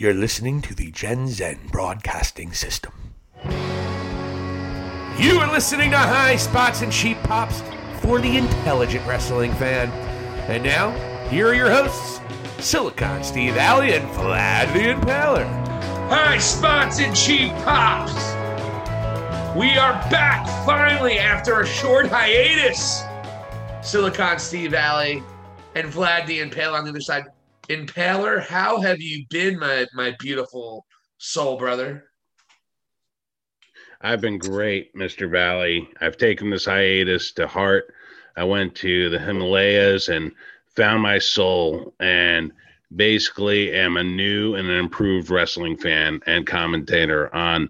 You're listening to the Gen Zen Broadcasting System. You are listening to High Spots and Cheap Pops for the intelligent wrestling fan. And now, here are your hosts, Silicon Steve Valley and Vlad the Impaler. High spots and cheap pops. We are back finally after a short hiatus. Silicon Steve Valley and Vlad the Impaler on the other side. Impaler, how have you been, my my beautiful soul brother? I've been great, Mr. Valley. I've taken this hiatus to heart. I went to the Himalayas and found my soul and basically am a new and an improved wrestling fan and commentator on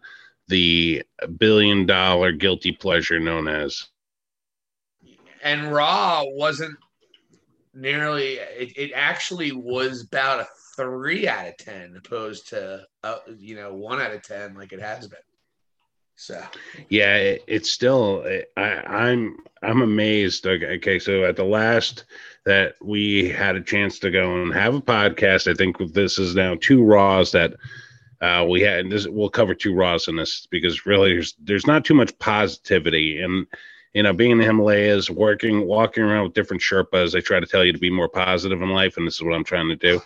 the billion dollar guilty pleasure known as And Raw wasn't nearly. It, it actually was about a three out of ten, opposed to uh, you know one out of ten like it has been. So yeah it, it's still I, i'm i'm amazed okay, okay so at the last that we had a chance to go and have a podcast i think this is now two raws that uh we had and this we'll cover two raws in this because really there's there's not too much positivity and you know being in the himalayas working walking around with different sherpas they try to tell you to be more positive in life and this is what i'm trying to do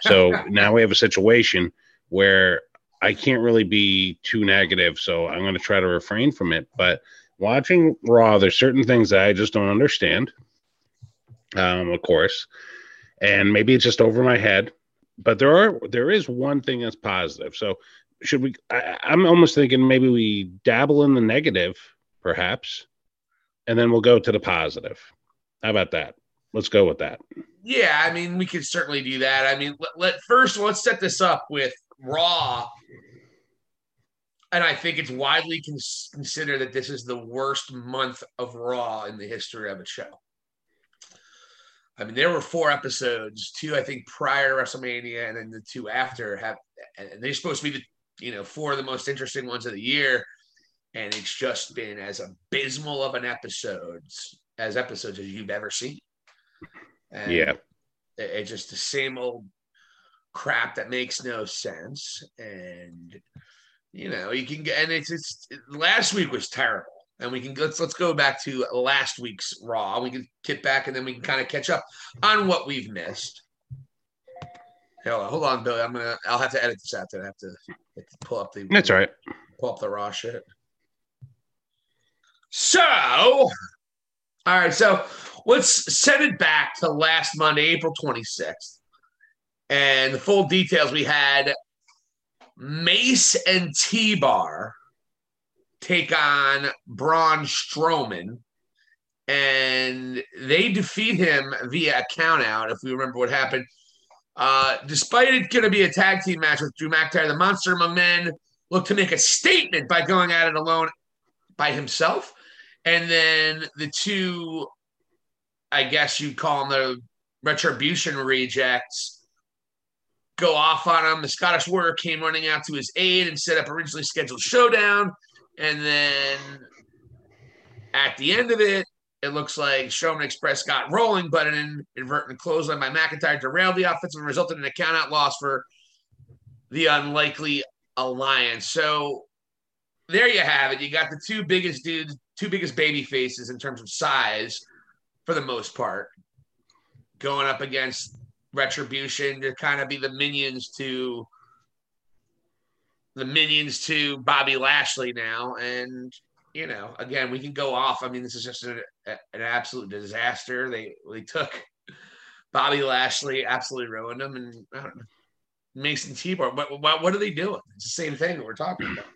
so now we have a situation where I can't really be too negative, so I'm going to try to refrain from it. But watching Raw, there's certain things that I just don't understand, um, of course, and maybe it's just over my head. But there are there is one thing that's positive. So should we? I, I'm almost thinking maybe we dabble in the negative, perhaps, and then we'll go to the positive. How about that? Let's go with that. Yeah, I mean, we could certainly do that. I mean, let, let first let's set this up with Raw, and I think it's widely cons- considered that this is the worst month of Raw in the history of a show. I mean, there were four episodes, two I think prior to WrestleMania, and then the two after have, and they're supposed to be the you know four of the most interesting ones of the year, and it's just been as abysmal of an episodes as episodes as you've ever seen. And Yeah. it, it's just the same old crap that makes no sense and you know you can get and it's it's last week was terrible and we can let's let's go back to last week's raw we can get back and then we can kind of catch up on what we've missed hold on, hold on billy i'm gonna i'll have to edit this after i have to, have to pull up the That's all right. pull up the raw shit. So, all right, so let's send it back to last Monday, April 26th. And the full details we had Mace and T Bar take on Braun Strowman. And they defeat him via a count out, if we remember what happened. Uh, despite it going to be a tag team match with Drew McIntyre, the Monster Among Men look to make a statement by going at it alone by himself. And then the two, I guess you'd call them the retribution rejects, go off on him. The Scottish Warrior came running out to his aid and set up originally scheduled showdown. And then at the end of it, it looks like Strowman Express got rolling, but an inadvertent clothesline by McIntyre derailed the offense and resulted in a count-out loss for the unlikely alliance. So there you have it. You got the two biggest dudes, two biggest baby faces in terms of size, for the most part, going up against Retribution to kind of be the minions to the minions to Bobby Lashley now. And you know, again, we can go off. I mean, this is just an, an absolute disaster. They they took Bobby Lashley, absolutely ruined him, and. Mace and T-Bar. What, what what are they doing? It's the same thing that we're talking about.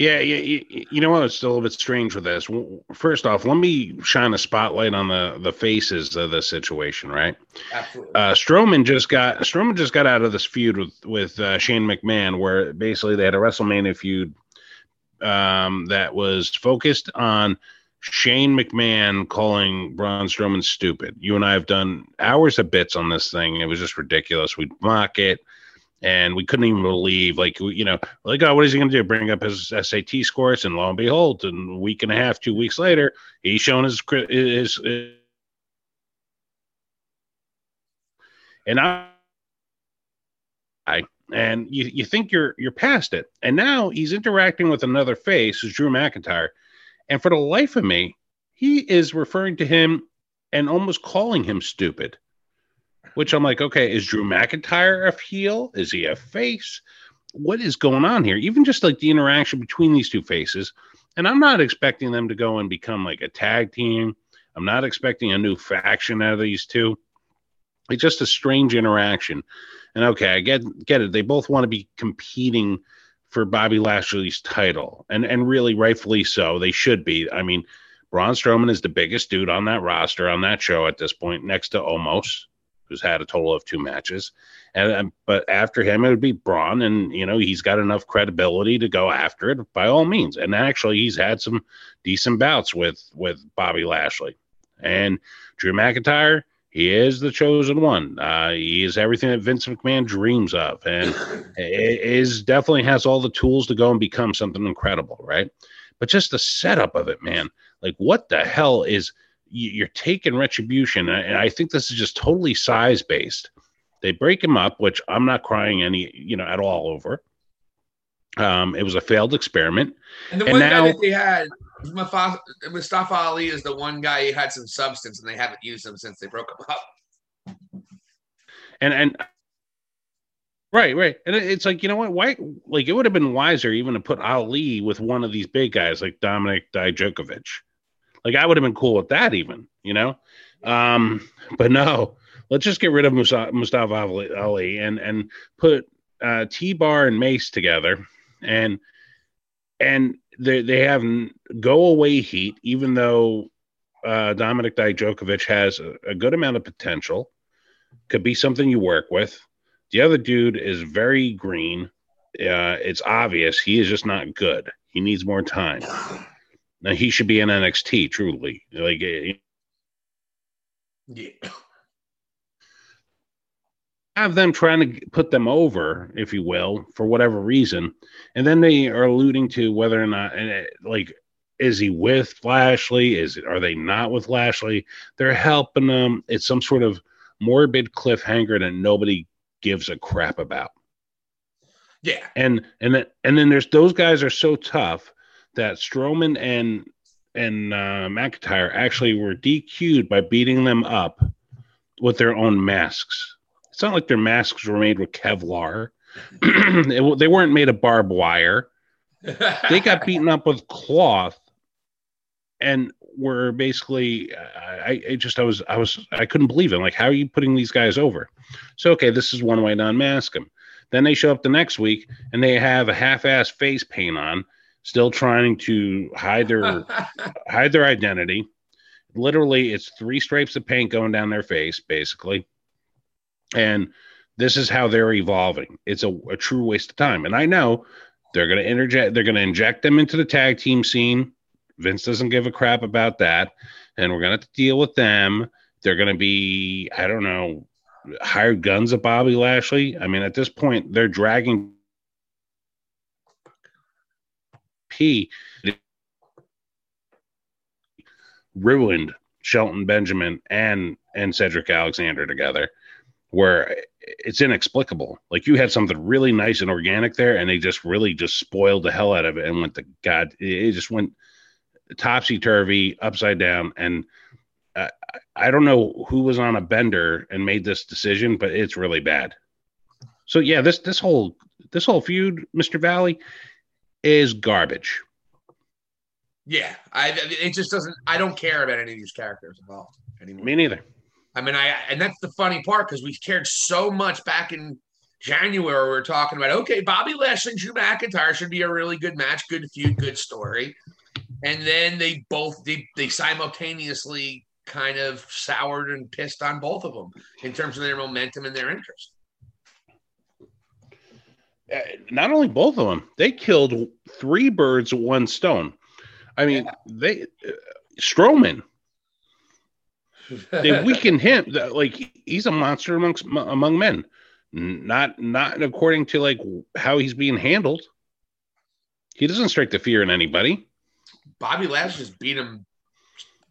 It's just- Yeah, yeah, you, you know what? It's still a bit strange with this. First off, let me shine a spotlight on the the faces of the situation, right? Absolutely. Uh, Strowman just got Strowman just got out of this feud with with uh, Shane McMahon, where basically they had a WrestleMania feud um, that was focused on Shane McMahon calling Braun Strowman stupid. You and I have done hours of bits on this thing. It was just ridiculous. We'd mock it. And we couldn't even believe, like, you know, like, oh, what is he going to do? Bring up his SAT scores, and lo and behold, a week and a half, two weeks later, he's shown his his, his and I and you, you think you're you're past it. And now he's interacting with another face, who's Drew McIntyre, and for the life of me, he is referring to him and almost calling him stupid. Which I'm like, okay, is Drew McIntyre a heel? Is he a face? What is going on here? Even just like the interaction between these two faces. And I'm not expecting them to go and become like a tag team. I'm not expecting a new faction out of these two. It's just a strange interaction. And okay, I get get it. They both want to be competing for Bobby Lashley's title, and and really rightfully so. They should be. I mean, Braun Strowman is the biggest dude on that roster on that show at this point, next to Omos, who's had a total of two matches. And but after him, it would be Braun, and you know he's got enough credibility to go after it by all means. And actually, he's had some decent bouts with with Bobby Lashley and Drew McIntyre he is the chosen one. Uh, he is everything that Vince McMahon dreams of, and is definitely has all the tools to go and become something incredible, right? But just the setup of it, man, like what the hell is you're taking retribution, and I think this is just totally size based. They break him up, which I'm not crying any, you know, at all over. Um, it was a failed experiment, and the and one now, guy that they had Mustafa, Mustafa Ali is the one guy who had some substance, and they haven't used him since they broke him up. And and right, right, and it's like you know what? Why? Like it would have been wiser even to put Ali with one of these big guys like Dominik Dijakovic. Like I would have been cool with that, even you know. Um, but no, let's just get rid of Mustafa Ali and and put uh, T Bar and Mace together, and and they they have go away heat, even though uh, Dominik Dijakovic has a, a, good amount of potential, could be something you work with. The other dude is very green. Uh, it's obvious he is just not good. He needs more time. Now he should be in NXT. Truly, like eh, yeah have them trying to put them over, if you will, for whatever reason, and then they are alluding to whether or not, and it, like, is he with Lashley? Is it, are they not with Lashley? They're helping them. It's some sort of morbid cliffhanger that nobody gives a crap about. Yeah, and and then and then there's those guys are so tough that Strowman and and uh, McIntyre actually were DQ'd by beating them up with their own masks. It's not like their masks were made with Kevlar. they weren't made of barbed wire. they got beaten up with cloth and were basically I, I just I was I was I couldn't believe it. like, how are you putting these guys over? So okay, this is one way to unmask them. Then they show up the next week and they have a half-ass face paint on, still trying to hide their hide their identity. Literally, it's three stripes of paint going down their face, basically. And this is how they're evolving. It's a, a true waste of time. And I know they're going to interject, they're going to inject them into the tag team scene. Vince doesn't give a crap about that. And we're going to have to deal with them. They're going to be, I don't know, hired guns of Bobby Lashley. I mean, at this point, they're dragging P ruined Shelton Benjamin and and Cedric Alexander together where it's inexplicable. Like you had something really nice and organic there, and they just really just spoiled the hell out of it and went to God. It just went topsy turvy, upside down, and uh, I don't know who was on a bender and made this decision, but it's really bad. So yeah, this this whole this whole feud, Mister Valley, is garbage. Yeah, I it just doesn't. I don't care about any of these characters involved anymore. Me neither. I mean, I and that's the funny part because we cared so much back in January. We were talking about okay, Bobby Lashley and Drew McIntyre should be a really good match, good feud, good story, and then they both they, they simultaneously kind of soured and pissed on both of them in terms of their momentum and their interest. Uh, not only both of them, they killed three birds with one stone. I mean, yeah. they uh, Strowman they weakened him. Like he's a monster amongst among men. Not not according to like how he's being handled. He doesn't strike the fear in anybody. Bobby Lash just beat him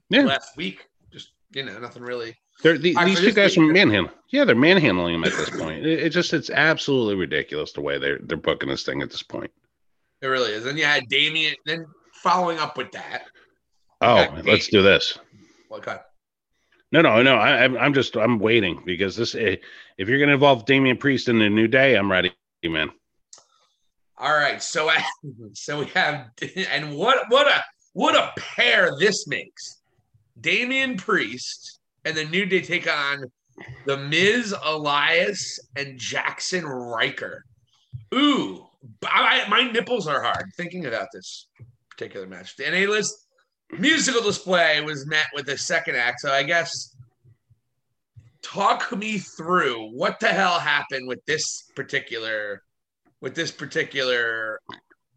yeah. last week. Just you know, nothing really They're, the, these two guys are manhandling. Yeah, they're manhandling him at this point. It, it just it's absolutely ridiculous the way they're they're booking this thing at this point. It really is. And you had Damian. Then following up with that, Oh, let's do this. okay. No, no, no. I, I'm I'm just I'm waiting because this. eh, If you're going to involve Damian Priest in the New Day, I'm ready, man. All right. So so we have and what what a what a pair this makes. Damian Priest and the New Day take on the Miz, Elias, and Jaxson Ryker. Ooh, I, my nipples are hard thinking about this particular match. The NA list musical display was met with a second act. So I guess talk me through what the hell happened with this particular with this particular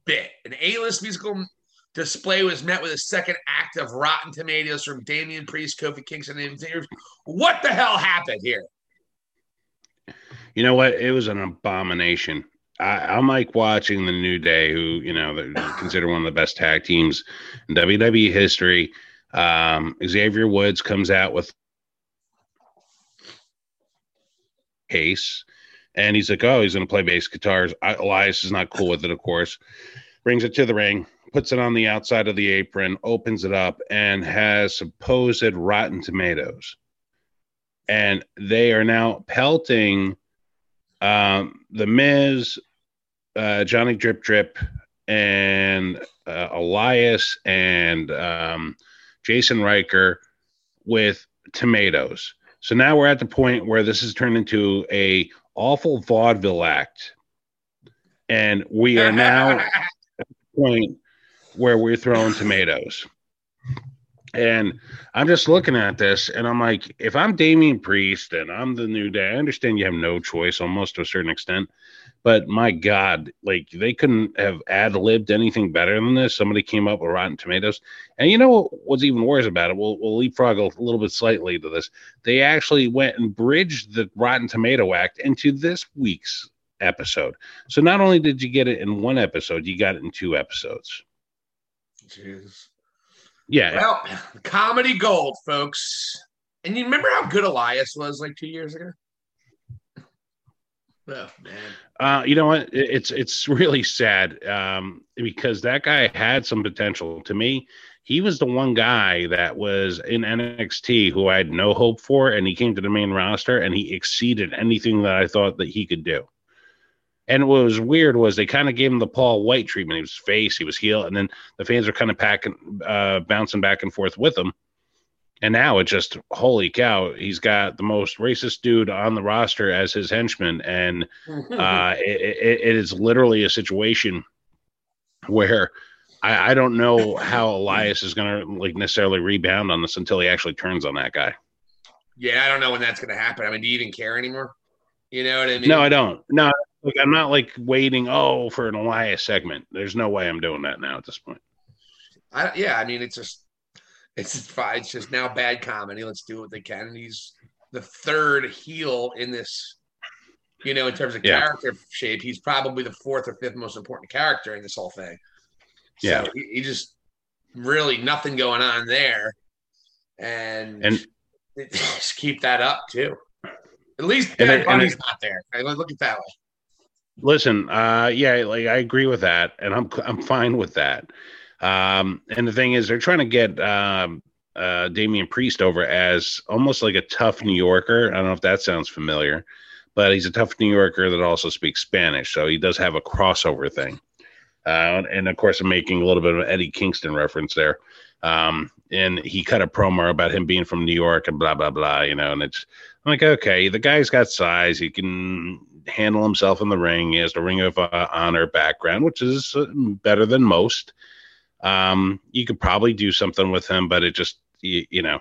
bit. An A-list musical display was met with a second act of Rotten Tomatoes from Damian Priest, Kofi Kingston, and Xavier. What the hell happened here? You know what? It was an abomination. I, I'm like watching the New Day, who you know they're considered one of the best tag teams in WWE history. Um, Xavier Woods comes out with case, and he's like, "Oh, he's going to play bass guitars." Elias is not cool with it, of course. Brings it to the ring, puts it on the outside of the apron, opens it up, and has supposed Rotten Tomatoes, and they are now pelting um, the Miz, uh, Johnny Drip Drip, and uh, Elias and um, Jason Ryker with tomatoes. So now we're at the point where this has turned into a awful vaudeville act, and we are now at the point where we're throwing tomatoes. And I'm just looking at this and I'm like, if I'm Damian Priest and I'm the new day, I understand you have no choice almost to a certain extent. But my God, like they couldn't have ad libbed anything better than this. Somebody came up with Rotten Tomatoes. And you know what, what's even worse about it? We'll, we'll leapfrog a little bit slightly to this. They actually went and bridged the Rotten Tomato Act into this week's episode. So not only did you get it in one episode, you got it in two episodes. Jeez. Yeah. Well, comedy gold, folks. And you remember how good Elias was like two years ago? Oh man. Uh, you know what? It's it's really sad um, because that guy had some potential. To me, he was the one guy that was in NXT who I had no hope for, and he came to the main roster and he exceeded anything that I thought that he could do. And what was weird was they kind of gave him the Paul Wight treatment. He was face, he was heel, and then the fans are kind of packing, uh, bouncing back and forth with him. And now it's just holy cow, he's got the most racist dude on the roster as his henchman, and uh, it, it, it is literally a situation where I, I don't know how Elias is going to like necessarily rebound on this until he actually turns on that guy. yeah, I don't know when that's gonna happen. I mean, do you even care anymore? You know what I mean? No, I don't. No, like I'm not like waiting. Oh, for an Elias segment. There's no way I'm doing that now at this point. I, yeah, I mean, it's just, it's just fine. It's just now bad comedy. Let's do what they can. And he's the third heel in this, you know, in terms of Yeah. character shape. He's probably the fourth or fifth most important character in this whole thing. So Yeah. he, he just really nothing going on there. And, And- just keep that up too. At least Bad Bunny's not there. I look at that way. Listen, uh, yeah, like I agree with that, and I'm I'm fine with that. Um, and the thing is, they're trying to get um, uh, Damian Priest over as almost like a tough New Yorker. I don't know if that sounds familiar, but he's a tough New Yorker that also speaks Spanish, so he does have a crossover thing. Uh, and of course, I'm making a little bit of an Eddie Kingston reference there. Um, and he cut a promo about him being from New York and blah blah blah, you know. And it's I'm like, okay, the guy's got size. He can handle himself in the ring. He has the Ring of uh, Honor background, which is uh, better than most. Um, you could probably do something with him, but it just you, you know,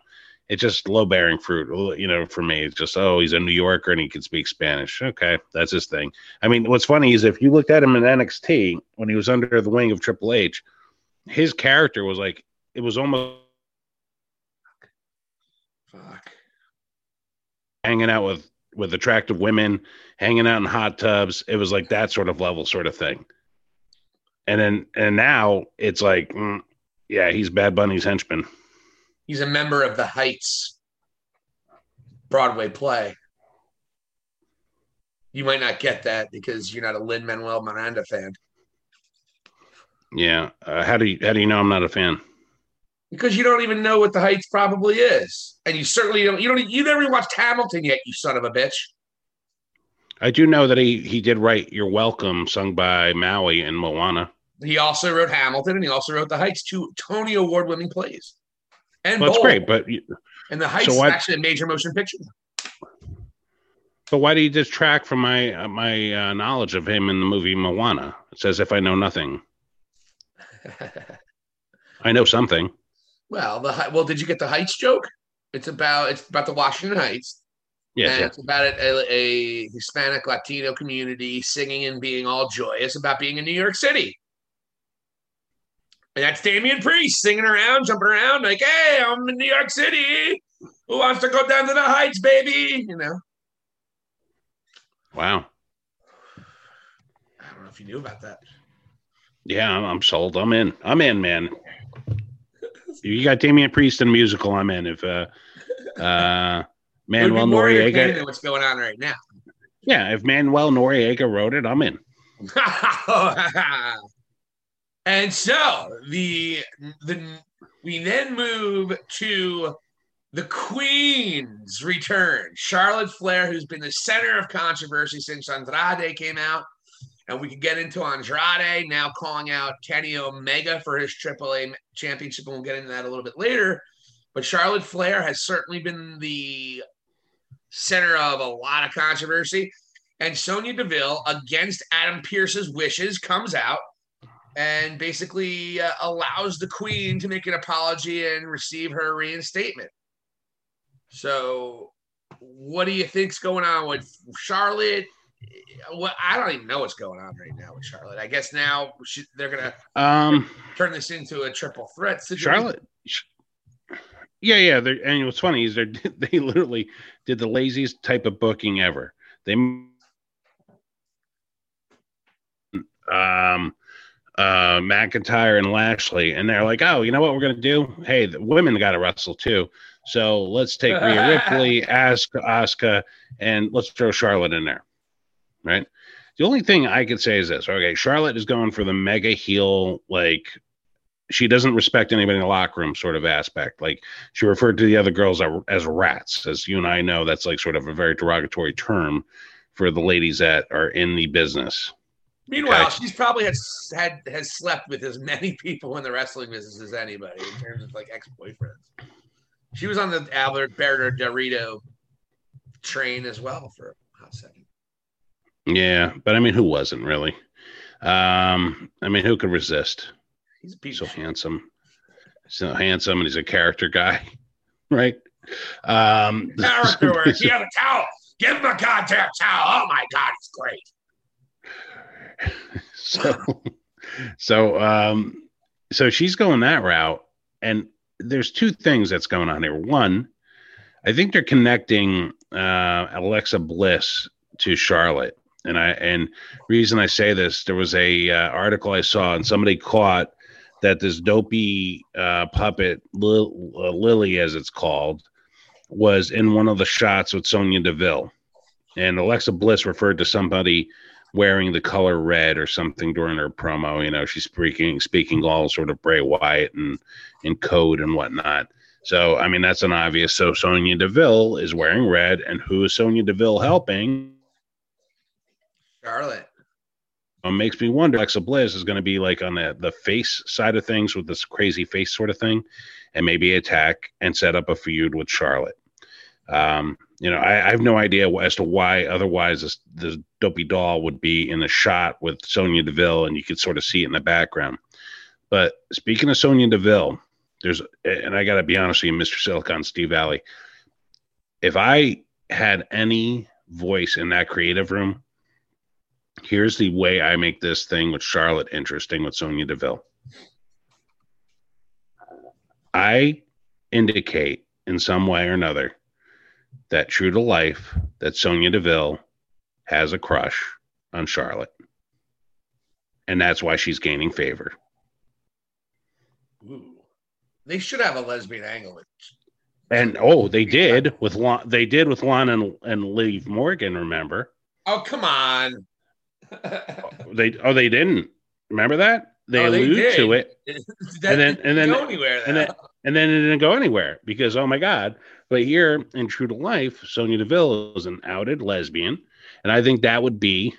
it's just low bearing fruit. You know, for me, it's just oh, he's a New Yorker and he can speak Spanish. Okay, that's his thing. I mean, what's funny is if you looked at him in NXT when he was under the wing of Triple H, his character was like it was almost Fuck. hanging out with with attractive women, hanging out in hot tubs. It was like that sort of level, sort of thing. And then and now it's like, mm, yeah, he's Bad Bunny's henchman. He's a member of the Heights. Broadway play. You might not get that because you're not a Lin Manuel Miranda fan. Yeah. Uh, how do you how do you know I'm not a fan? Because you don't even know what the Heights probably is, and you certainly don't. You don't. You never watched Hamilton yet, you son of a bitch. I do know that he he did write "You're Welcome" sung by Maui and Moana. He also wrote Hamilton, and he also wrote The Heights, two Tony Award winning plays. And well, that's great, but you- And The Heights So is actually a major motion picture. but why do you detract from my uh, my uh, knowledge of him in the movie Moana? It's as if I know nothing. I know something. Well, the well, did you get the Heights joke? It's about it's about the Washington Heights. Yes, and yes. it's about a, a, Hispanic Latino community singing and being all joyous about being in New York City. And that's Damian Priest singing around, jumping around, like, hey, I'm in New York City. Who wants to go down to the Heights, baby? You know, Wow. I don't know if you knew about that. Yeah, I'm, I'm sold. I'm in. I'm in, man. You got Damian Priest in a musical. I'm in. If uh, uh, It would be Manuel Noriega, what's going on right now. yeah, if Manuel Noriega wrote it, I'm in. and so the the we then move to the Queen's return. Charlotte Flair, who's been the center of controversy since Andrade came out. And we could get into Andrade now calling out Kenny Omega for his AAA championship, and we'll get into that a little bit later. But Charlotte Flair has certainly been the center of a lot of controversy. And Sonya Deville, against Adam Pearce's wishes, comes out and basically uh, allows the Queen to make an apology and receive her reinstatement. So, what do you think's going on with Charlotte? What I don't even know what's going on right now with Charlotte. I guess now she, they're gonna Um, turn this into a triple threat situation. Charlotte. Yeah, yeah. They're, and what's funny is they they literally did the laziest type of booking ever. They um uh McIntyre and Lashley, and they're like, oh, you know what we're gonna do? Hey, the women got to wrestle too. So let's take Rhea Ripley, ask Asuka, and let's throw Charlotte in there. Right. The only thing I could say is this: okay, Charlotte is going for the mega heel, like she doesn't respect anybody in the locker room sort of aspect. Like she referred to the other girls as, rats, as you and I know, that's like sort of a very derogatory term for the ladies that are in the business. Meanwhile, Okay. she's probably had had has slept with as many people in the wrestling business as anybody in terms of like ex boyfriends. She was on the Albert Dorito train as well for a hot second. Yeah, but I mean, who wasn't really? Um, I mean, who could resist? He's a piece So handsome, so handsome, and he's a character guy, right? Um, character work. He had a towel. Give him a goddamn towel. Oh my god, it's great. so so um so she's going that route and there's two things that's going on here one i think they're connecting uh alexa bliss to charlotte and i and reason i say this there was a uh, article i saw and somebody caught that this dopey uh puppet Lil, uh, lily as it's called was in one of the shots with sonya deville and alexa bliss referred to somebody wearing the color red or something during her promo. You know, she's speaking speaking all sort of Bray Wyatt and in code and whatnot. So I mean that's an obvious. So Sonya Deville is wearing red, and who is Sonya Deville helping? Charlotte. It makes me wonder. Alexa Bliss is going to be like on the the face side of things with this crazy face sort of thing, and maybe attack and set up a feud with Charlotte. Um, you know, I, I have no idea as to why otherwise this, this dopey doll would be in the shot with Sonya Deville, and you could sort of see it in the background. But speaking of Sonya Deville, there's, and I got to be honest with you, Mr. Silicon Steve Valley, if I had any voice in that creative room, here's the way I make this thing with Charlotte interesting with Sonya Deville. I indicate in some way or another that true to life that Sonya Deville has a crush on Charlotte. And that's why she's gaining favor. Ooh. They should have a lesbian angle And oh, they did with Lon, they did with Lon and, and Liv Morgan, remember? Oh, come on. they oh they didn't. Remember that? They Oh, allude to it And then- and then- go anywhere. and then and then it didn't go anywhere because oh my god. But here in True to Life, Sonya Deville is an outed lesbian. And I think that would be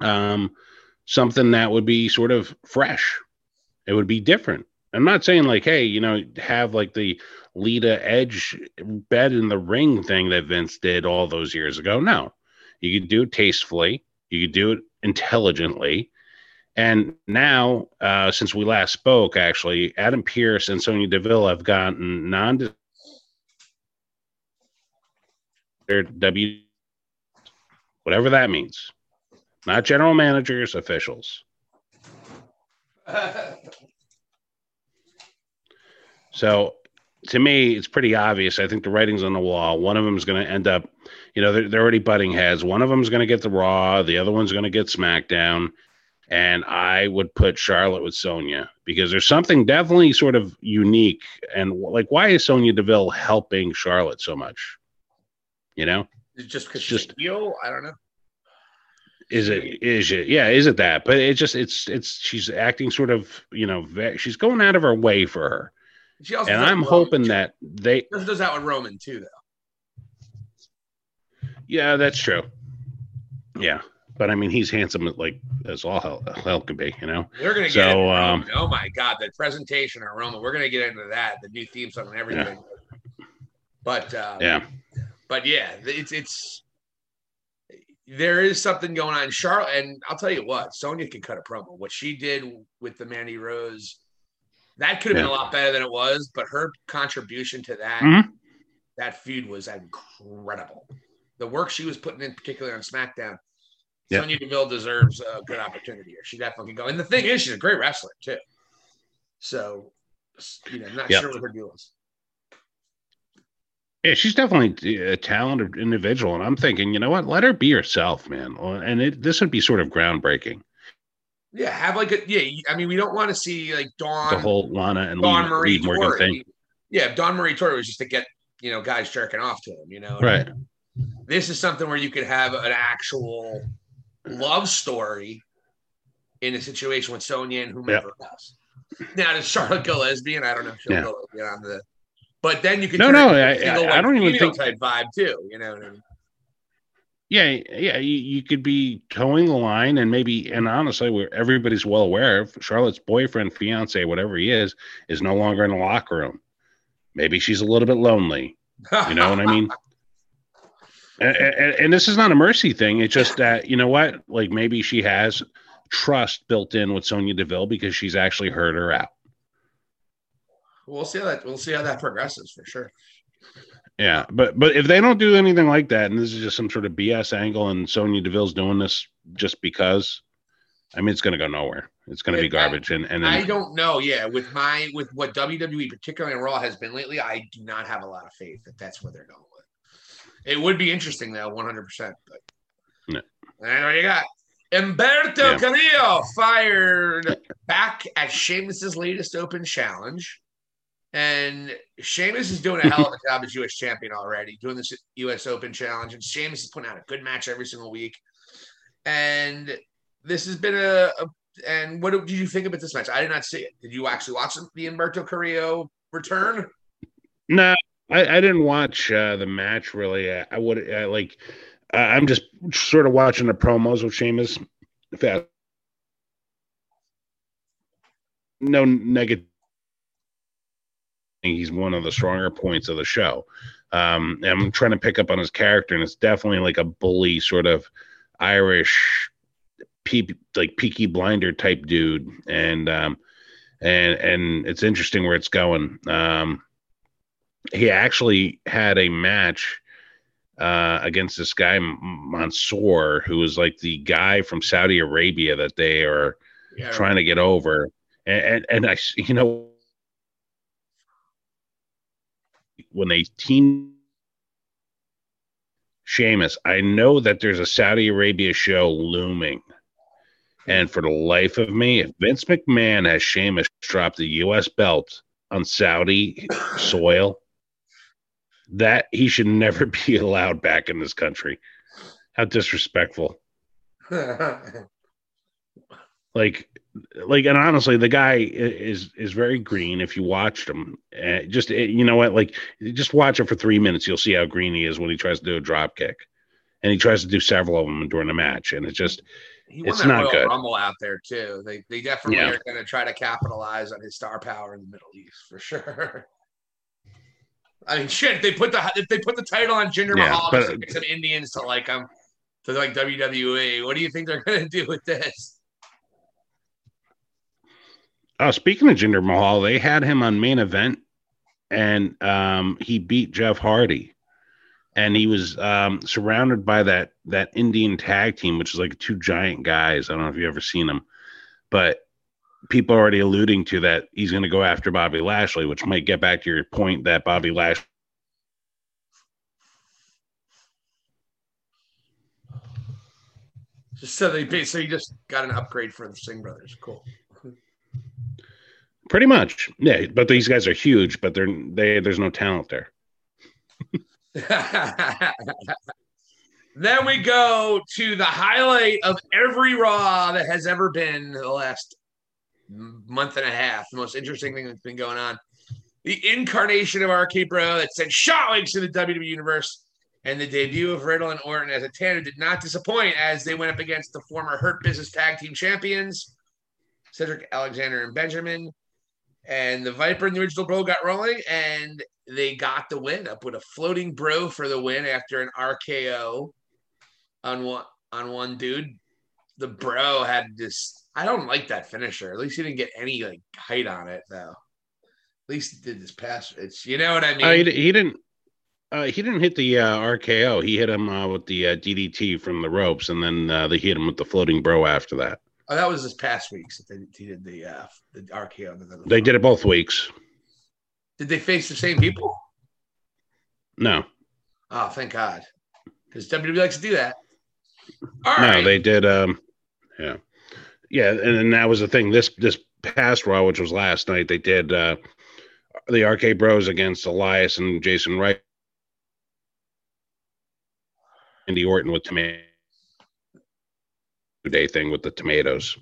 um something that would be sort of fresh. It would be different. I'm not saying like, hey, you know, have like the Lita Edge bed in the ring thing that Vince did all those years ago. No, you could do it tastefully. You could do it intelligently. And now, uh, since we last spoke, actually, Adam Pearce and Sonya Deville have gotten non W, whatever that means, not general managers, officials. So to me, it's pretty obvious. I think the writing's on the wall. One of them is going to end up, you know, they're, they're already butting heads. One of them's going to get the Raw. The other one's going to get SmackDown. And I would put Charlotte with Sonya because there's something definitely sort of unique. And like, why is Sonya Deville helping Charlotte so much? You know, just because just- heel, I don't know. is it is it yeah is it that but it just it's it's she's acting sort of you know she's going out of her way for her She also and i'm hoping too. that they does that with Roman too, though. Yeah that's true yeah but i mean he's handsome like as all hell, hell could be you know We're gonna get So, into um, Oh my god, the presentation of Roman. We're gonna get into that, the new theme song and everything. But uh, yeah but yeah, it's it's there is something going on. Charlotte, and I'll tell you what, Sonya can cut a promo. What she did with the Mandy Rose, that could have been a lot better than it was. But her contribution to that Mhm. that feud was incredible. The work she was putting in, particularly on SmackDown. Yeah. Sonya Deville deserves a good opportunity here. She definitely can go. And the thing is, she's a great wrestler too. So, you know, I'm not Yeah. sure what her deal is. yeah she's definitely a talented individual and i'm thinking you know what let her be herself man and it, this would be sort of groundbreaking Yeah, have like a yeah. I mean, we don't want to see like Dawn. the whole lana and Dawn Lee, Marie Lee morgan Tori. thing Yeah, Dawn Marie Tori was just to get you know guys jerking off to him. You know, right This is something where you could have an actual love story in a situation with Sonya and whomever else. Now, does Charlotte go lesbian? I don't know. If she'll Yeah. go lesbian on the. But then you could No, no, it into a I- I- I don't even think- type vibe too. You know, what I mean? Yeah, yeah, you, you could be towing the line, and maybe, and honestly, where everybody's well aware of Charlotte's boyfriend, fiance, whatever he is, is no longer in the locker room. Maybe she's a little bit lonely. You know what I mean? And, and, and this is not a mercy thing. It's just that you know what, like maybe she has trust built in with Sonya Deville because she's actually heard her out. we'll see how that. We'll see how that progresses for sure. Yeah, but but if they don't do anything like that, and this is just some sort of BS angle, and Sonya Deville's doing this just because, I mean, it's going to go nowhere. It's going to be Yeah, I- garbage. And and I don't know. Yeah, with my with what WWE, particularly in Raw, has been lately, I do not have a lot of faith that that's where they're going. It would be interesting though, one hundred percent. But No. and what you got? Humberto Yeah. Carrillo fired back at Sheamus's latest Open Challenge, and Sheamus is doing a hell of a job as U.S. champion already, doing this U.S. Open Challenge, and Sheamus is putting out a good match every single week. And this has been a, a and what did you think about this match? I did not see it. Did you actually watch the Humberto Carrillo return? no, I, I didn't watch uh, the match really. I, I would I, like. I I'm just sort of watching the promos with Sheamus. Fast. No negative. He's one of the stronger points of the show. Um, I'm trying to pick up on his character, and it's definitely like a bully, sort of Irish, peep, like Peaky Blinder type dude, and um, and and it's interesting where it's going. Um, he actually had a match uh, against this guy Mansoor, who was like the guy from Saudi Arabia that they are Yeah, trying to get over, and and, and I, you know, when they team Sheamus, I know that there's a Saudi Arabia show looming. And for the life of me, if Vince McMahon has Sheamus drop the U.S. belt on Saudi soil, that he should never be allowed back in this country. How disrespectful. like like and honestly the guy is is very green if you watched him. Uh, just eh, you know what? Like just watch him for three minutes. You'll see how green he is when he tries to do a drop kick. And he tries to do several of them during the match and it's just it's not Royal good. Rumble out there too. They, they definitely yeah. are going to try to capitalize on his star power in the middle east for sure i mean shit they put the if they put the title on jinder yeah, mahal but, to get some indians to like him to like wwe what do you think they're going to do with this? Uh, speaking of Jinder Mahal, they had him on main event, and um, he beat Jeff Hardy, and he was um, surrounded by that that Indian tag team, which is like two giant guys. I don't know if you ever seen them, but people are already alluding to that he's going to go after Bobby Lashley, which might get back to your point that Bobby Lashley. So they so you just got an upgrade for the Singh brothers. Cool. Pretty much, yeah. But these guys are huge, but they're they there's no talent there. then we go to the highlight of every Raw that has ever been the last month and a half. The most interesting thing that's been going on. The incarnation of RK Bro that sent shockwaves to the WWE Universe and the debut of Riddle and Orton as a tandem did not disappoint as they went up against the former Hurt Business Tag Team Champions, Cedric Alexander and Benjamin and the Viper and the original bro got rolling, and they got the win up with a floating bro for the win after an RKO on one on one dude. The bro had this. I don't like that finisher. At least he didn't get any like height on it though. At least he did this pass. It's you know what I mean. Uh, he, he, didn't. Uh, he didn't hit the uh, RKO. He hit him uh, with the uh, DDT from the ropes, and then uh, they hit him with the floating bro after that. Oh, that was this past week's that they, he did the uh, the RKO. The, the they did it both weeks. Did they face the same people? No. Oh, thank God, because WWE likes to do that. All no, right. they did. Um, yeah, yeah, and, and that was the thing. This this past Raw, which was last night, they did uh, the RK Bros against Elias and Jason Wright, Randy Orton with tomato day thing with the tomatoes.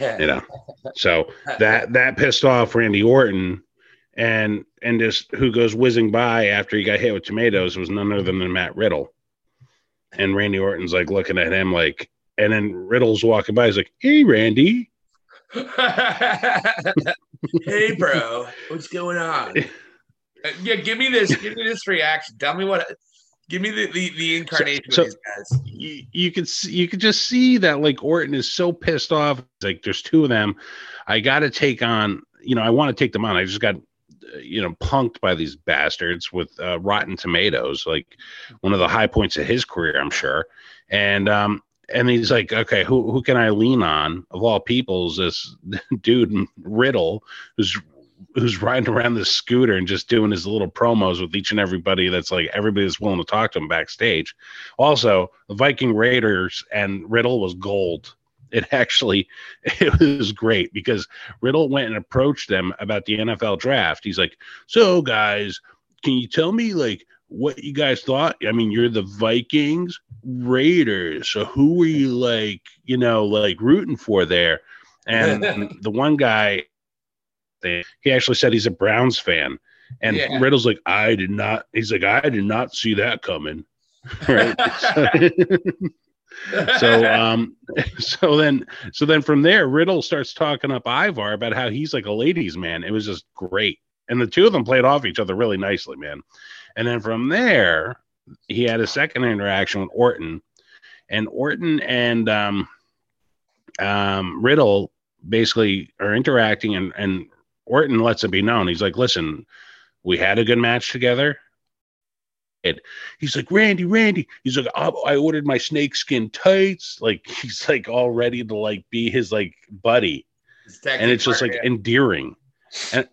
you know, so that that pissed off Randy Orton, and and just who goes whizzing by after he got hit with tomatoes was none other than Matt Riddle, and Randy Orton's like looking at him like, and then Riddle's walking by, he's like, "Hey, Randy." hey, bro, what's going on? Yeah, give me this. Give me this reaction. Tell me what Give me the the, the incarnation so, so guys. You, you can see, you can just see that like Orton is so pissed off. Like there's two of them. I got to take on. You know, I want to take them on. I just got you know punked by these bastards with uh, rotten tomatoes like one of the high points of his career i'm sure and um and he's like okay who who can i lean on of all peoples this dude riddle who's who's riding around this scooter and just doing his little promos with each and everybody that's like everybody that's willing to talk to him backstage. Also, the Viking Raiders and Riddle was gold. It actually it was great because Riddle went and approached them about the NFL draft. He's like, "So guys, can you tell me like what you guys thought? I mean, you're the Vikings, Raiders. So who were you like, you know, like rooting for there?" And the one guy. He actually said he's a Browns fan. And yeah. Riddle's like, I did not, he's like, I did not see that coming. Right. so um so then so then from there riddle starts talking up ivar about how he's like a ladies man it was just great and the two of them played off each other really nicely man and then from there he had a second interaction with orton and orton and um um riddle basically are interacting and and Orton lets it be known. He's like, listen, we had a good match together. And he's like, Randy, Randy. He's like, I ordered my snakeskin tights. Like he's like all ready to like be his like buddy. And it's just like yeah. endearing. And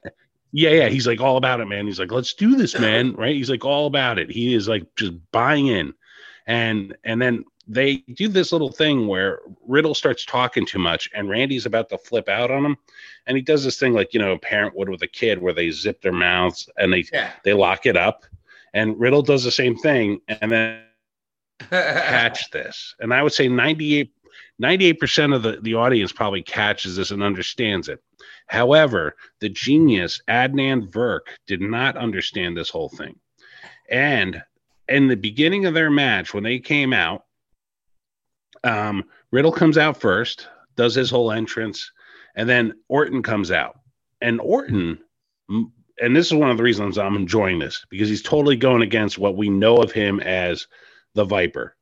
yeah, yeah. He's like all about it, man. He's like, let's do this, man. Right. He's like all about it. He is like just buying in. And and then they do this little thing where Riddle starts talking too much and Randy's about to flip out on him. And he does this thing like, you know, a parent would with a kid where they zip their mouths and they yeah. they lock it up. And Riddle does the same thing, and then catch this. And I would say 98 98% of the, the audience probably catches this and understands it. However, the genius Adnan Virk did not understand this whole thing. And in the beginning of their match, when they came out, um, Riddle comes out first, does his whole entrance, and then Orton comes out. And Orton, and this is one of the reasons I'm enjoying this because he's totally going against what we know of him as the Viper.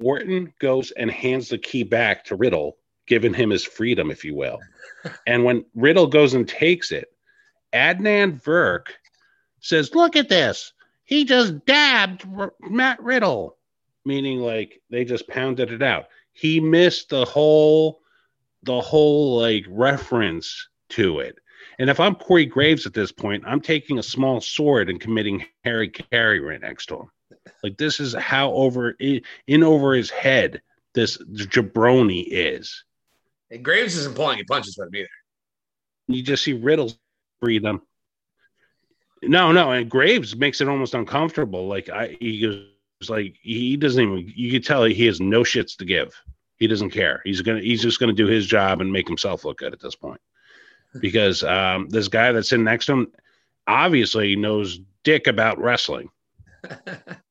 Orton goes and hands the key back to Riddle, giving him his freedom, if you will. and when Riddle goes and takes it, Adnan Virk says, Look at this. He just dabbed R- Matt Riddle, meaning like they just pounded it out. He missed the whole, the whole like reference to it. And if I'm Corey Graves at this point, I'm taking a small sword and committing hara-kiri right next to him. Like this is how over in over his head this jabroni is. And Graves isn't pulling any punches with him either. You just see Riddle's them. No, no, and Graves makes it almost uncomfortable. Like I, he goes like he doesn't even. You can tell he has no shits to give. He doesn't care. He's gonna. He's just gonna do his job and make himself look good at this point. Because um, this guy that's sitting next to him obviously knows dick about wrestling.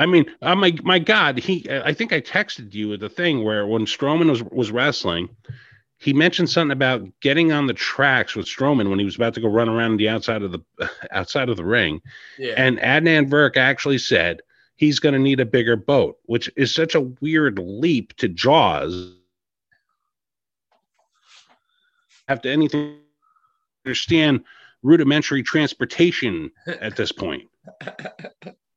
I mean, oh my my God, he. Uh, I think I texted you the thing where when Strowman was was wrestling, he mentioned something about getting on the tracks with Strowman when he was about to go run around the outside of the outside of the ring, yeah. and Adnan Virk actually said he's going to need a bigger boat, which is such a weird leap to Jaws. Have to anything understand rudimentary transportation at this point.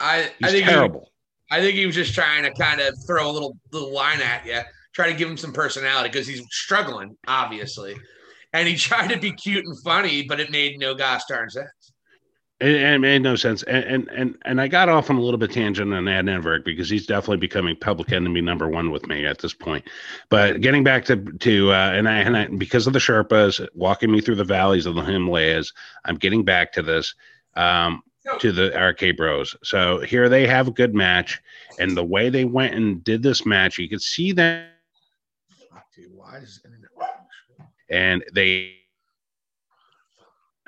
I, He's I think terrible. He, I think he was just trying to kind of throw a little little line at you, try to give him some personality because he's struggling, obviously. And he tried to be cute and funny, but it made no gosh darn sense. It, it made no sense, and, and and and I got off on a little bit tangent on Adnan Virk because he's definitely becoming public enemy number one with me at this point. But getting back to to uh, and I and I, because of the Sherpas walking me through the valleys of the Himalayas, I'm getting back to this. Um, to the RK Bros. So here they have a good match, and the way they went and did this match, you could see that. And they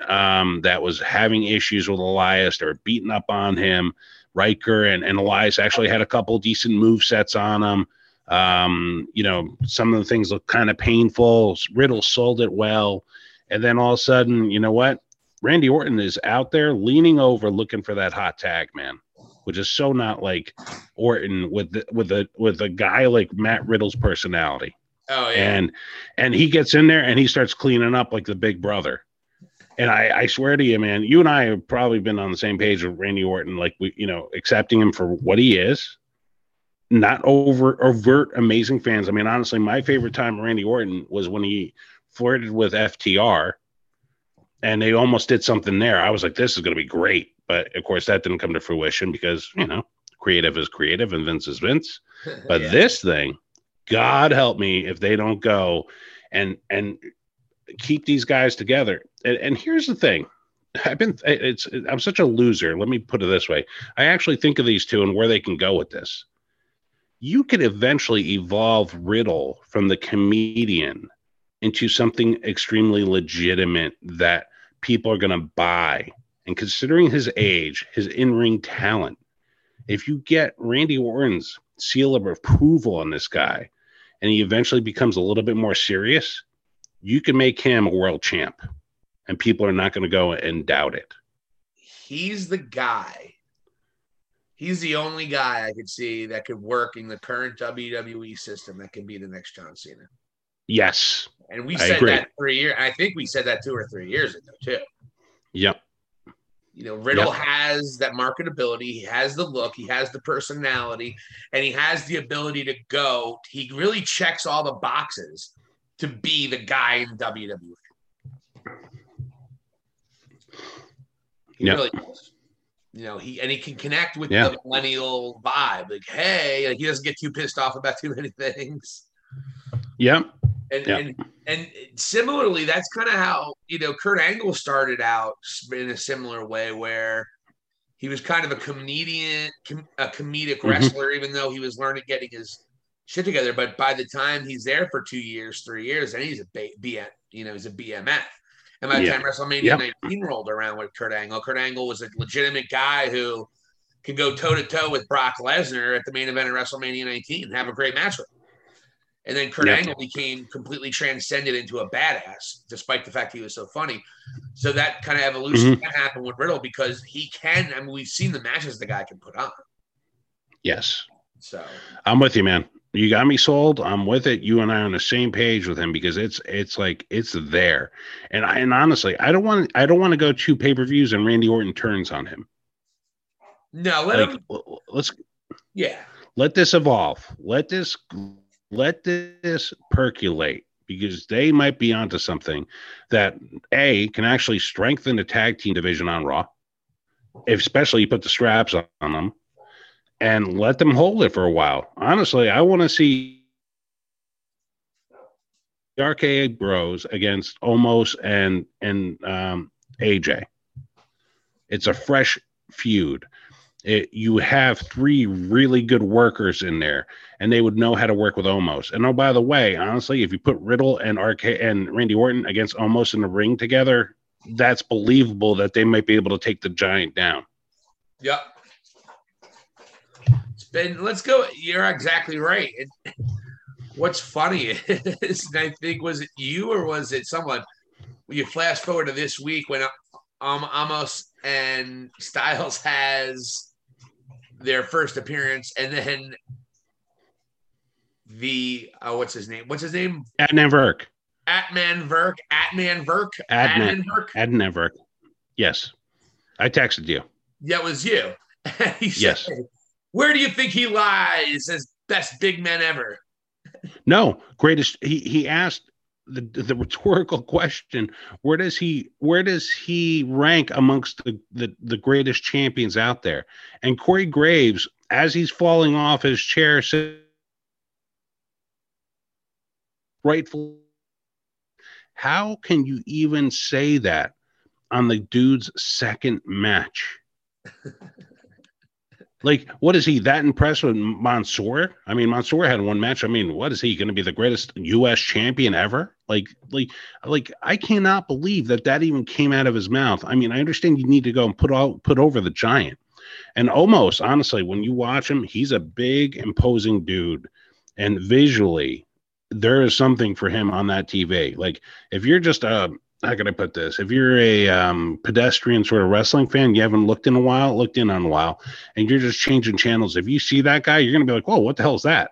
um that was having issues with Elias. They were beating up on him. Ryker and, and Elias actually had a couple decent move sets on him. Um, you know, some of the things look kind of painful. Riddle sold it well. And then all of a sudden, you know what? Randy Orton is out there leaning over looking for that hot tag, man, which is so not like Orton with the, with a with a guy like Matt Riddle's personality. Oh yeah. And and he gets in there and he starts cleaning up like the big brother. And I, I swear to you, man, you and I have probably been on the same page with Randy Orton, like we, you know, accepting him for what he is, not over overt amazing fans. I mean, honestly, my favorite time of Randy Orton was when he flirted with FTR and they almost did something there. I was like, this is going to be great. But of course, that didn't come to fruition because, you know, creative is creative and Vince is Vince. But yeah. this thing, God help me if they don't go and, and, keep these guys together. And, and here's the thing. I've been it's I'm such a loser. Let me put it this way. I actually think of these two and where they can go with this. You could eventually evolve Riddle from the comedian into something extremely legitimate that people are going to buy. And considering his age, his in ring talent, if you get Randy Orton's seal of approval on this guy and he eventually becomes a little bit more serious, you can make him a world champ and people are not going to go and doubt it. He's the guy. He's the only guy I could see that could work in the current WWE system that can be the next John Cena. Yes. And we said that three years. I think we said that two or three years ago too. Yep. You know, Riddle yep. has that marketability. He has the look. He has the personality, and he has the ability to go. He really checks all the boxes to be the guy in WWE. He yep. really does. You know, he and he can connect with yeah. the millennial vibe. Like, hey, like he doesn't get too pissed off about too many things. Yep. And, yeah. and and similarly, that's kind of how you know Kurt Angle started out in a similar way, where he was kind of a comedian, com- a comedic Mm-hmm. wrestler, even though he was learning getting his shit together. But by the time he's there for two years, three years, and he's a B- BM, you know, he's a BMF. And by the Yeah. time WrestleMania Yep. 19 rolled around with Kurt Angle, Kurt Angle was a legitimate guy who could go toe to toe with Brock Lesnar at the main event of WrestleMania 19 and have a great match with him. And then Kurt Yep. Angle became completely transcended into a badass, despite the fact he was so funny. So that kind of evolution Mm-hmm. can happen with Riddle because he can. I mean, we've seen the matches the guy can put on. Yes. So I'm with you, man. You got me sold. I'm with it. You and I are on the same page with him because it's it's like it's there. And I and honestly, I don't want I don't want to go two pay per views and Randy Orton turns on him. no, let Like him. let's Yeah, let this evolve. Let this let this percolate because they might be onto something that a can actually strengthen the tag team division on Raw, especially you put the straps on, on them, and let them hold it for a while. Honestly, I want to see the RKA Bros against Omos and and um, AJ. It's a fresh feud. It, you have three really good workers in there, and they would know how to work with Omos. And oh, by the way, honestly, if you put Riddle and RK and Randy Orton against Omos in the ring together, that's believable that they might be able to take the giant down. yep. It's been. Let's go. You're exactly right. And what's funny is, I think was it you or was it someone? You flash forward to this week when um Omos and Styles has their first appearance, and then the uh, what's his name? What's his name? Adnan Virk. Atman Verk. Atman Verk. Adnan. Atman Verk. Adnan Virk. Yes. I texted you. That was you. he said, Yes. Where do you think he lies as best big man ever? No, greatest. He he asked the the rhetorical question: Where does he where does he rank amongst the the, the greatest champions out there? And Corey Graves, as he's falling off his chair, said, "Rightful. How can you even say that on the dude's second match?" Like, what is he that impressed with Mansoor? I mean, Mansoor had one match. I mean, what is he going to be the greatest U.S. champion ever? Like, like, like, I cannot believe that that even came out of his mouth. I mean, I understand you need to go and put all put over the giant, and almost honestly, when you watch him, he's a big, imposing dude, and visually, there is something for him on that TV. Like, if you're just a how can I put this? If you're a um, pedestrian sort of wrestling fan, you haven't looked in a while, looked in on a while, and you're just changing channels. If you see that guy, you're gonna be like, "Whoa, what the hell is that?"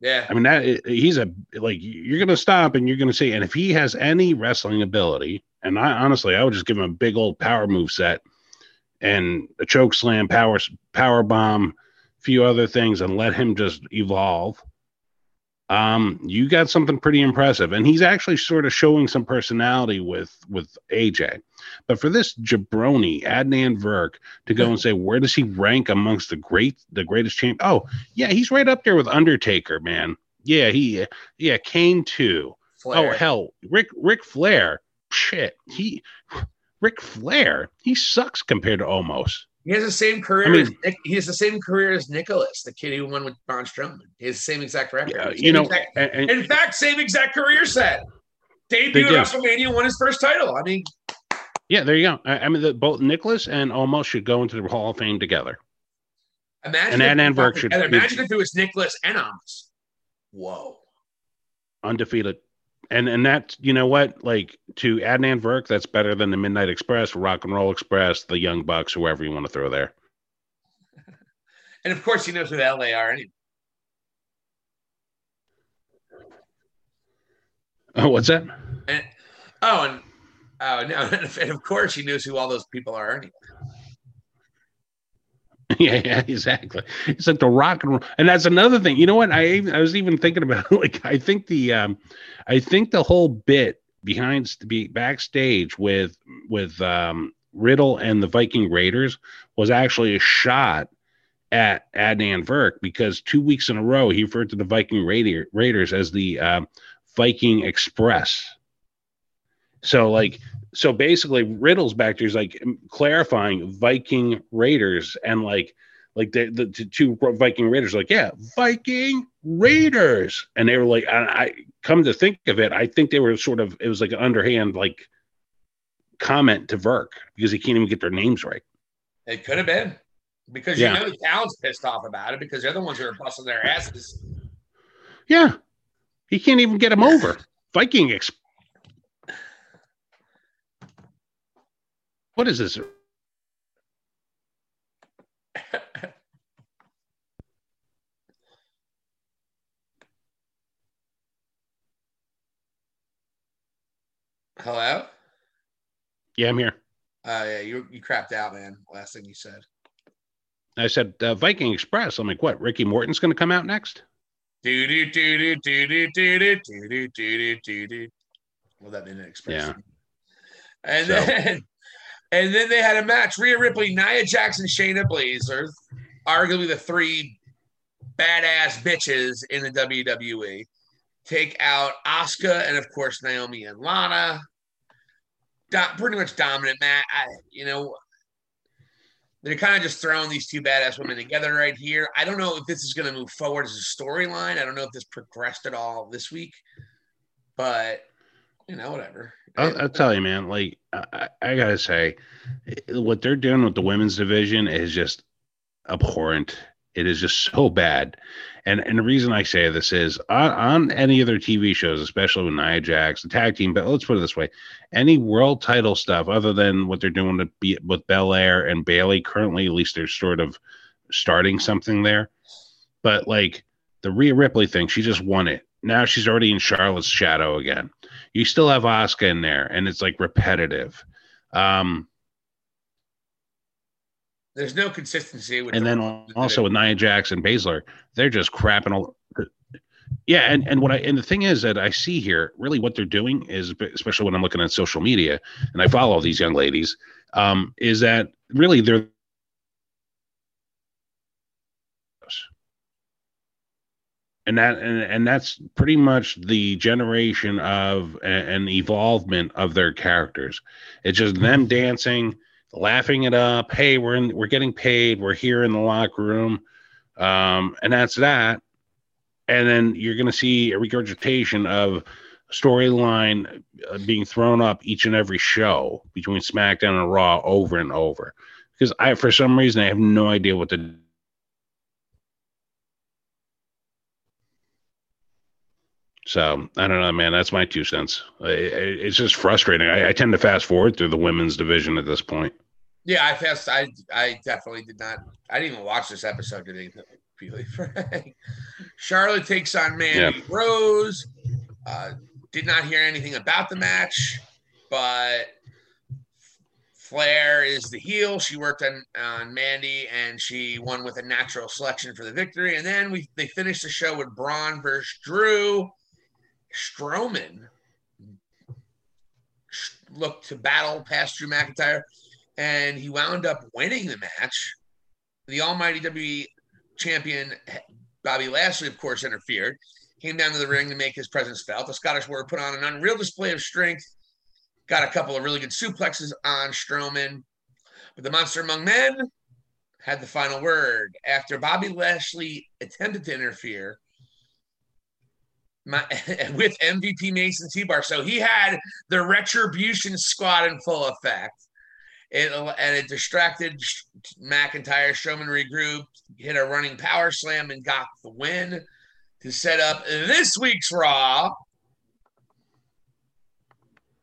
Yeah. I mean, that he's a like you're gonna stop and you're gonna see. And if he has any wrestling ability, and I honestly, I would just give him a big old power move set and a choke slam, power power bomb, few other things, and let him just evolve. Um, you got something pretty impressive, and he's actually sort of showing some personality with with AJ. But for this jabroni Adnan Virk to go and say where does he rank amongst the great the greatest champ? Oh, yeah, he's right up there with Undertaker, man. Yeah, he yeah, Kane too. Flair. Oh hell, Rick Ric Flair. Shit, he Ric Flair. He sucks compared to Omos. He has the same career I mean- as Nick, he has the same career as Nicholas, the kid who won with Braun Strowman. He has the same exact record. Yeah, you know, exact- and, and- in fact, same exact career set. Do. at WrestleMania, won his first title. I mean, yeah, there you go. I, I mean, the, both Nicholas and Omos should go into the Hall of Fame together. imagine And Adnan they should Imagine if it was Nicholas and Omos. Whoa. undefeated. And and that you know what, like to Adnan Virk, that's better than the Midnight Express, Rock and Roll Express, the Young Bucks, whoever you want to throw there. And of course, he knows who the LA are. Anyway. Oh, what's that? And, oh, and oh no, and of course, he knows who all those people are. Anyway. yeah, yeah, exactly. It's like the rock and roll, and that's another thing. You know what? I I was even thinking about like I think the um, I think the whole bit behind be backstage with with um Riddle and the Viking Raiders was actually a shot at Adnan Virk because two weeks in a row he referred to the Viking Raider, Raiders as the um, Viking Express. So like so basically Riddle's back to there's like clarifying Viking Raiders and like like the, the, the two Viking Raiders like yeah Viking Raiders and they were like I, I come to think of it I think they were sort of it was like an underhand like comment to Virk because he can't even get their names right. It could have been because Yeah. you know the town's pissed off about it because they're the ones who are busting their asses. Yeah, he can't even get him over Viking Express. What is this? Hello. Yeah, I'm here. Uh, yeah, you you crapped out, man. Last thing you said. I said uh, Viking Express. I'm like, what? Ricky Morton's going to come out next? Do do do do do do do do do do do do do. Well, that minute express. Yeah. And So- then and then they had a match: Rhea Ripley, Nia Jackson, Shayna Baszler, arguably the three badass bitches in the WWE, take out Asuka and of course Naomi and Lana. Do- pretty much dominant match. You know, they're kind of just throwing these two badass women together right here. I don't know if this is going to move forward as a storyline. I don't know if this progressed at all this week, but you know, whatever. I'll, I'll tell you, man. Like, I, I gotta say, what they're doing with the women's division is just abhorrent. It is just so bad. And and the reason I say this is on, on any other TV shows, especially with Nia Jax, the tag team. But let's put it this way: any world title stuff, other than what they're doing to be with Belair and Bayley currently, at least they're sort of starting something there. But like the Rhea Ripley thing, she just won it. Now she's already in Charlotte's shadow again. You still have Oscar in there, and it's like repetitive. Um, There's no consistency. With and the- then also with Nia Jax and Baszler, they're just crapping all. Yeah, and and what I and the thing is that I see here, really, what they're doing is, especially when I'm looking at social media and I follow these young ladies, um, is that really they're and that and, and that's pretty much the generation of an evolvement of their characters. It's just them dancing, laughing it up. Hey, we're in, we're getting paid. We're here in the locker room, um, and that's that. And then you're going to see a regurgitation of storyline uh, being thrown up each and every show between SmackDown and Raw over and over. Because I, for some reason, I have no idea what to So I don't know, man. That's my two cents. It's just frustrating. I, I tend to fast forward through the women's division at this point. Yeah, I fast. I I definitely did not. I didn't even watch this episode today. To really frank. Charlotte takes on Mandy Rose. Uh, did not hear anything about the match, but Flair is the heel. She worked on on Mandy, and she won with a natural selection for the victory. And then we they finished the show with Braun versus Drew. Strowman looked to battle past Drew McIntyre and he wound up winning the match. The Almighty WWE champion Bobby Lashley, of course, interfered. Came down to the ring to make his presence felt. The Scottish Warrior put on an unreal display of strength. Got a couple of really good suplexes on Strowman. But the Monster Among Men had the final word after Bobby Lashley attempted to interfere my, with MVP Mace and T-Bar. So he had the Retribution Squad in full effect. It, and it distracted McIntyre. Strowman regrouped, hit a running power slam, and got the win to set up this week's Raw,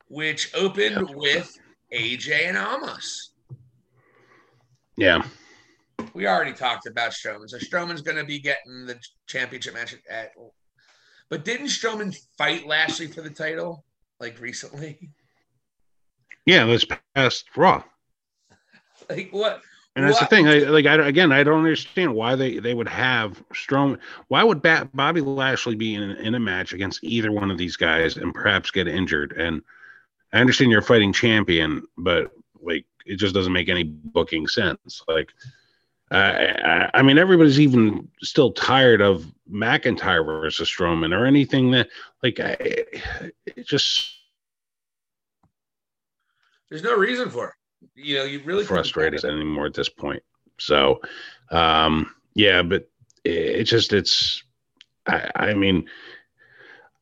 which opened with AJ and Omos. Yeah. We already talked about Strowman. So Strowman's going to be getting the championship match at. But didn't Strowman fight Lashley for the title like recently? Yeah, that's past Raw. Like what? And that's What? the thing. I, like, I, again, I don't understand why they, they would have Strowman. Why would ba- Bobby Lashley be in, in a match against either one of these guys and perhaps get injured? And I understand you're fighting champion, but like, it just doesn't make any booking sense. Like, I, I, I mean, everybody's even still tired of McIntyre versus Strowman or anything that like I, it just There's no reason for it. You know, you really frustrated anymore at this point. So, um, yeah, but it, it just it's. I, I mean,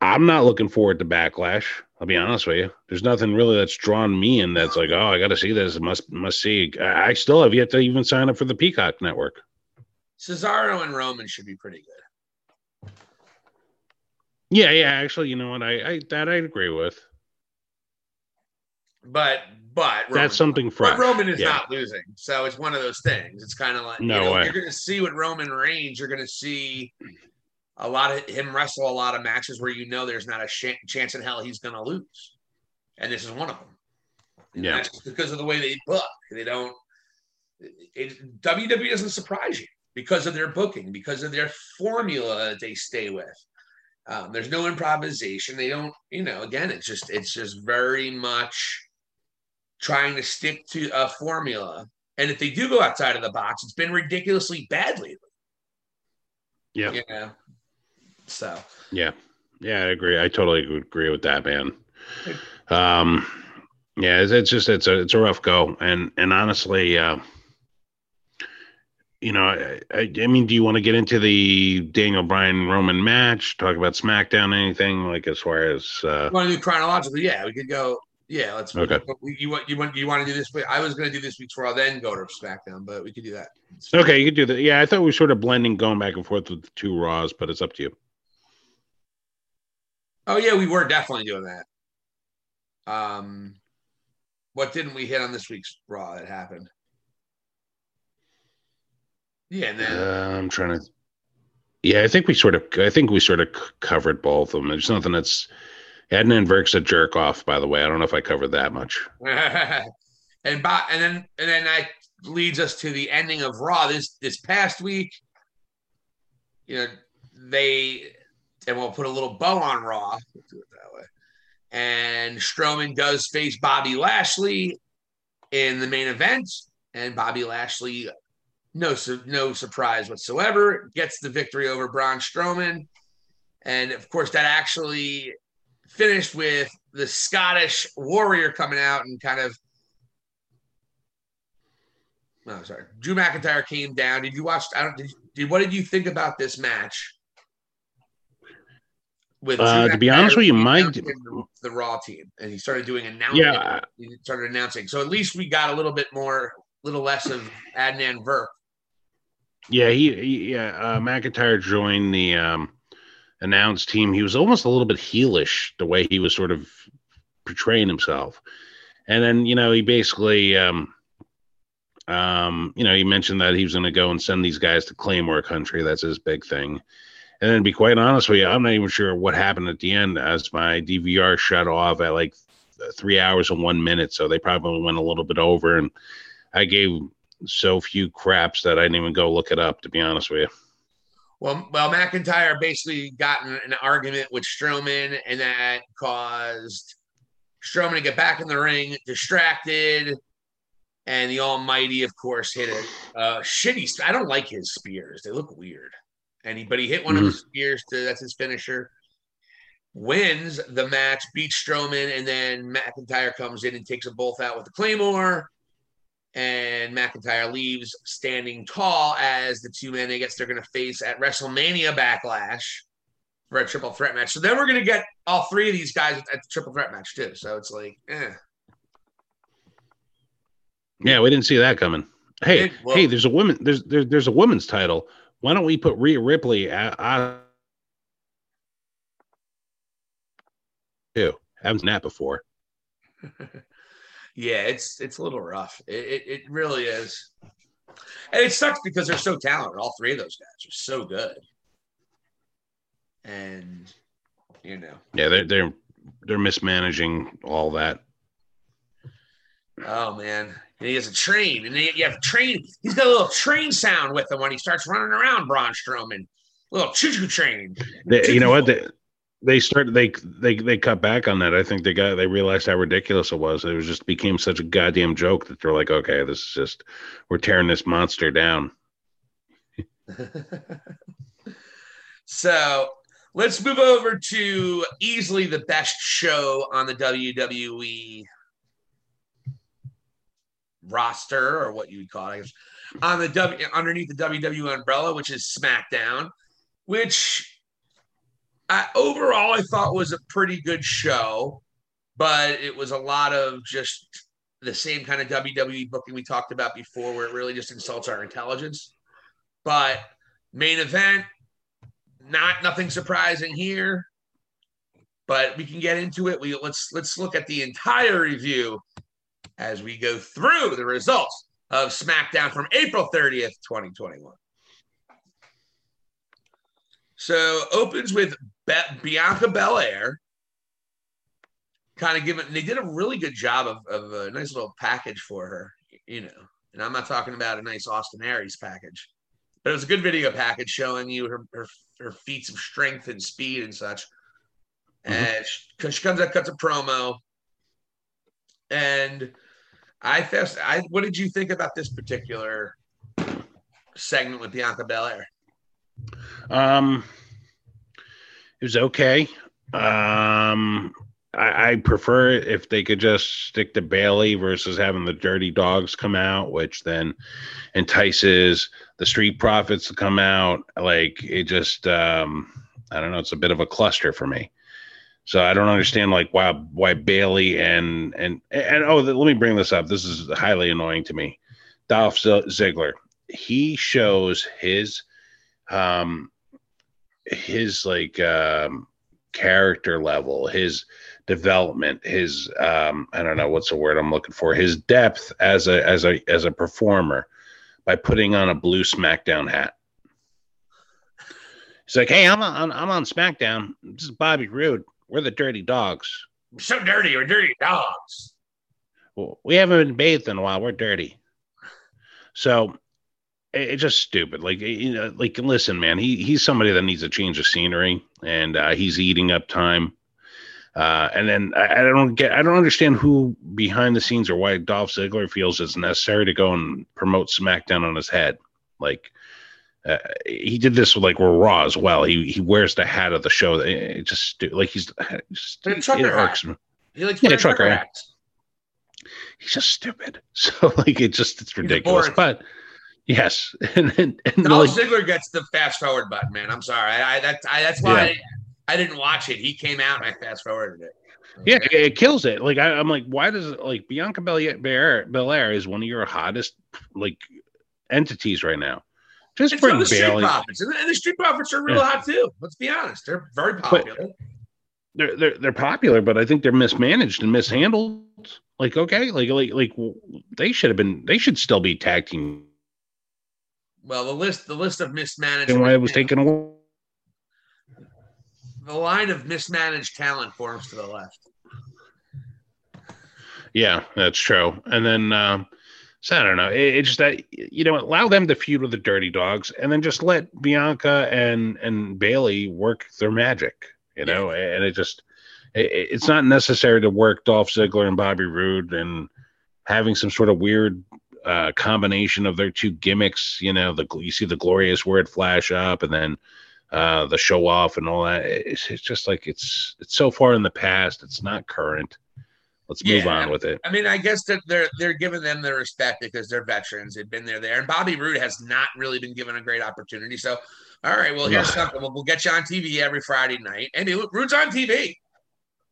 I'm not looking forward to backlash. I'll be honest with you. There's nothing really that's drawn me in. That's like, oh, I got to see this. Must must see. I I still have yet to even sign up for the Peacock Network. Cesaro and Roman should be pretty good. Yeah, yeah. Actually, you know what? I, I that I agree with. But but That's Roman's something But fresh. Roman is Yeah. not losing, so it's one of those things. It's kind of like No you know, way. you're going to see what Roman Reigns. You're going to see a lot of him wrestle a lot of matches where you know there's not a sh- chance in hell he's going to lose, and this is one of them. And Yeah. because of the way they book. They don't. It, WWE doesn't surprise you because of their booking, because of their formula that they stay with. Um, there's no improvisation. They don't, you know. Again, it's just it's just very much trying to stick to a formula. And if they do go outside of the box, it's been ridiculously bad lately. Yeah. You know? So Yeah, yeah, I agree. I totally agree with that, man. Um, yeah, it's, it's just it's a it's a rough go, and and honestly, uh, you know, I, I, I mean, do you want to get into the Daniel Bryan Roman match? Talk about SmackDown? Anything like as far as uh, want to do chronologically? Yeah, we could go. Yeah, let's. Okay. You want you want you want to do this? week? I was going to do this week's Raw, then go to SmackDown, but we could do that. okay, you could do that. Yeah, I thought we were sort of blending, going back and forth with the two Raws, but it's up to you. Oh yeah, we were definitely doing that. Um, what didn't we hit on this week's Raw that happened? Yeah, and then Uh, I'm trying to. Yeah, I think we sort of. I think we sort of c- covered both of them. There's nothing that's. Edna and Verk's a jerk off, by the way. I don't know if I covered that much. and Bo- and then and then that leads us to the ending of Raw this this past week. You know, they and we'll put a little bow on Raw. We'll do it that way. And Strowman does face Bobby Lashley in the main event, and Bobby Lashley, no su- no surprise whatsoever, gets the victory over Braun Strowman. And of course, that actually finished with the Scottish Warrior coming out and kind of. No, sorry. Drew McIntyre came down. Did you watch? I don't. Did, did what did you think about this match? With Uh, to be honest with you, announcing the, the Raw team, and he started doing announcing. Yeah. he started announcing. So at least we got a little bit more, little less of Adnan Virk. Yeah, he, he yeah, uh, McIntyre joined the um, announced team. He was almost a little bit heelish the way he was sort of portraying himself, and then you know he basically, um, um, you know, he mentioned that he was going to go and send these guys to Claymore country. That's his big thing. And then, to be quite honest with you, I'm not even sure what happened at the end as my DVR shut off at like three hours and one minute. So they probably went a little bit over, and I gave so few craps that I didn't even go look it up. To be honest with you. Well, well, McIntyre basically got an argument with Strowman, and that caused Strowman to get back in the ring, distracted, and the Almighty, of course, hit a uh, shitty. I don't like his spears; they look weird. And he, but he hit one of his spears to that's his finisher. Wins the match, beats Strowman, and then McIntyre comes in and takes them both out with the Claymore. And McIntyre leaves standing tall as the two men I guess they're going to face at WrestleMania Backlash for a triple threat match. So then we're going to get all three of these guys at the triple threat match too. So it's like, eh. Yeah, we didn't see that coming. Hey, well- hey, there's a woman. There's there, there's a women's title. Why don't we put Rhea Ripley out? out too. Haven't seen that before. yeah, it's it's a little rough. It, it, it really is. And it sucks because they're so talented. All three of those guys are so good. And, you know, Yeah, they're they're they're mismanaging all that. Oh man, and he has a train, and then you have train. He's got a little train sound with him when he starts running around. Braun Strowman, little choo-choo train. They, you know what? They, they started they they they cut back on that. I think they got they realized how ridiculous it was. It was just became such a goddamn joke that they're like, okay, this is just we're tearing this monster down. So let's move over to easily the best show on the WWE roster, or what you would call it, I guess, on the W underneath the WWE umbrella, which is SmackDown, which I, overall I thought was a pretty good show, but it was a lot of just the same kind of WWE booking we talked about before, where it really just insults our intelligence. But main event, not nothing surprising here. But we can get into it. We let's let's look at the entire review as we go through the results of SmackDown from April 30th, 2021. So opens with Be- Bianca Belair. Kind of giving, they did a really good job of, of a nice little package for her, you know. And I'm not talking about a nice Austin Aries package, but it was a good video package showing you her her, her feats of strength and speed and such. Mhm. And she, she comes out, cuts a promo, and I fest. I what did you think about this particular segment with Bianca Belair? Um, it was okay. Um, I, I prefer if they could just stick to Bayley versus having the Dirty Dogs come out, which then entices the Street Profits to come out. Like it just, um, I don't know. It's a bit of a cluster for me. So I don't understand like why why Bayley and and and oh let me bring this up. This is highly annoying to me. Dolph Ziggler. He shows his um his like um character level, his development, his um I don't know what's the word I'm looking for, his depth as a as a as a performer by putting on a blue SmackDown hat. He's like, "Hey, I'm on I'm on SmackDown. This is Bobby Roode. We're the Dirty Dogs. So dirty We're dirty dogs. Well, we haven't been bathed in a while. We're dirty." So it's just stupid. Like you know, like listen, man, he he's somebody that needs a change of scenery, and uh, he's eating up time. Uh, and then I, I don't get, I don't understand who behind the scenes or why Dolph Ziggler feels it's necessary to go and promote SmackDown on his head. Like uh, he did this with like Raw as well. He he wears the hat of the show. It, just like he's just, it irks me. He likes Yeah, trucker trucker hat. He's just stupid. So like it just it's ridiculous. But yes, and and, and Dolph like, Ziggler gets the fast forward button, man. I'm sorry. I, I that's I, that's why I, I didn't watch it. He came out and I fast forwarded it. Yeah, it, kills it. Like I, I'm like, why does it like Bianca Belair, Belair, Belair is one of your hottest like entities right now. Just for bring the Street Bayley. Profits, and the, and the Street Profits are real Yeah. hot too. Let's be honest; they're very popular. They're, they're they're popular, but I think they're mismanaged and mishandled. Like okay, like like like they should have been. They should still be tag team. well, the list the list of mismanaged And why it was taken away. the line of mismanaged talent forms to the left. Yeah, that's true. And then, um, so I don't know. It, it's just that you know, allow them to feud with the Dirty Dogs, and then just let Bianca and and Bayley work their magic. You know, and it just it, it's not necessary to work Dolph Ziggler and Bobby Roode and having some sort of weird uh, combination of their two gimmicks. You know, the you see the glorious word flash up, and then uh, the show off and all that. It's, it's just like it's it's so far in the past. It's not current. Let's move Yeah. on with it. I mean, I guess that they're they're giving them the respect because they're veterans. They've been there there, and Bobby Roode has not really been given a great opportunity. So, all right, well, here's something. We'll, we'll get you on TV every Friday night, and it, Roode's on TV.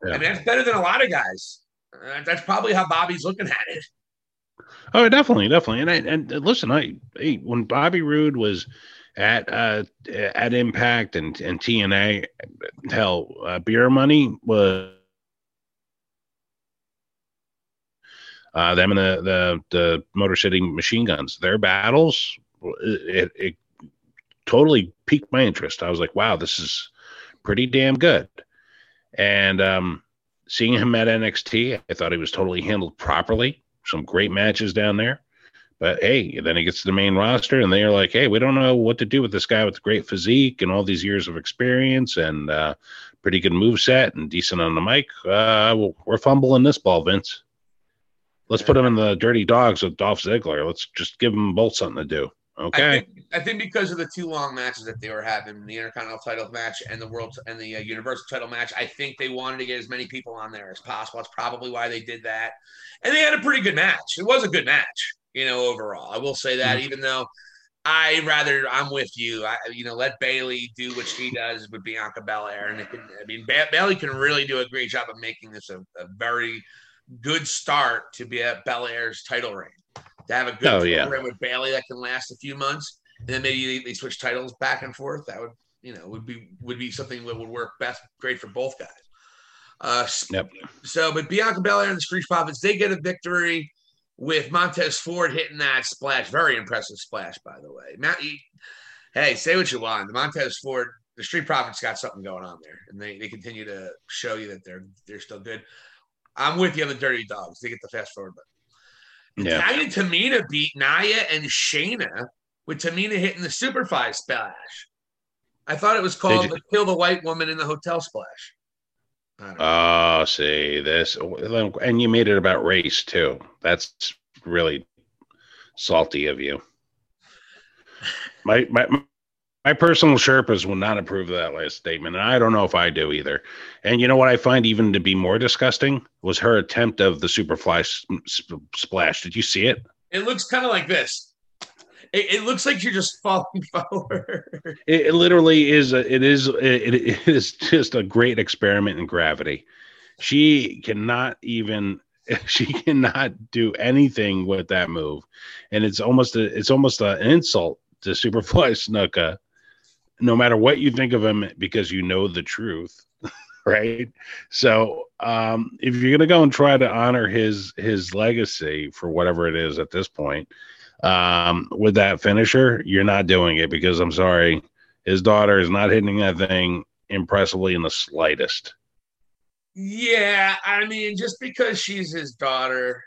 Yeah. I mean, that's better than a lot of guys. Uh, that's probably how Bobby's looking at it. Oh, definitely, definitely. And I, and listen, I hey, when Bobby Roode was at uh at Impact and and TNA, hell, uh, Beer Money was uh them and the the the Motor City Machine Guns. Their battles, it, it totally piqued my interest. I was like, wow, this is pretty damn good. And um, seeing him at NXT, I thought he was totally handled properly some great matches down there. But hey, then he gets to the main roster, and they're like, "Hey, we don't know what to do with this guy with the great physique and all these years of experience and uh, pretty good move set and decent on the mic. Uh, we're fumbling this ball, Vince. Let's put him in the Dirty Dogs with Dolph Ziggler. Let's just give them both something to do." Okay. I think, I think because of the two long matches that they were having, the Intercontinental title match and the World and the uh, Universal title match, I think they wanted to get as many people on there as possible. That's probably why they did that. And they had a pretty good match. It was a good match, you know, overall. I will say that, mm-hmm. even though I rather I'm with you. I you know let Bayley do what she does with Bianca Belair, and it can. I mean, ba- Bayley can really do a great job of making this a, a very good start to be at Belair's title reign. To have a good oh, yeah. reign with Bayley that can last a few months, and then maybe they, they switch titles back and forth. That would you know would be would be something that would work best, great for both guys. Uh, yep. So, but Bianca Belair and the Street Profits they get a victory with Montez Ford hitting that splash. Very impressive splash, by the way. Matt, hey, say what you want. The Montez Ford, the Street Profits got something going on there, and they, they continue to show you that they're they're still good. I'm with you on the Dirty Dogs. They get the fast forward button. Yeah. Natalya Tamina beat Nia and Shayna with Tamina hitting the Superfly splash. I thought it was called the Kill the White Woman in the Hotel Splash. Oh, see this, and you made it about race too. That's really salty of you. My my my personal Sherpas will not approve of that last statement, and I don't know if I do either. And you know what I find even to be more disgusting was her attempt of the Superfly splash. Did you see it? It looks kind of like this. It, it, looks like you're just falling forward. It, it literally is. A, it is. It, it is just a great experiment in gravity. She cannot even. She cannot do anything with that move, and it's almost a. It's almost an insult to Superfly Snuka. No matter what you think of him, because you know the truth, right? So, um, if you're gonna go and try to honor his his legacy for whatever it is at this point, um, with that finisher, you're not doing it because I'm sorry, his daughter is not hitting that thing impressively in the slightest. Yeah, I mean, just because she's his daughter,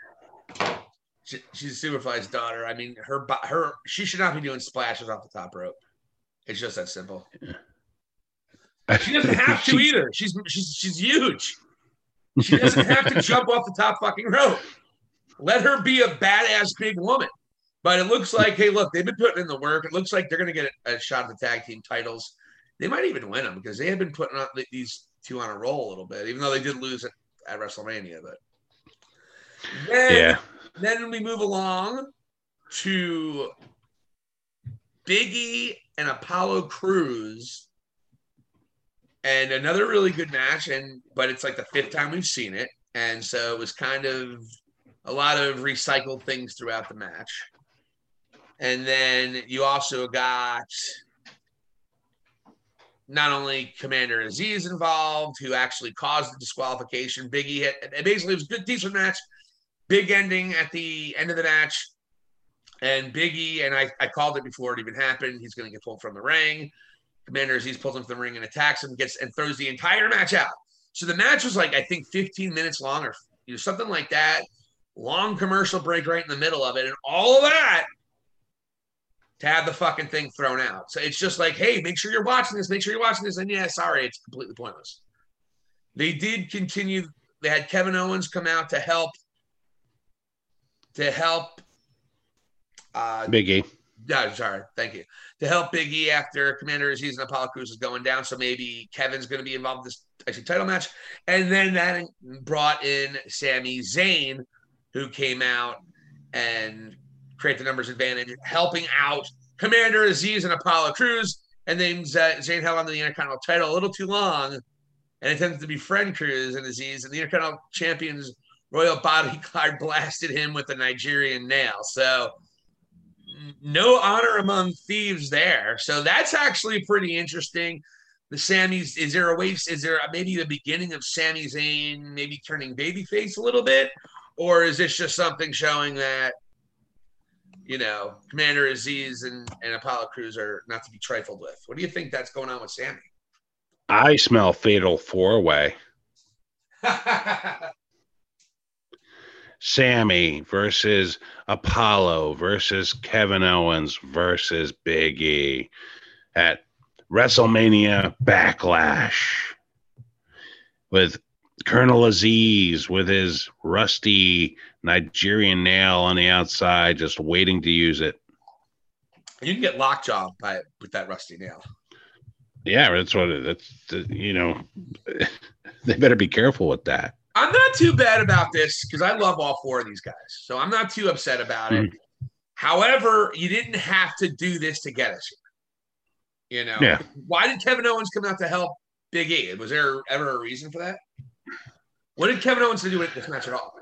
she's Superfly's daughter. I mean, her her she should not be doing splashes off the top rope. It's just that simple. She doesn't have to either. She's she's she's huge. She doesn't have to jump off the top fucking rope. Let her be a badass big woman. But it looks like, hey, look, they've been putting in the work. It looks like they're going to get a, shot at the tag team titles. They might even win them because they have been putting on these two on a roll a little bit, even though they did lose at, at WrestleMania. But then, yeah, then we move along to Biggie and Apollo Crews, and another really good match. And but it's like the fifth time we've seen it, and so it was kind of a lot of recycled things throughout the match. And then you also got not only Commander Aziz involved, who actually caused the disqualification. Biggie hit, and basically, it was a good, decent match. Big ending at the end of the match. And Biggie, and I, I called it before it even happened. He's going to get pulled from the ring. Commander Aziz pulls him from the ring and attacks him, gets and throws the entire match out. So the match was like, I think 15 minutes long or you know, something like that. Long commercial break right in the middle of it. And all of that to have the fucking thing thrown out. So it's just like, hey, make sure you're watching this. Make sure you're watching this. And yeah, sorry, it's completely pointless. They did continue. They had Kevin Owens come out to help. To help. Uh, Biggie. Yeah, sorry. Thank you. To help Biggie after Commander Aziz and Apollo Crews is going down. So maybe Kevin's going to be involved in this actually title match. And then that brought in Sami Zayn, who came out and create the numbers advantage, helping out Commander Aziz and Apollo Crews. And then Zayn held on to the Intercontinental title a little too long and attempted to befriend Crews and Aziz. And the Intercontinental Champion's Royal Bodyguard blasted him with a Nigerian nail. So no honor among thieves there. So that's actually pretty interesting. The Sami's is there a way? Is there maybe the beginning of Sami Zayn maybe turning babyface a little bit, or is this just something showing that you know, Commander Aziz and, and Apollo Crews are not to be trifled with. What do you think that's going on with Sami? I smell fatal four way. Sami versus Apollo versus Kevin Owens versus Big E at WrestleMania Backlash with Colonel Aziz with his rusty Nigerian nail on the outside, just waiting to use it. You can get lockjaw by with that rusty nail. Yeah, that's what it, that's you know they better be careful with that. I'm not too bad about this because I love all four of these guys, so I'm not too upset about it. Mm-hmm. However, you didn't have to do this to get us here. You know, Yeah. why did Kevin Owens come out to help Big E? Was there ever a reason for that? What did Kevin Owens do with this match at all?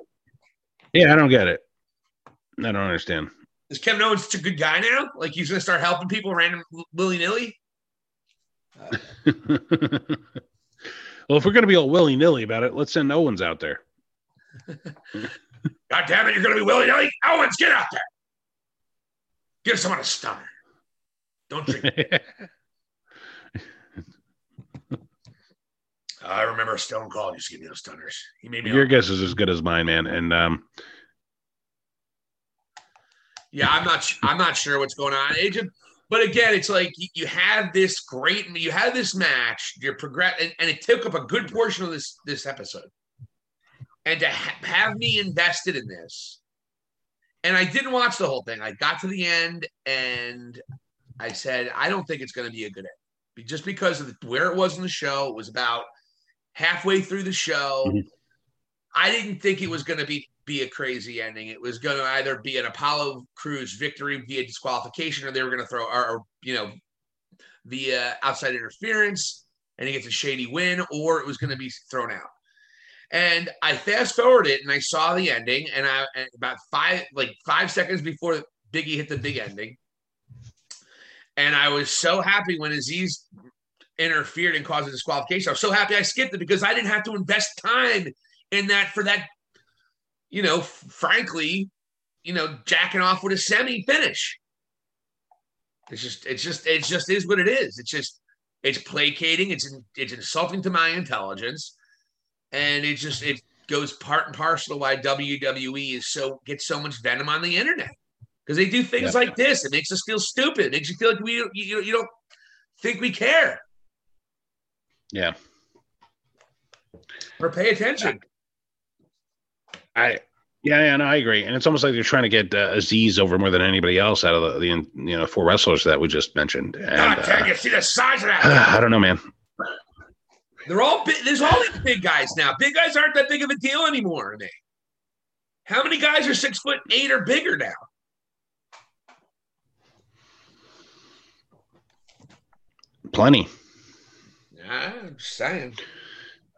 Yeah, I don't get it. I don't understand. Is Kevin Owens such a good guy now? Like he's going to start helping people random willy nilly? well, if we're gonna be all willy nilly about it, let's send Owens out there. God damn it, you're going to be willy nilly? Owens, get out there. Give someone a stunner. Don't drink. I remember Stone Cold used to give me those stunners. He made me. Your guess is as good as mine, man. And um, Yeah, I'm not. I'm not sure what's going on. Just, but again, it's like you, you have this great. You have this match. You're progress, and, and it took up a good portion of this this episode. And to ha- have me invested in this, and I didn't watch the whole thing. I got to the end, and I said, I don't think it's going to be a good end, just because of the, where it was in the show. It was about halfway through the show. Mhm. I didn't think it was going to be be a crazy ending. It was going to either be an Apollo Crews victory via disqualification, or they were going to throw, or, or you know, via outside interference, and he gets a shady win, or it was going to be thrown out. And I fast forwarded it, and I saw the ending, and I and about five like five seconds before Biggie hit the big ending, and I was so happy when Azeez interfered and caused a disqualification. I was so happy I skipped it because I didn't have to invest time in that for that, you know, frankly, you know, jacking off with a semi finish. It's just, it's just, it just is what it is. It's just, it's placating. It's, it's insulting to my intelligence, and it just, it goes part and parcel to why WWE is so gets so much venom on the internet because they do things Yeah. like this. It makes us feel stupid. It makes you feel like we, you, you, you don't think we care yeah, or pay attention. I yeah, and I agree. And it's almost like they're trying to get uh, Azeez over more than anybody else out of the, the you know four wrestlers that we just mentioned. And God uh, you see the size of that. I don't know, man. They're all big. There's all these big guys now. Big guys aren't that big of a deal anymore. Are they? How many guys are six foot eight or bigger now? Plenty. Yeah, I'm just saying.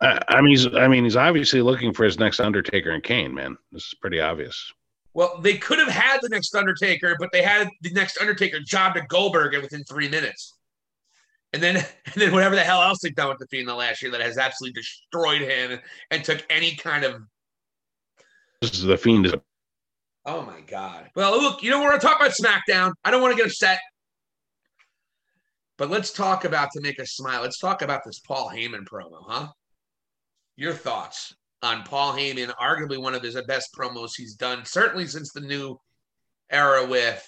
I, I mean, he's I mean, he's obviously looking for his next Undertaker and Kane. Man, this is pretty obvious. Well, they could have had the next Undertaker, but they had the next Undertaker job to Goldberg within three minutes. And then, and then whatever the hell else they've done with the Fiend the last year that has absolutely destroyed him and took any kind of This is the fiend. Is, Oh my God. Well, look, you know, we're going to talk about SmackDown. I don't want to get upset. But let's talk about to make us smile. Let's talk about this Paul Heyman promo, huh? Your thoughts on Paul Heyman, arguably one of his best promos he's done, certainly since the new era with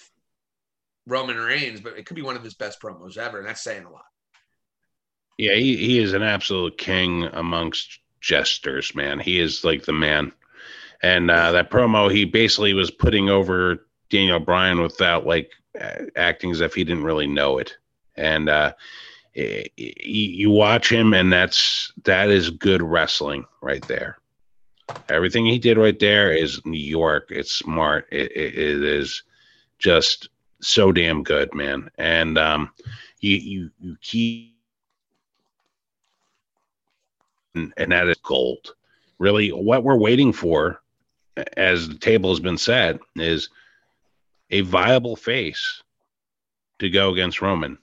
Roman Reigns, but it could be one of his best promos ever, and that's saying a lot. yeah, he, he is an absolute king amongst jesters. Man, he is like the man. And uh, that promo, he basically was putting over Daniel Bryan without like acting as if he didn't really know it. And uh, you watch him, and that's that is good wrestling right there. Everything he did right there is New York. It's smart. It, it, it is just so damn good, man. And um, you you you keep and, and that is gold. Really, what we're waiting for, as the table has been set, is a viable face to go against Roman.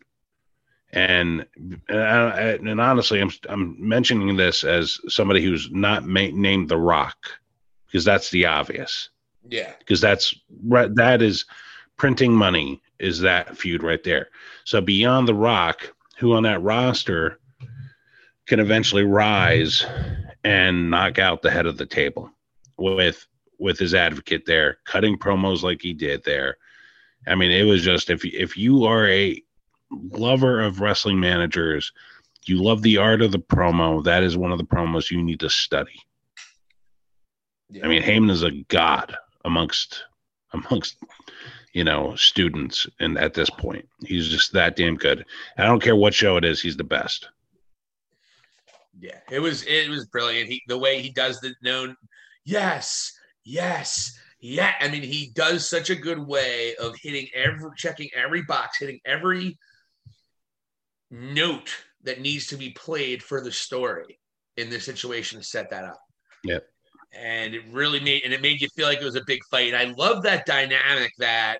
And and, honestly, I'm I'm mentioning this as somebody who's not ma- named The Rock, because that's the obvious. Yeah. Because that's right. That is printing money. Is that feud right there? So beyond The Rock, who on that roster can eventually rise and knock out the head of the table with with his advocate there, cutting promos like he did there. I mean, it was just if if you are a lover of wrestling managers, you love the art of the promo. That is one of the promos you need to study. yeah. I mean, Heyman is a god amongst amongst you know, students. And at this point, he's just that damn good. I don't care what show it is, he's the best. Yeah, it was it was brilliant. He the way he does the known, yes, yes, yeah. I mean, he does such a good way of hitting every checking every box, hitting every note that needs to be played for the story in this situation to set that up. Yep. And it really made and it made you feel like it was a big fight. And I love that dynamic that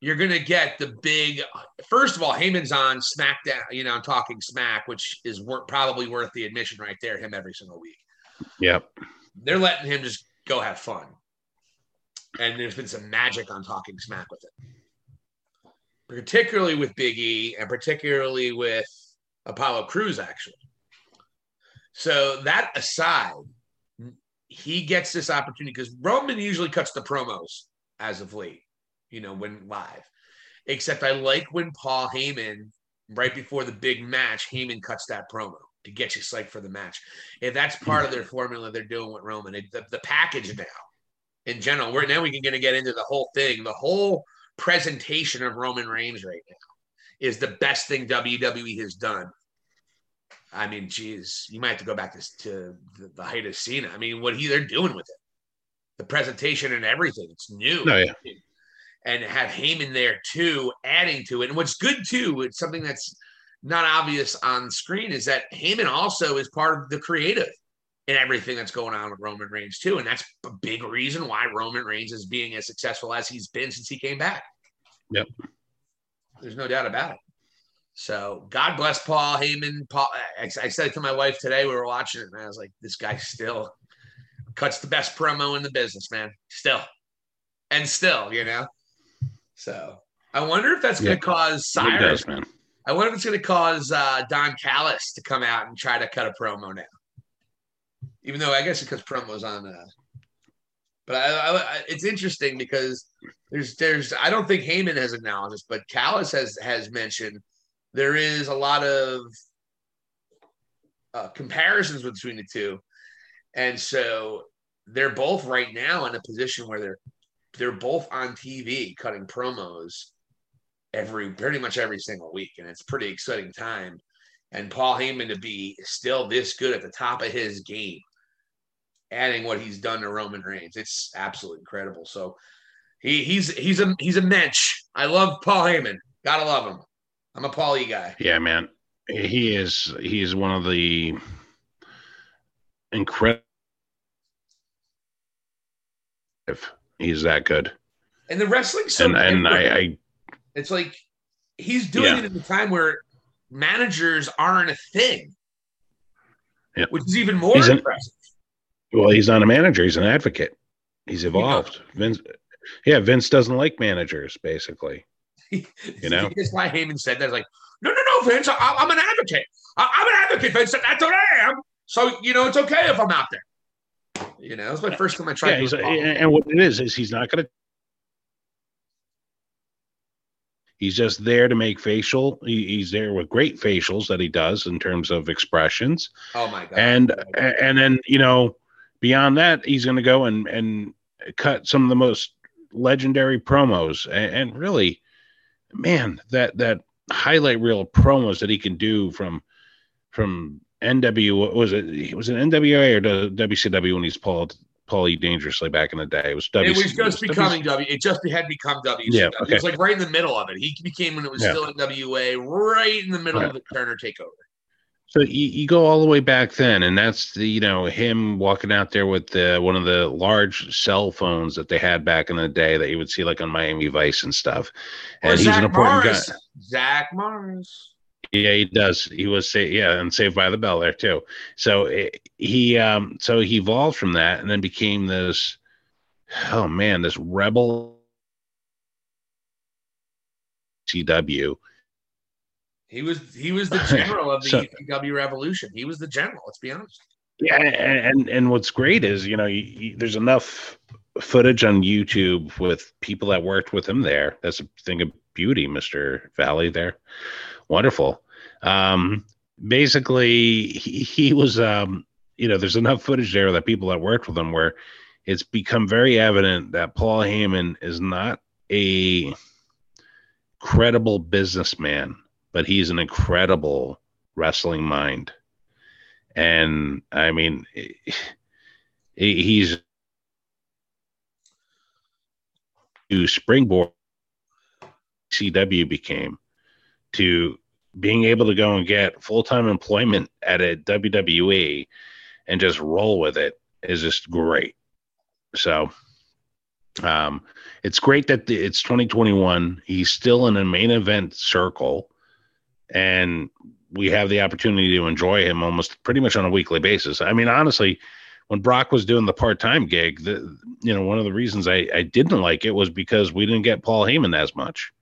you're gonna get the big first of all, Heyman's on SmackDown, you know, talking smack, which is wor- probably worth the admission right there, him every single week. Yep. They're letting him just go have fun. And there's been some magic on talking smack with it. Particularly with Big E and particularly with Apollo Crews, actually. So that aside, he gets this opportunity because Roman usually cuts the promos as of late, you know, when live. Except I like when Paul Heyman, right before the big match, Heyman cuts that promo to get you psyched for the match. If that's part of their mm-hmm. formula they're doing with Roman, it, the, the package now in general, we're now we can gonna get into the whole thing, the whole presentation of Roman Reigns right now is the best thing WWE has done. I mean, geez, you might have to go back to, to the, the height of Cena. I mean, what he they're doing with it, the presentation and everything, it's new. Oh, yeah. And have Heyman there too, adding to it. And what's good too, it's something that's not obvious on screen, is that Heyman also is part of the creative in everything that's going on with Roman Reigns too. And that's a big reason why Roman Reigns is being as successful as he's been since he came back. Yep. There's no doubt about it. So God bless Paul Heyman. Paul, I, I said it to my wife today. We were watching it, and I was like, "This guy still cuts the best promo in the business, man. Still, and still, you know." So I wonder if that's going to cause Cyrus. Does, man. I wonder if it's going to cause uh, Don Callis to come out and try to cut a promo now. Even though I guess because promos on. Uh, but I, I, it's interesting because there's there's I don't think Heyman has acknowledged this, but Callis has has mentioned there is a lot of uh, comparisons between the two, and so they're both right now in a position where they're they're both on TV cutting promos every pretty much every single week, and it's pretty exciting time. And Paul Heyman to be still this good at the top of his game, adding what he's done to Roman Reigns, it's absolutely incredible. So he he's he's a he's a mensch. I love Paul Heyman. Gotta love him. I'm a Paulie guy. Yeah, man. He is he is one of the incredible if he's that good. And the wrestling so and, and I, I it's like he's doing Yeah. it in a time where managers aren't a thing. Yeah. Which is even more He's an- impressive. Well, he's not a manager, he's an advocate. He's evolved. Vince yeah, Vince doesn't like managers, basically. You know? That's why Heyman said that. Like, no, no, no, Vince, I, I'm an advocate. I, I'm an advocate, Vince. That's what I am. So, you know, it's okay if I'm out there. You know, it's my first time I tried Yeah, and what it is is he's not going to. He's just there to make facial. He, he's there with great facials that he does in terms of expressions, Oh my god. and and then you know beyond that he's going to go and and cut some of the most legendary promos and, and really, man, that that highlight reel promos that he can do from from NW was it was it NWA or WCW when he's pulled Paulie dangerously back in the day. It was W. it was just WC becoming W. It just had become W. Yeah, It was like right in the middle of it. He became when it was Yeah. still in WA, right in the middle Yeah. of the Turner takeover. So you, you go all the way back then, and that's the you know him walking out there with the one of the large cell phones that they had back in the day that you would see like on Miami Vice and stuff. Or And he's Zach an important Morris. guy. Zach Morris. Yeah, he does. He was sa- yeah, and Saved by the Bell there too. So it, he um so he evolved from that and then became this oh man, this rebel CW. He was he was the general of the So- revolution. He was the general. Let's be honest. Yeah, and and, and what's great is you know you, you- there's enough footage on YouTube with people that worked with him there. That's a thing of beauty, Mister Valley. There, wonderful. Um, basically, he, he was um, you know there's enough footage there that people that worked with him where it's become very evident that Paul Heyman is not a credible businessman, but he's an incredible wrestling mind. And I mean, he's to springboard CW became to being able to go and get full time employment at a WWE and just roll with it is just great. So, um, it's great that the, it's 2021. He's still in a main event circle, and we have the opportunity to enjoy him almost pretty much on a weekly basis. I mean, honestly, when Brock was doing the part time gig, the you know one of the reasons I, I didn't like it was because we didn't get Paul Heyman as much.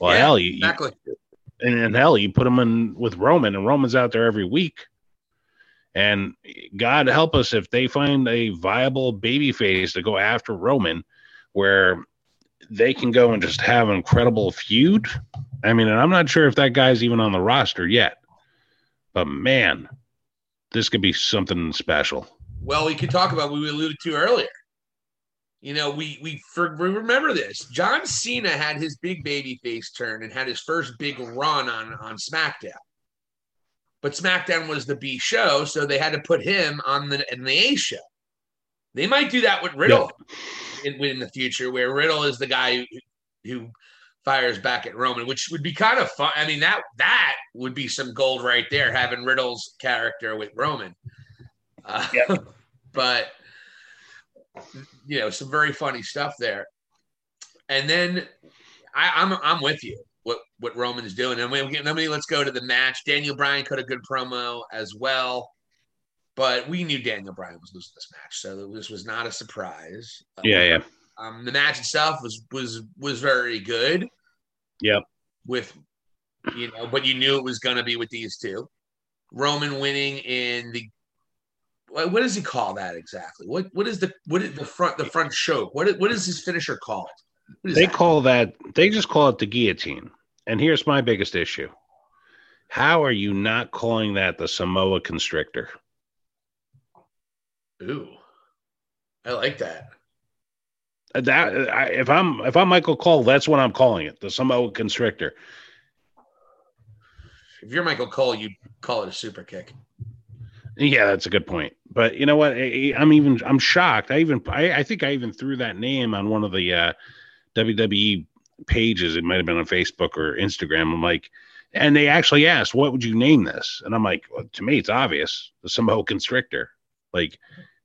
Well, yeah, hell, you, exactly. You, and, and hell, you put him in with Roman, and Roman's out there every week. And God help us if they find a viable baby face to go after Roman, where they can go and just have an incredible feud. I mean, and I'm not sure if that guy's even on the roster yet, but man, this could be something special. Well, we could talk about what we alluded to earlier. You know, we we, for, we remember this. John Cena had his big baby face turn and had his first big run on on SmackDown. But SmackDown was the B show, so they had to put him on the in the A show. They might do that with Riddle in, in the future, where Riddle is the guy who, who fires back at Roman, which would be kind of fun. I mean, that that would be some gold right there, having Riddle's character with Roman. Uh, yep. but you know, some very funny stuff there. And then I, am I'm, I'm with you. What what Roman's doing, and we let me let's go to the match. Daniel Bryan cut a good promo as well, but we knew Daniel Bryan was losing this match, so this was not a surprise. Yeah, yeah. Um, the match itself was was was very good. Yep. With you know, but you knew it was going to be with these two. Roman winning in the what does he call that exactly? What what is the what is the front the front choke? What what is his finisher called? They that? call that they just call it the guillotine. And here's my biggest issue. How are you not calling that the Samoa constrictor? Ooh. I like that. That I, if I'm if I'm Michael Cole, that's what I'm calling it, the Samoa constrictor. If you're Michael Cole, you'd call it a super kick. Yeah, that's a good point. But you know what? I, am even I'm shocked. I even I, I, think I even threw that name on one of the uh, WWE pages. It might have been on Facebook or Instagram. I'm like, and they actually asked, "What would you name this?" And I'm like, well, to me, it's obvious. The Samoa Constrictor. Like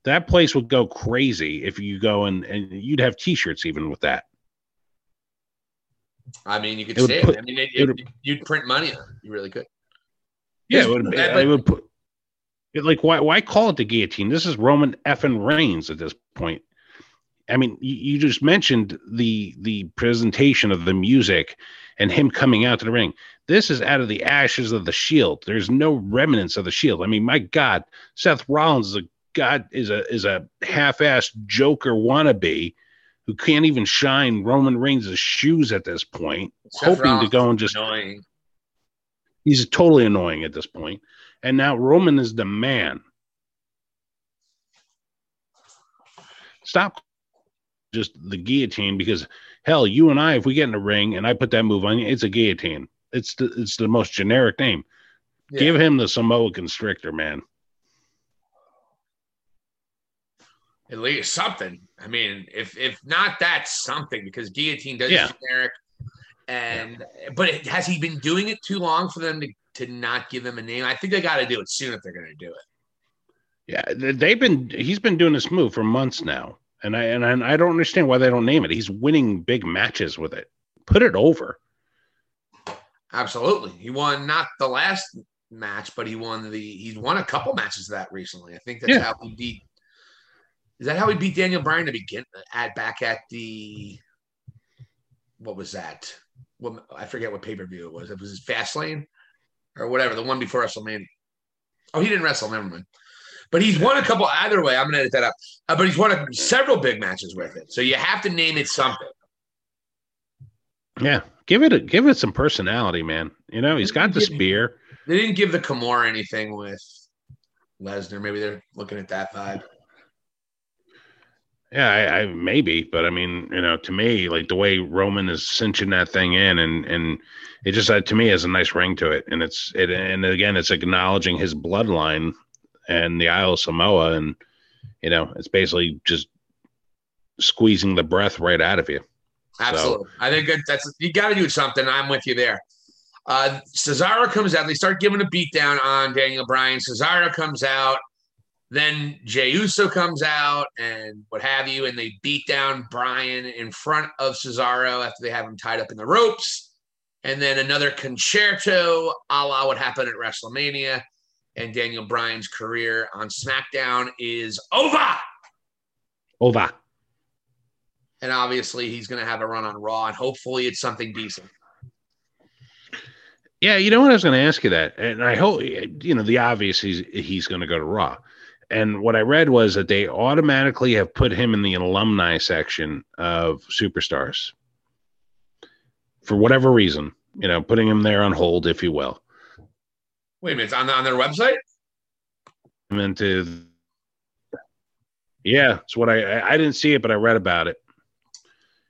that place would go crazy if you go and and you'd have T-shirts even with that. I mean, you could say it. I mean, it, it, you'd print money on it. You really could. Yeah, it would, it would put like, why why call it the guillotine? This is Roman effing Reigns at this point. I mean, you, you just mentioned the the presentation of the music and him coming out to the ring. This is out of the ashes of the Shield. There's no remnants of the Shield. I mean, my God, Seth Rollins is a god is a is a half-assed Joker wannabe who can't even shine Roman Reigns' shoes at this point, Seth hoping Rollins to go and just annoying. He's totally annoying at this point. And now Roman is the man. Stop just the guillotine because hell, you and I, if we get in the ring and I put that move on you, it's a guillotine. It's the it's the most generic name. Yeah. Give him the Samoa Constrictor, man. At least something. I mean, if if not that, something because guillotine does yeah. generic. And but it, has he been doing it too long for them to to not give him a name. I think they got to do it soon if they're going to do it. Yeah, they've been. He's been doing this move for months now, and I and I don't understand why they don't name it. He's winning big matches with it. Put it over. Absolutely, he won not the last match, but he won the. He's won a couple matches of that recently. I think that's yeah. how he beat. Is that how he beat Daniel Bryan to begin at back at the? What was that? What I forget what pay per view it was. It was Fastlane or whatever, the one before WrestleMania. Oh, he didn't wrestle. Never mind. But he's won a couple. Either way, I'm gonna edit that up. Uh, but he's won a, several big matches with it. So you have to name it something. Yeah, give it a give it some personality, man. You know, he's got the spear. They didn't give the Kimura anything with Lesnar. Maybe they're looking at that vibe. Yeah, I, I maybe, but I mean, you know, to me, like the way Roman is cinching that thing in, and and it just uh, to me has a nice ring to it, and it's it, and again, it's acknowledging his bloodline and the Isle of Samoa, and you know, it's basically just squeezing the breath right out of you. Absolutely, so, I think that's you got to do something. I'm with you there. Uh, Cesaro comes out. They start giving a beatdown on Daniel Bryan. Cesaro comes out then Jey Uso comes out and what have you, and they beat down Bryan in front of Cesaro after they have him tied up in the ropes. And then another Con-Chair-To a la what happened at WrestleMania. And Daniel Bryan's career on SmackDown is over. Over. And obviously, he's going to have a run on Raw, and hopefully, it's something decent. Yeah, you know what I was going to ask you that, and I hope you know the obvious. He's he's going to go to Raw, and what I read was that they automatically have put him in the alumni section of superstars for whatever reason. You know, putting him there on hold, if you will. Wait a minute, on on their website. Into yeah, it's what I I didn't see it, but I read about it.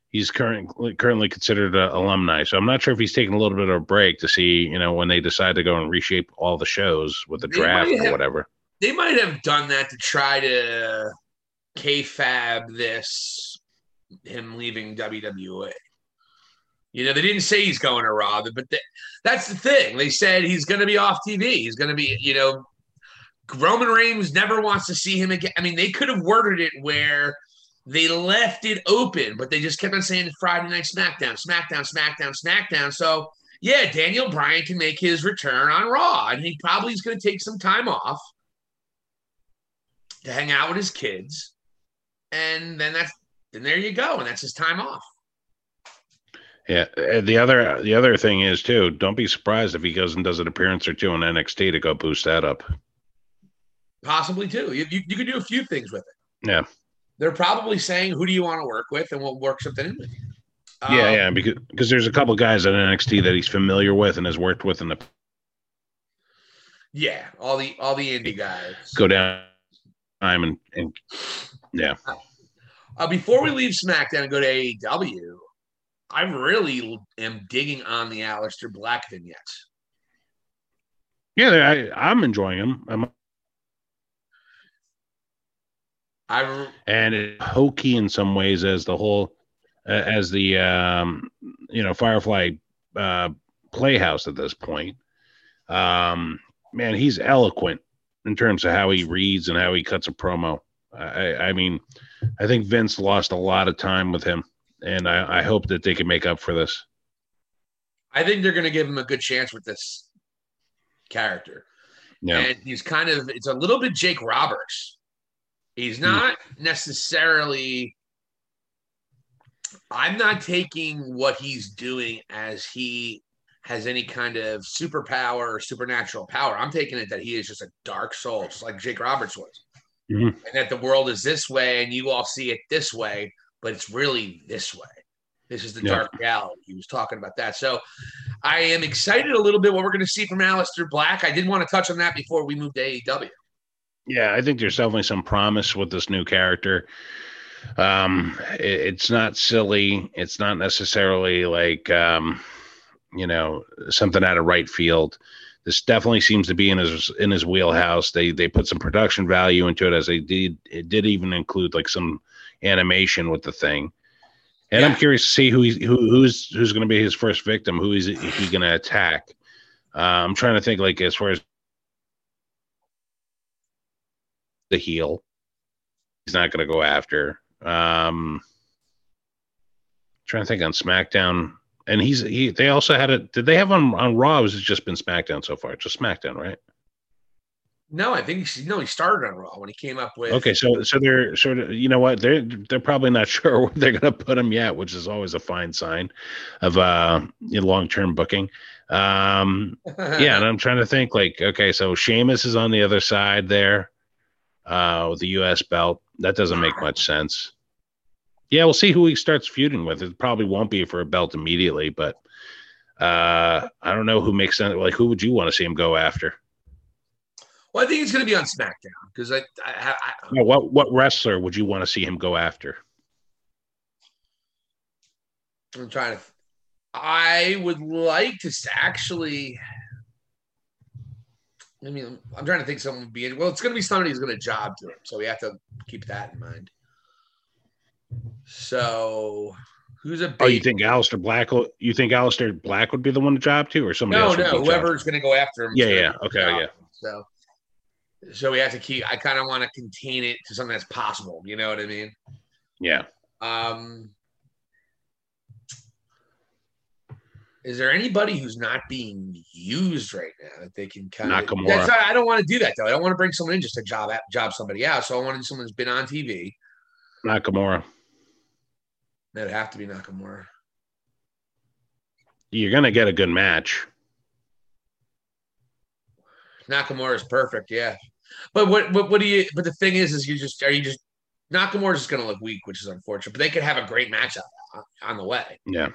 He's currently currently considered an alumni, so I'm not sure if he's taking a little bit of a break to see, you know, when they decide to go and reshape all the shows with the draft or whatever they might have done that to try to kayfabe this him leaving WWE. You know, they didn't say he's going to Raw, but they, that's the thing. They said he's going to be off TV. He's going to be, you know, Roman Reigns never wants to see him again. I mean, they could have worded it where they left it open, but they just kept on saying Friday Night SmackDown, SmackDown, SmackDown, SmackDown. So, yeah, Daniel Bryan can make his return on Raw, and he probably is going to take some time off to hang out with his kids, and then that's then there you go, and that's his time off. Yeah, the other the other thing is too. Don't be surprised if he goes and does an appearance or two on NXT to go boost that up. Possibly too. You, you, you could do a few things with it. Yeah, they're probably saying, "Who do you want to work with?" and we'll work something in with you. Yeah, um, yeah, because because there's a couple guys at NXT that he's familiar with and has worked with in the. Yeah, all the all the indie guys go down time and, and yeah. Uh, before we leave SmackDown and go to AEW, I really am digging on the Aleister Black vignettes. Yeah, I, I'm enjoying them. I'm I and it hokey in some ways as the whole uh, as the um, you know Firefly uh, Playhouse at this point. Um, man, he's eloquent in terms of how he reads and how he cuts a promo. I, I mean, I think Vince lost a lot of time with him, and I, I hope that they can make up for this. I think they're going to give him a good chance with this character. Yeah. And he's kind of, it's a little bit Jake Roberts. He's hmm. not necessarily, I'm not taking what he's doing as he has any kind of superpower or supernatural power. I'm taking it that he is just a dark soul, just like Jake Roberts was. Mm-hmm. And that the world is this way and you all see it this way, but it's really this way. This is the yeah. dark reality. He was talking about that. So I am excited a little bit what we're going to see from Aleister Black. I did want to touch on that before we moved to AEW. Yeah, I think there's definitely some promise with this new character. Um, it, it's not silly. It's not necessarily like um, you know, something out of right field. This definitely seems to be in his in his wheelhouse. They they put some production value into it as they did. It did even include like some animation with the thing. And yeah. I'm curious to see who he's who, who's who's going to be his first victim. Who is he going to attack? Uh, I'm trying to think like as far as the heel, he's not going to go after. Um, trying to think on SmackDown and he's he. They also had it. Did they have on on Raw? Or has it just been SmackDown so far? Just SmackDown, right? No, I think he, no. He started on Raw when he came up with. Okay, so so they're sort of you know what they're they're probably not sure where they're going to put him yet, which is always a fine sign of uh long term booking. Um, yeah, and I'm trying to think like okay, so Sheamus is on the other side there, uh, with the U.S. belt. That doesn't make much sense. Yeah, we'll see who he starts feuding with. It probably won't be for a belt immediately, but uh, I don't know who makes sense. Like, who would you want to see him go after? Well, I think he's going to be on SmackDown because I, I, I, what what wrestler would you want to see him go after? I'm trying to. I would like to actually. I mean, I'm trying to think someone would be in. Well, it's going to be somebody who's going to job to him, so we have to keep that in mind. So, who's a big? Oh, you think Aleister Black? will- You think Aleister Black would be the one to job to, or somebody no, no, whoever's going to go after him. Yeah, yeah, okay, yeah. So, so we have to keep. I kind of want to contain it to something that's possible. You know what I mean? Yeah, Um, is there anybody who's not being used right now that they can kind of? That's I don't want to do that though. I don't want to bring someone in just to job job somebody out. So I want to do someone who's been on TV. Nakamura. That'd have to be Nakamura. You're gonna get a good match. Nakamura is perfect, yeah. But what, what what do you? But the thing is, is you just are you just Nakamura's just going to look weak, which is unfortunate. But they could have a great match on, on the way. Yeah,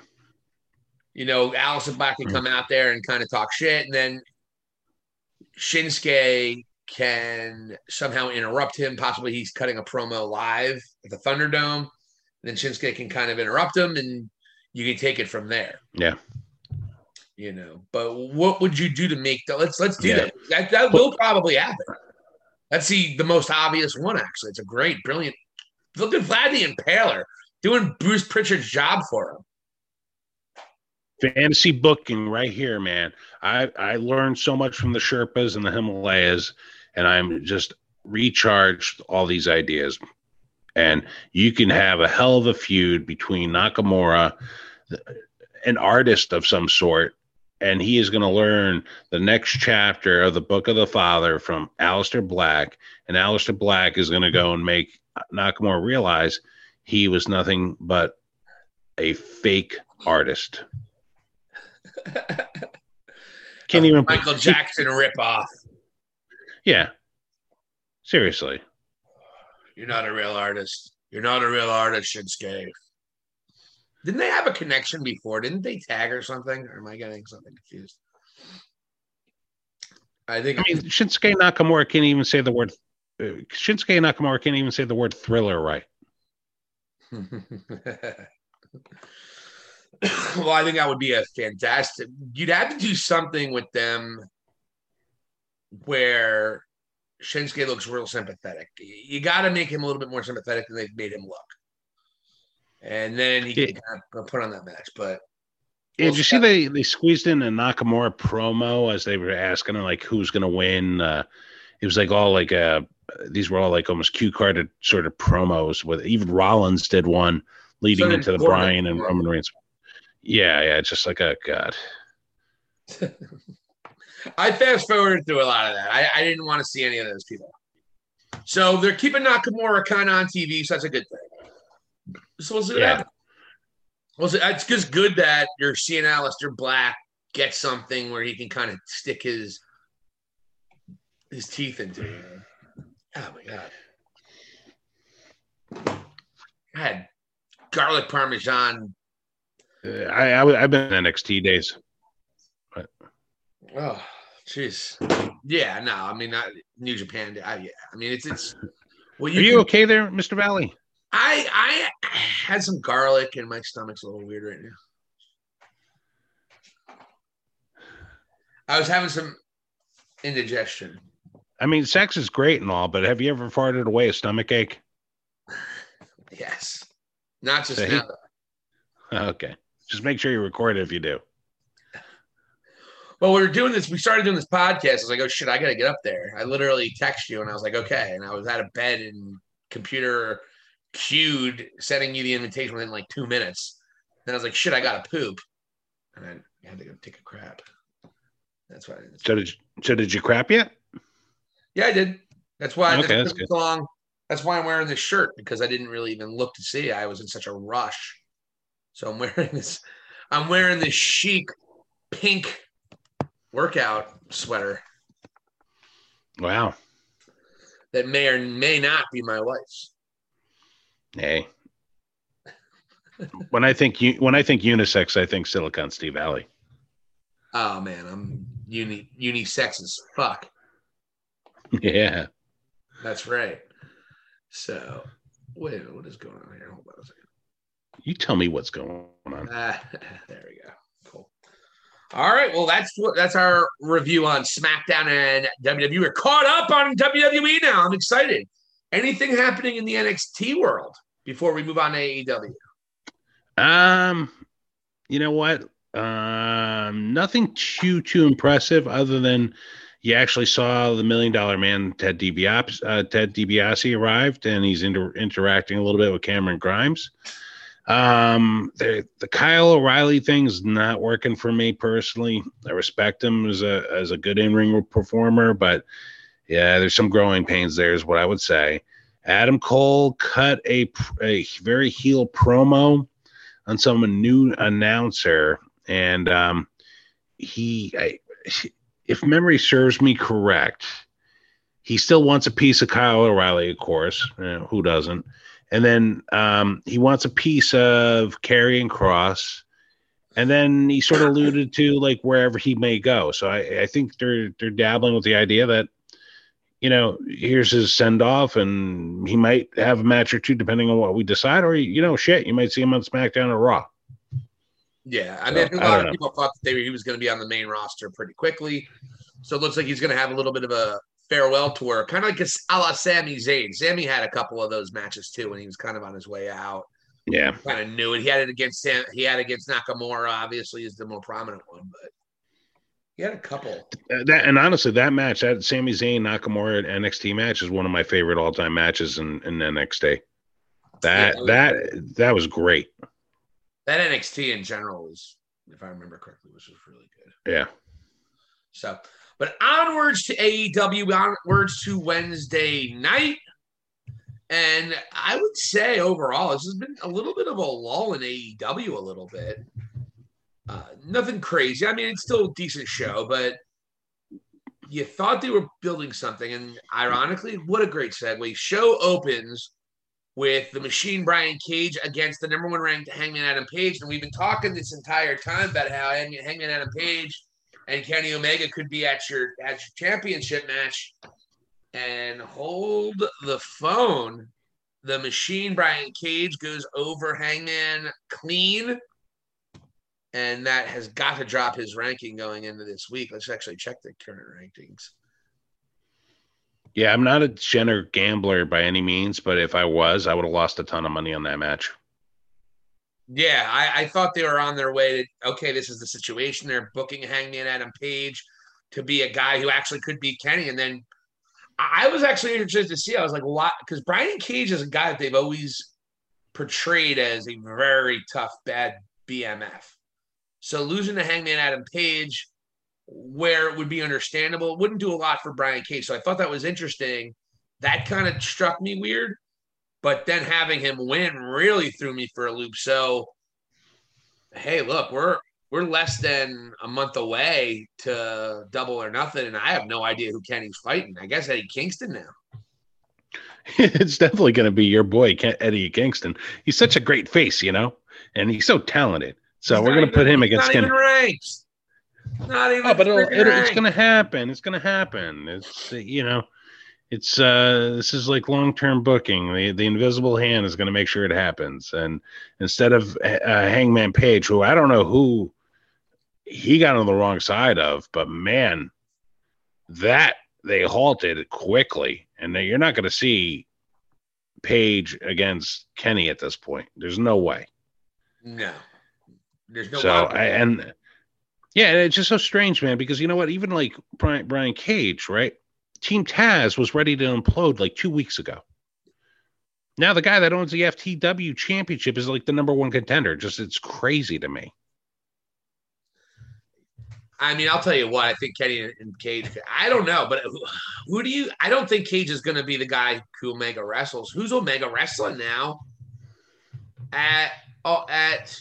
you know, Aleister Black can come out there and kind of talk shit, and then Shinsuke can somehow interrupt him. Possibly he's cutting a promo live at the Thunderdome. Then Shinsuke can kind of interrupt him, and you can take it from there. yeah. You know, but what would you do to make that? Let's let's do Yeah. that. That that will probably happen. That's the the most obvious one. Actually, it's a great, brilliant. Look at Vlad the Impaler doing Bruce Pritchard's job for him. Fantasy booking right here, man. I I learned so much from the Sherpas and the Himalayas, and I'm just recharged all these ideas. And you can have a hell of a feud between Nakamura, an artist of some sort, and he is going to learn the next chapter of the Book of the Father from Aleister Black, and Aleister Black is going to go and make Nakamura realize he was nothing but a fake artist. Can't even Michael Jackson ripoff. Yeah. Seriously. You're not a real artist. You're not a real artist, Shinsuke. Didn't they have a connection before? Didn't they tag or something? Or am I getting something confused? I think I mean, Shinsuke Nakamura can't even say the word. Uh, Shinsuke Nakamura can't even say the word thriller right. well, I think that would be a fantastic. You'd have to do something with them where Shinsuke looks real sympathetic. You got to make him a little bit more sympathetic than they've made him look, and then he can Yeah. kind of put on that match. But Yeah, Well, did you see they they squeezed in a Nakamura promo as they were asking him like who's gonna win? Uh, it was like all like uh these were all like almost cue carded sort of promos with even Rollins did one leading So into the. Bryan and Roman Reigns. Yeah, yeah, just like a god. I fast forwarded through a lot of that. I, I didn't want to see any of those people. So they're keeping Nakamura kind of on TV, so that's a good thing. So we'll see what Yeah. happens. Well, so it's just good that you're seeing Aleister Black get something where he can kind of stick his his teeth into. Know? Oh my god! I had garlic parmesan. Uh, I, I I've been in NXT days. Oh, jeez. Yeah, no, I mean, not New Japan. I, yeah, I mean, it's it's. Well, Are you can- okay there, Mr. Valley? I I had some garlic and my stomach's a little weird right now. I was having some indigestion. I mean, sex is great and all, but have you ever farted away a stomach ache? Yes, not just See? now. Okay. Just make sure you record it if you do. Well, we were doing this. We started doing this podcast. I was like, "Oh shit, I got to get up there." I literally texted you, and I was like, "Okay." And I was out of bed and computer queued, sending you the invitation within like two minutes. Then I was like, "Shit, I got to poop," and I had to go take a crap. That's why. So did, so did you crap yet? Yeah, I did. That's why Okay, that's good. long. That's why I'm wearing this shirt because I didn't really even look to see. I was in such a rush. So I'm wearing this. I'm wearing this chic pink workout sweater Wow. that may or may not be my wife's. Hey. when I think u- when I think unisex, I think Silicon Steve Valley. Oh man, I'm uni unisex as fuck. Yeah. That's right. So, wait what is going on here? Hold on a second. You tell me what's going on. Ah, there we go. All right. Well, that's what that's our review on SmackDown and WWE. We're caught up on WWE now. I'm excited. Anything happening in the NXT world before we move on to AEW? Um, you know what? Um, nothing too too impressive other than you actually saw the Million Dollar Man Ted DiBiase, uh, Ted DiBiase arrived, and he's inter- interacting a little bit with Cameron Grimes. Um, the the Kyle O'Reilly thing's not working for me personally. I respect him as a as a good in ring performer, but yeah, there's some growing pains there, is what I would say. Adam Cole cut a a very heel promo on some new announcer, and um, he, I, if memory serves me correct, he still wants a piece of Kyle O'Reilly, of course. Uh, who doesn't? And then um, he wants a piece of Karrion Kross And then he sort of alluded to like wherever he may go. So I, I think they're they're dabbling with the idea that, you know, here's his send off, and he might have a match or two depending on what we decide, or you know, shit, you might see him on SmackDown or Raw. Yeah, I mean, So, a lot of know. people thought that they, he was going to be on the main roster pretty quickly. So it looks like he's going to have a little bit of a farewell tour, kind of like a, a la Sami Zayn. Sami had a couple of those matches too when he was kind of on his way out. Yeah. Kind of knew it. He had it against Sam. He had it against Nakamura. Obviously, is the more prominent one, but he had a couple. Uh, That and honestly, that match, that Sami Zayn Nakamura NXT match, is one of my favorite all time matches in, in NXT. That Yeah. that that was great. That NXT in general was, if I remember correctly, was just really good. Yeah. So, but onwards to AEW, onwards to Wednesday night. And I would say overall, this has been a little bit of a lull in AEW a little bit. Uh, nothing crazy. I mean, it's still a decent show, but you thought they were building something. And ironically, what a great segue. Show opens with the machine Brian Cage against the number one ranked Hangman Adam Page. And we've been talking this entire time about how Hang- Hangman Adam Page and Kenny Omega could be at your at your championship match. And hold the phone. The machine Brian Cage goes over Hangman clean. And that has got to drop his ranking going into this week. Let's actually check the current rankings. Yeah, I'm not a Jenner gambler by any means, but if I was, I would have lost a ton of money on that match. Yeah, I, I thought they were on their way to okay, this is the situation. They're booking Hangman Adam Page to be a guy who actually could be Kenny. And then I was actually interested to see. I was like, why? Because Brian Cage is a guy that they've always portrayed as a very tough, bad BMF. So losing to Hangman Adam Page, where it would be understandable, wouldn't do a lot for Brian Cage. So I thought that was interesting. That kind of struck me weird. But then having him win really threw me for a loop. So, hey, look, we're we're less than a month away to double or nothing, and I have no idea who Kenny's fighting. I guess Eddie Kingston now. it's definitely going to be your boy Eddie Kingston. He's such a great face, you know, and he's so talented. So He's we're going to put him against Kenny. Not even. Oh, but it'll, it'll, it's going to happen. It's going to happen. It's you know, it's uh, this is like long term booking. The the invisible hand is going to make sure it happens. And instead of uh, Hangman Page, who I don't know who he got on the wrong side of, but man, that they halted quickly, and you're not going to see Page against Kenny at this point. There's no way. No, there's no. so. I, and yeah, it's just so strange, man. Because you know what? Even like Brian, Brian Cage, right? Team Taz was ready to implode like two weeks ago. Now the guy that owns the FTW championship is like the number one contender. Just it's crazy to me. I mean, I'll tell you what. I think Kenny and Cage. I don't know, but who, who do you? I don't think Cage is going to be the guy who Omega wrestles. Who's Omega wrestling now? At oh, at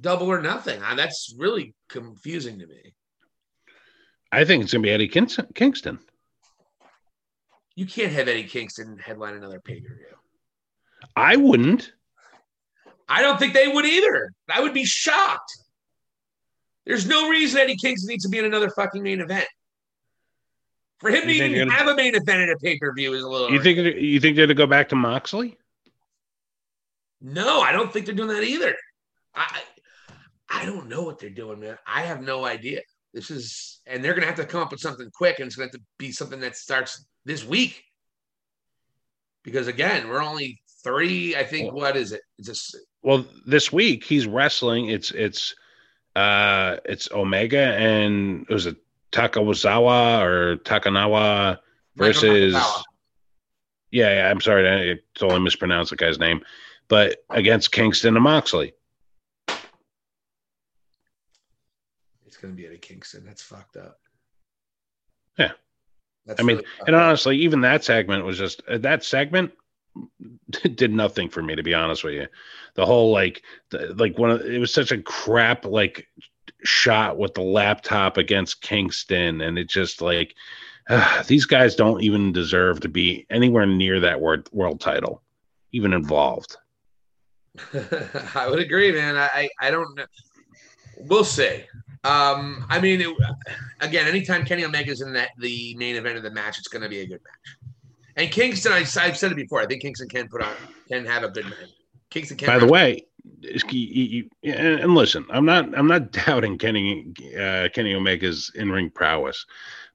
Double or Nothing. That's really confusing to me. I think it's gonna be Eddie Kingston. Kingston. You can't have Eddie Kingston headline another pay per view. I wouldn't. I don't think they would either. I would be shocked. There's no reason Eddie Kingston needs to be in another fucking main event. For him to You think even have a main event at a pay per view is a little. You think you think they're going to go back to Moxley? No, I don't think they're doing that either. I I don't know what they're doing, man. I have no idea. This is, and they're gonna have to come up with something quick, and it's gonna have to be something that starts this week. Because again, we're only three. I think. Well- what is it? It's just Well, this week he's wrestling. It's it's uh it's Omega and it was it Takawazawa or Takanawa versus yeah, yeah I'm sorry I totally mispronounced the guy's name, but against Kingston and Moxley. It's gonna be Eddie Kingston. That's fucked up. Yeah. That's I mean, really and up. honestly, even that segment was just uh, that segment did nothing for me to be honest with you. The whole like the, like one of it was such a crap like shot with the laptop against Kingston, and it just like uh, these guys don't even deserve to be anywhere near that world world title, even involved. I would agree, man. I, I I don't know. We'll see. Um, I mean, it, again, anytime Kenny Omega's in that the main event of the match, it's going to be a good match. And Kingston, I, I've said it before. I think Kingston can put on can have a good match. Kingston can. By the way, is- you- you- and listen, I'm not I'm not doubting Kenny uh, Kenny Omega's in ring prowess,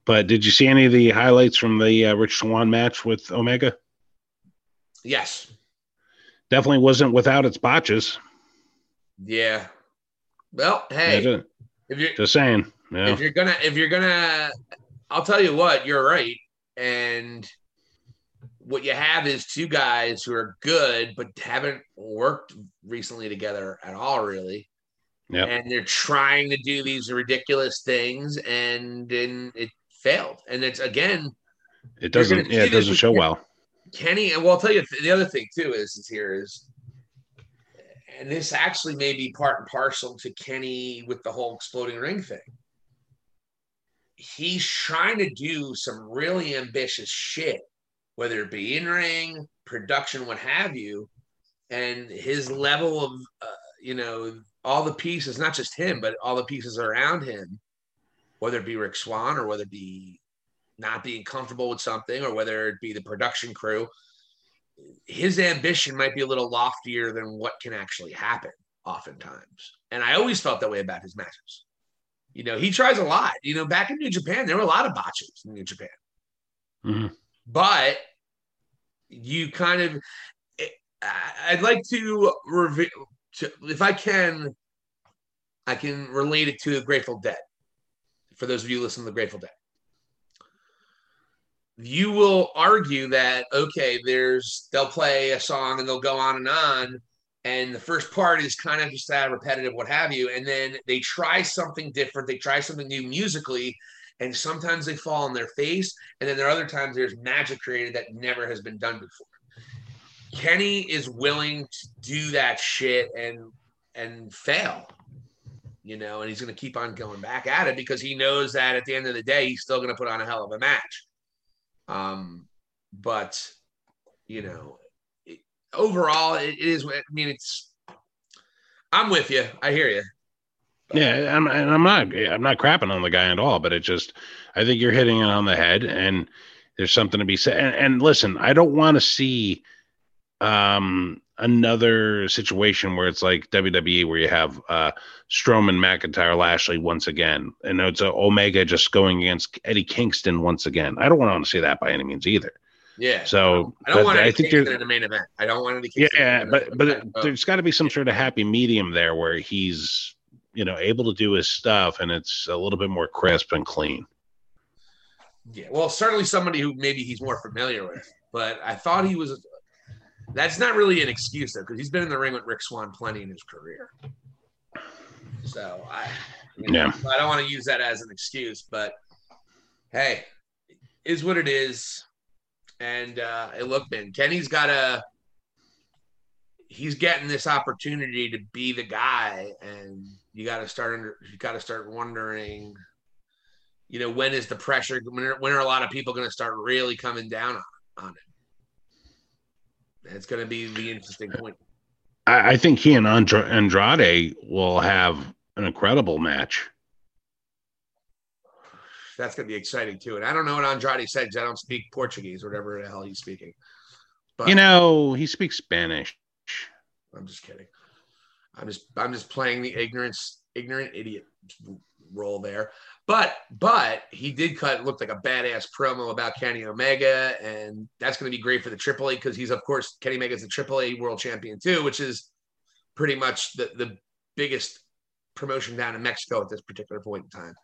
but did you see any of the highlights from the uh, Rich Swann match with Omega? yes, Definitely wasn't without its botches. yeah. Well, hey, if you're just saying. Yeah. if you're gonna if you're gonna, I'll tell you what, you're right. And what you have is two guys who are good but haven't worked recently together at all, really. Yep. and they're trying to do these ridiculous things and then it failed and it's again It doesn't. Yeah, it doesn't show well. kenny and well i'll tell you the other thing too is, is here is and this actually may be part and parcel to kenny with the whole exploding ring thing. He's trying to do some really ambitious shit whether it be in ring production what have you and his level of uh, you know all the pieces not just him but all the pieces around him whether it be rick swann or whether it be not being comfortable with something or whether it be the production crew his ambition might be a little loftier than what can actually happen oftentimes. And i always felt that way about his matches. You know he tries a lot. You know back in new japan there were a lot of botches in new japan. Mhm. but you kind of i'd like to reveal to, if i can i can relate it to the grateful dead. For those of you listening to the grateful dead you will argue that okay there's they'll play a song and they'll go on and on and the first part is kind of just that repetitive what have you and then they try something different they try something new musically and sometimes they fall on their face and then there are other times there's magic created that never has been done before. Kenny is willing to do that shit and and fail you know and he's going to keep on going back at it because he knows that at the end of the day he's still going to put on a hell of a match um, but you know, it, overall, it, it is. I mean, it's. I'm with you. I hear you. Yeah, I'm, and I'm not. I'm not crapping on the guy at all. But it just, I think you're hitting it on the head, and there's something to be said. And, and listen, I don't want to see um another situation where it's like WWE where you have uh Strowman, McIntyre, Lashley once again, and it's a Omega just going against Eddie Kingston once again. I don't want to see that by any means either. Yeah. So I don't want I think you're in the main event. I don't want any. yeah, Kingston in the yeah but event. but Oh, there's got to be some sort of happy medium there where he's you know able to do his stuff and it's a little bit more crisp and clean. yeah. Well, certainly somebody who maybe he's more familiar with. But I thought he was. That's not really an excuse though, because he's been in the ring with Rick Swann plenty in his career. So I, you know, Yeah. I don't want to use that as an excuse, but hey, is what it is. And uh, hey, look, man, Kenny's got a. He's getting this opportunity to be the guy, and you got to start under. You got to start wondering. You know, when is the pressure? When are, when are a lot of people going to start really coming down on, on it? It's going to be the interesting point. I, I think he and Andra- Andrade will have an incredible match. that's gonna be exciting too. And I don't know what Andrade said because I don't speak Portuguese or whatever the hell he's speaking. But you know, he speaks Spanish. I'm just kidding. I'm just I'm just playing the ignorance ignorant idiot role there. But but he did cut looked like a badass promo about Kenny Omega, and that's going to be great for the AAA because he's of course Kenny Omega is the AAA world champion too, which is pretty much the the biggest promotion down in Mexico at this particular point in time.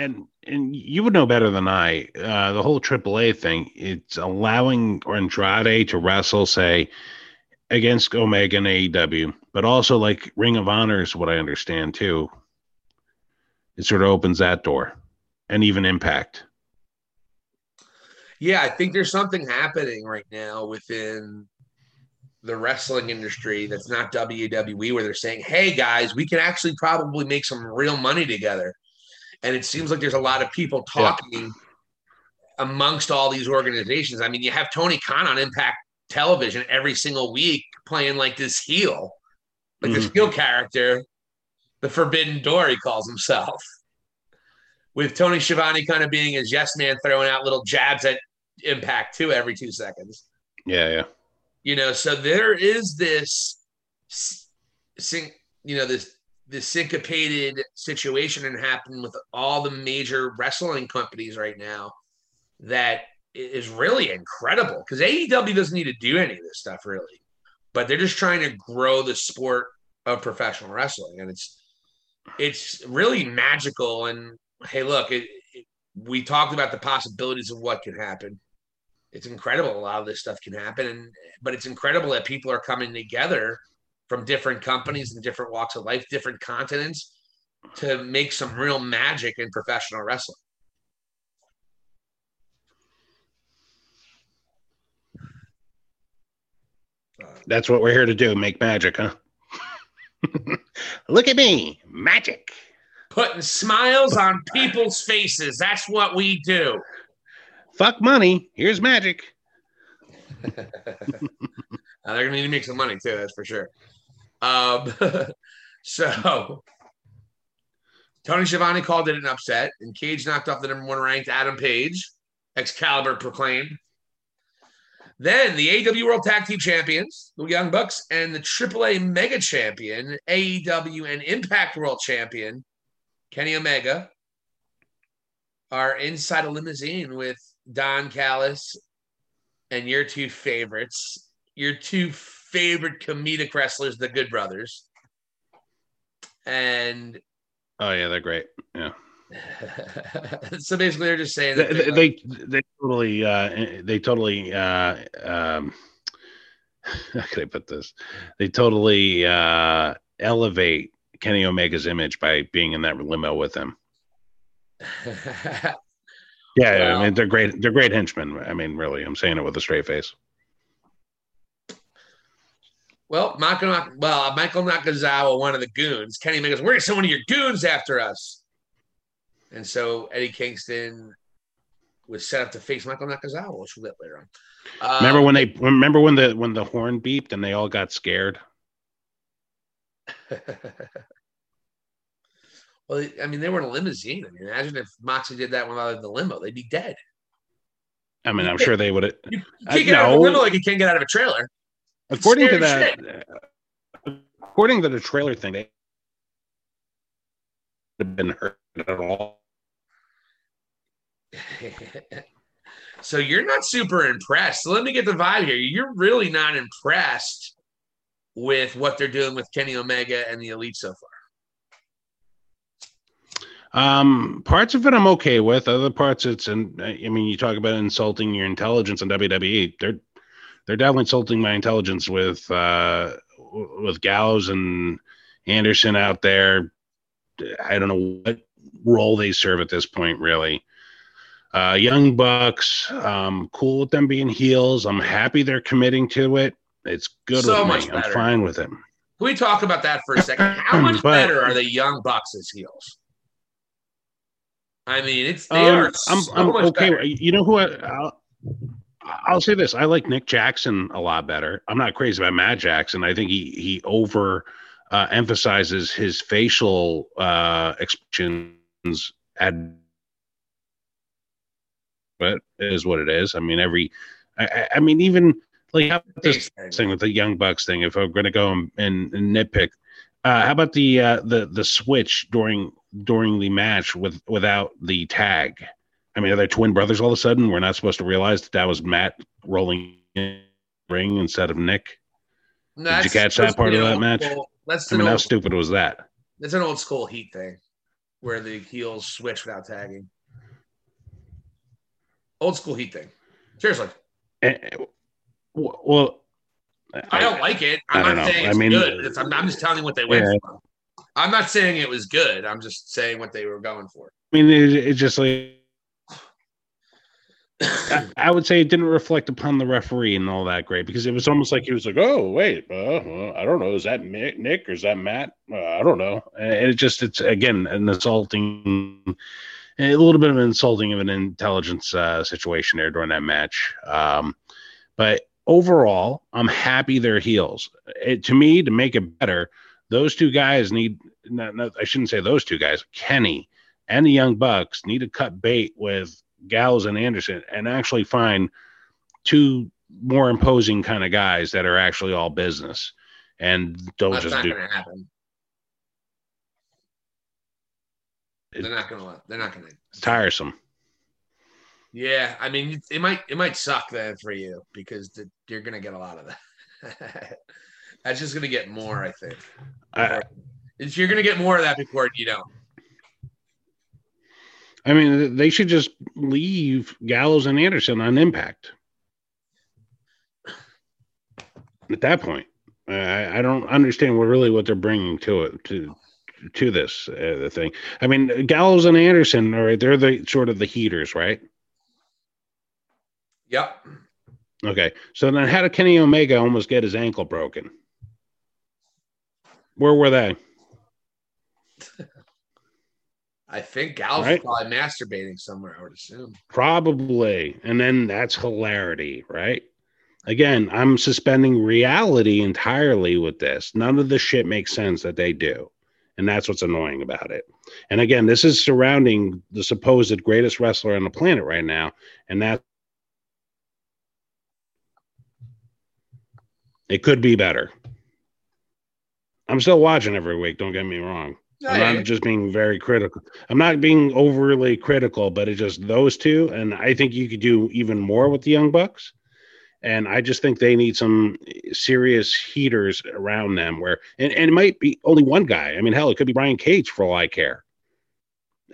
and and you would know better than I. Uh, the whole AAA thing, it's allowing Andrade to wrestle, say, against Omega and AEW, but also like Ring of Honor is what I understand too. It sort of opens that door, and even Impact. Yeah, I think there's something happening right now within the wrestling industry that's not WWE where they're saying, "Hey guys, we can actually probably make some real money together." And it seems like there's a lot of people talking yeah. amongst all these organizations. I mean, you have Tony Khan on Impact Television every single week playing like this heel, like mm-hmm. this heel character, the Forbidden Door, he calls himself. With Tony Schiavone kind of being his yes man, throwing out little jabs at Impact too every two seconds. Yeah, yeah. You know, so there is this, you know, this this syncopated situation and happening with all the major wrestling companies right now that is really incredible because AEW doesn't need to do any of this stuff really, but they're just trying to grow the sport of professional wrestling, and it's it's really magical. And hey, look, it, it, we talked about the possibilities of what can happen. It's incredible. A lot of this stuff can happen, and but it's incredible that people are coming together from different companies and different walks of life, different continents, to make some real magic in professional wrestling. That's what we're here to do make magic, huh? Look at me, magic. Putting smiles on people's faces. That's what we do. Fuck money. Here's magic. uh, they're gonna need to make some money too. That's for sure. Um, so Tony Schiavone called it an upset, and Cage knocked off the number one ranked Adam Page. Excalibur proclaimed. Then the AEW World Tag Team Champions, the Young Bucks, and the AAA Mega Champion, AEW and Impact World Champion, Kenny Omega, are inside a limousine with Don Callis and your two favorites, your two favorite comedic wrestlers, the Good Brothers. And oh yeah, they're great. Yeah. so basically, they're just saying that they they, they totally uh, they totally uh, um, how can I put this? They totally uh, elevate Kenny Omega's image by being in that limo with him. yeah, well, I mean they're great. They're great henchmen. I mean, really, I'm saying it with a straight face. Well, Michael, well, Michael Nakazawa, one of the goons. Kenny Omega's, we're send one of your goons after us. And so Eddie Kingston was set up to face Michael Nakazawa, which we'll get later on. Um, remember when they remember when the when the horn beeped and they all got scared? well, I mean, they were in a limousine. I mean, imagine if Moxley did that without the limo, they'd be dead. I mean, I'm sure they would have. You can't get out of a limo like you can't get out of a trailer. According to that, uh, according to the trailer thing, they have been hurt at all. so you're not super impressed. So let me get the vibe here. You're really not impressed with what they're doing with Kenny Omega and the Elite so far. Um, parts of it I'm okay with. Other parts, it's and I mean, you talk about insulting your intelligence in WWE. They're they're definitely insulting my intelligence with uh with Gallows and Anderson out there. I don't know what role they serve at this point, really. Uh, Young Bucks, um, cool with them being heels. I'm happy they're committing to it. It's good so with me. I'm fine with it. Can we talk about that for a second? How much but, better are the Young Bucks as heels? I mean, it's they um, are I'm, I'm okay. Better. You know who I, I'll, I'll say this: I like Nick Jackson a lot better. I'm not crazy about Matt Jackson. I think he he over uh, emphasizes his facial uh, expressions at but it is what it is. I mean, every, I, I mean, even like how about this thing with the Young Bucks thing? If I'm going to go and, and, and nitpick, uh, how about the uh, the the switch during during the match with without the tag? I mean, are they twin brothers all of a sudden? We're not supposed to realize that that was Matt rolling in ring instead of Nick. Did you catch that part of that match? That's I mean, old, how stupid was that? It's an old school heat thing where the heels switch without tagging. Old school heat thing. Seriously. And, eh, well, I don't like it. I'm not saying it's I mean, good. I'm, I'm, just telling you what they went yeah. for. I'm not saying it was good. I'm just saying what they were going for. I mean, it, it's just like I, would say it didn't reflect upon the referee and all that great because it was almost like he was like, "Oh, wait, uh, well, I don't know, is that Nick or is that Matt? Uh, I don't know." And it just it's again an insulting, a little bit of an insulting of an intelligence uh, situation there during that match. Um, but overall, I'm happy they're heels. It, to me, to make it better, those two guys need. I shouldn't say those two guys. Kenny and the Young Bucks need to cut bait with Gallows and Anderson and actually find two more imposing kind of guys that are actually all business and don't That's just do. It's not going to happen. They're not gonna. They're not gonna. Tiresome. Yeah, I mean, it might it might suck then for you because the, you're gonna get a lot of that. That's just gonna get more, I think. I, you're gonna get more of that before you know. I mean, they should just leave Gallows and Anderson on impact. At that point, I, I don't understand what really what they're bringing to it to to this uh, the thing. I mean, Gallows and Anderson, all right, they're the sort of the heaters, right? Yep. Okay, so then how did Kenny Omega almost get his ankle broken? Where were they? I think Gal's right? probably masturbating somewhere, I would assume. Probably. And then that's hilarity, right? Again, I'm suspending reality entirely with this. None of the shit makes sense that they do. And that's what's annoying about it. And again, this is surrounding the supposed greatest wrestler on the planet right now. And that it could be better. I'm still watching every week, don't get me wrong. I'm not just being very critical. I'm not being overly critical, but it's just those two. And I think you could do even more with the Young Bucks. And I just think they need some serious heaters around them where, and, and it might be only one guy. I mean, hell, it could be Brian Cage for all I care.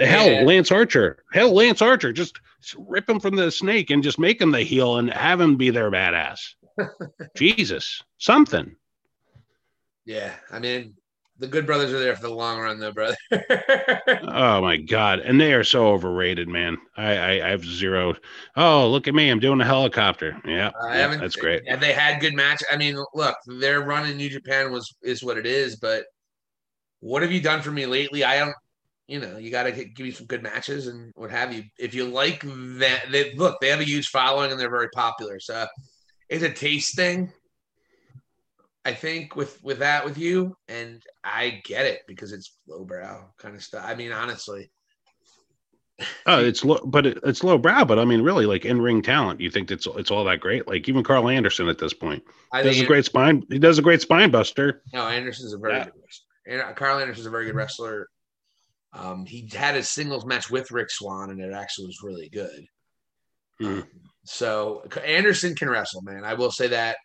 Hell, yeah. Lance Archer. Hell, Lance Archer. Just rip him from the snake and just make him the heel and have him be their badass. Jesus, something. Yeah, I mean, the good brothers are there for the long run, though, brother. oh my god, and they are so overrated, man. I, I, I have zero. Oh, look at me, I'm doing a helicopter. Yeah, yeah that's great. And they had good match. I mean, look, their run in New Japan was is what it is. But what have you done for me lately? I don't. You know, you got to give me some good matches and what have you. If you like that, they, look, they have a huge following and they're very popular. So it's a taste thing. I think with with that with you, and I get it because it's lowbrow kind of stuff. I mean, honestly. Oh, it's low, but it, it's lowbrow. But I mean, really, like in ring talent, you think it's it's all that great? Like even Karl Anderson at this point I does a great spine. He does a great spine buster. No, Anderson's a very yeah. good wrestler. And Karl Anderson's a very good wrestler. Um, he had his singles match with Rick Swann, and it actually was really good. Hmm. Um, so Anderson can wrestle, man. I will say that.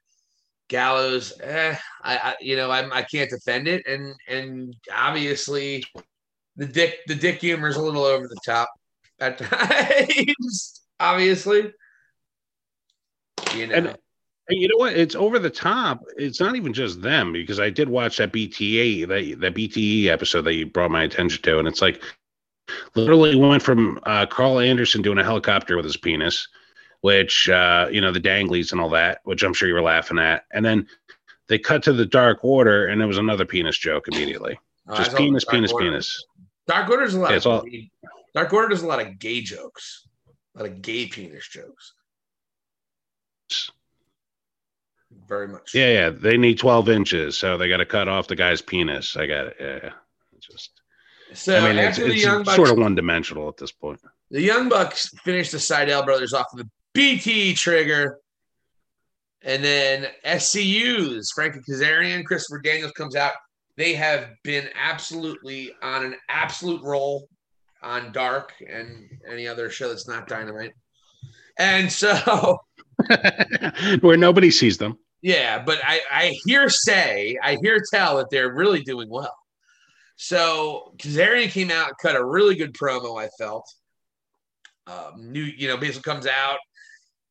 Gallows, eh, I, I you know I'm, I can't defend it, and and obviously the dick the dick humor is a little over the top at times. obviously, you know. And, you know what? It's over the top. It's not even just them because I did watch that BTA that that BTE episode that you brought my attention to, and it's like literally went from uh, Karl Anderson doing a helicopter with his penis which uh, you know the danglies and all that, which I'm sure you were laughing at, and then they cut to the Dark Order, and there was another penis joke immediately. Oh, Just penis, penis, Order. penis. Dark Order does a lot. Yeah, of all... gay, Dark Order does a lot of gay jokes, a lot of gay penis jokes. Very much. Yeah, yeah. They need 12 inches, so they got to cut off the guy's penis. I got it. Yeah, just. So I mean, it's, it's sort of one dimensional at this point The Young Bucks finished the Sydal brothers off with a BT trigger. And then SCU's Frankie Kazarian, Christopher Daniels comes out. They have been absolutely on an absolute roll on Dark and any other show that's not Dynamite. And so, where nobody sees them. yeah, but I, I hear say, I hear tell that they're really doing well. So Kazarian came out, cut a really good promo, I felt. Um, new, you know, basically comes out,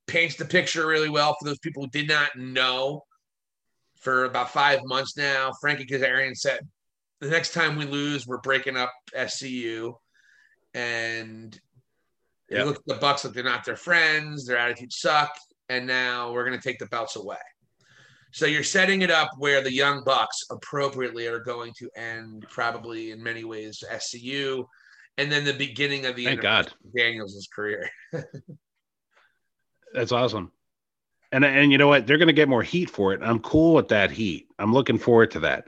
paints the picture really well for those people who did not know for about five months now. Frankie Kazarian said, the next time we lose, we're breaking up SCU. And Yeah. it looks the Bucks like they're not their friends, their attitude suck, and now we're gonna take the belts away. So you're setting it up where the young Bucks appropriately are going to end probably in many ways SCU, and then the beginning of the Thank end God. of Daniels' career. That's awesome. And and you know what? They're going to get more heat for it. I'm cool with that heat. I'm looking forward to that.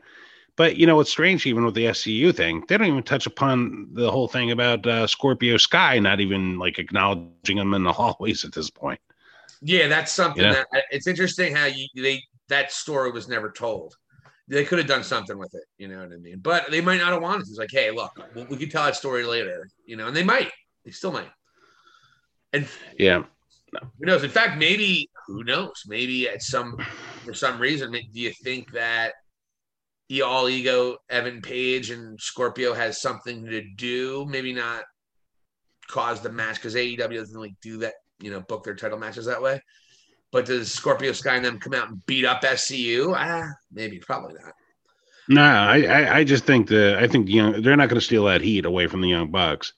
But you know what's strange, even with the SCU thing, they don't even touch upon the whole thing about uh, Scorpio Sky not even like acknowledging them in the hallways at this point. Yeah, that's something Yeah. that it's interesting how you they that story was never told. They could have done something with it, you know what I mean? But they might not have wanted to. It's like, hey, look, we, we could tell that story later, you know, and they might. They still might. And Yeah, who knows? In fact, maybe who knows? Maybe at some for some reason, do you think that the all ego Evan Page and Scorpio has something to do? Maybe not cause the match because AEW doesn't really do that, you know, book their title matches that way. But does Scorpio Sky and them come out and beat up SCU? Ah, maybe, probably not. no, I, I I just think the I think the young they're not going to steal that heat away from the young bucks.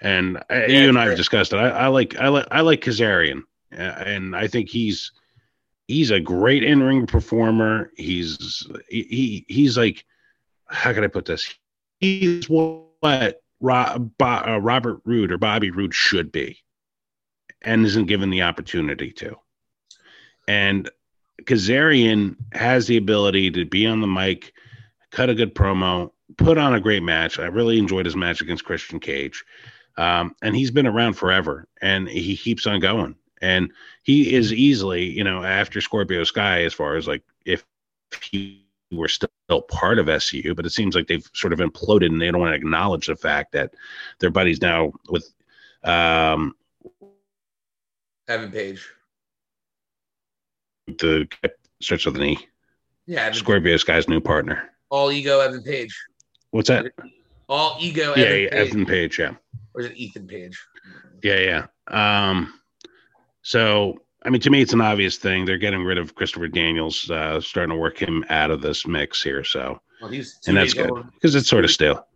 And Yeah, you and I have discussed it. I, I like I like I like Kazarian, uh, and I think he's he's a great in ring performer. He's he, he he's like how can I put this? He's what Rob, uh, Robert Roode or Bobby Roode should be, and isn't given the opportunity to. And Kazarian has the ability to be on the mic, cut a good promo, put on a great match. I really enjoyed his match against Christian Cage. Um, and he's been around forever and he keeps on going. And he is easily, you know, after Scorpio Sky, as far as like if he were still part of SCU, but it seems like they've sort of imploded and they don't want to acknowledge the fact that their buddies now with um, Evan Page. the starts with an E, Yeah, Evan Scorpio Sky's new partner. all ego Evan Page. What's that? All ego yeah, Evan yeah, Page. Evan Page. Yeah. Or is it Ethan Page? Yeah, yeah. Um, so I mean, to me, it's an obvious thing. They're getting rid of Christopher Daniels, uh, starting to work him out of this mix here. So, Well, he's and that's good because it's sort of stale.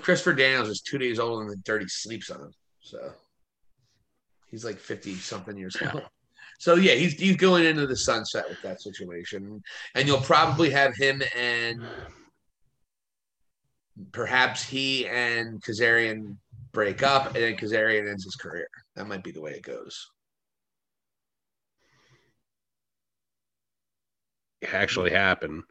Christopher Daniels is two days older than the Dirty sleeps on him. So he's like 50 something years old. So yeah, he's he's going into the sunset with that situation. And you'll probably have him and perhaps he and Kazarian break up and then Kazarian ends his career. That might be the way it goes. Actually, happen.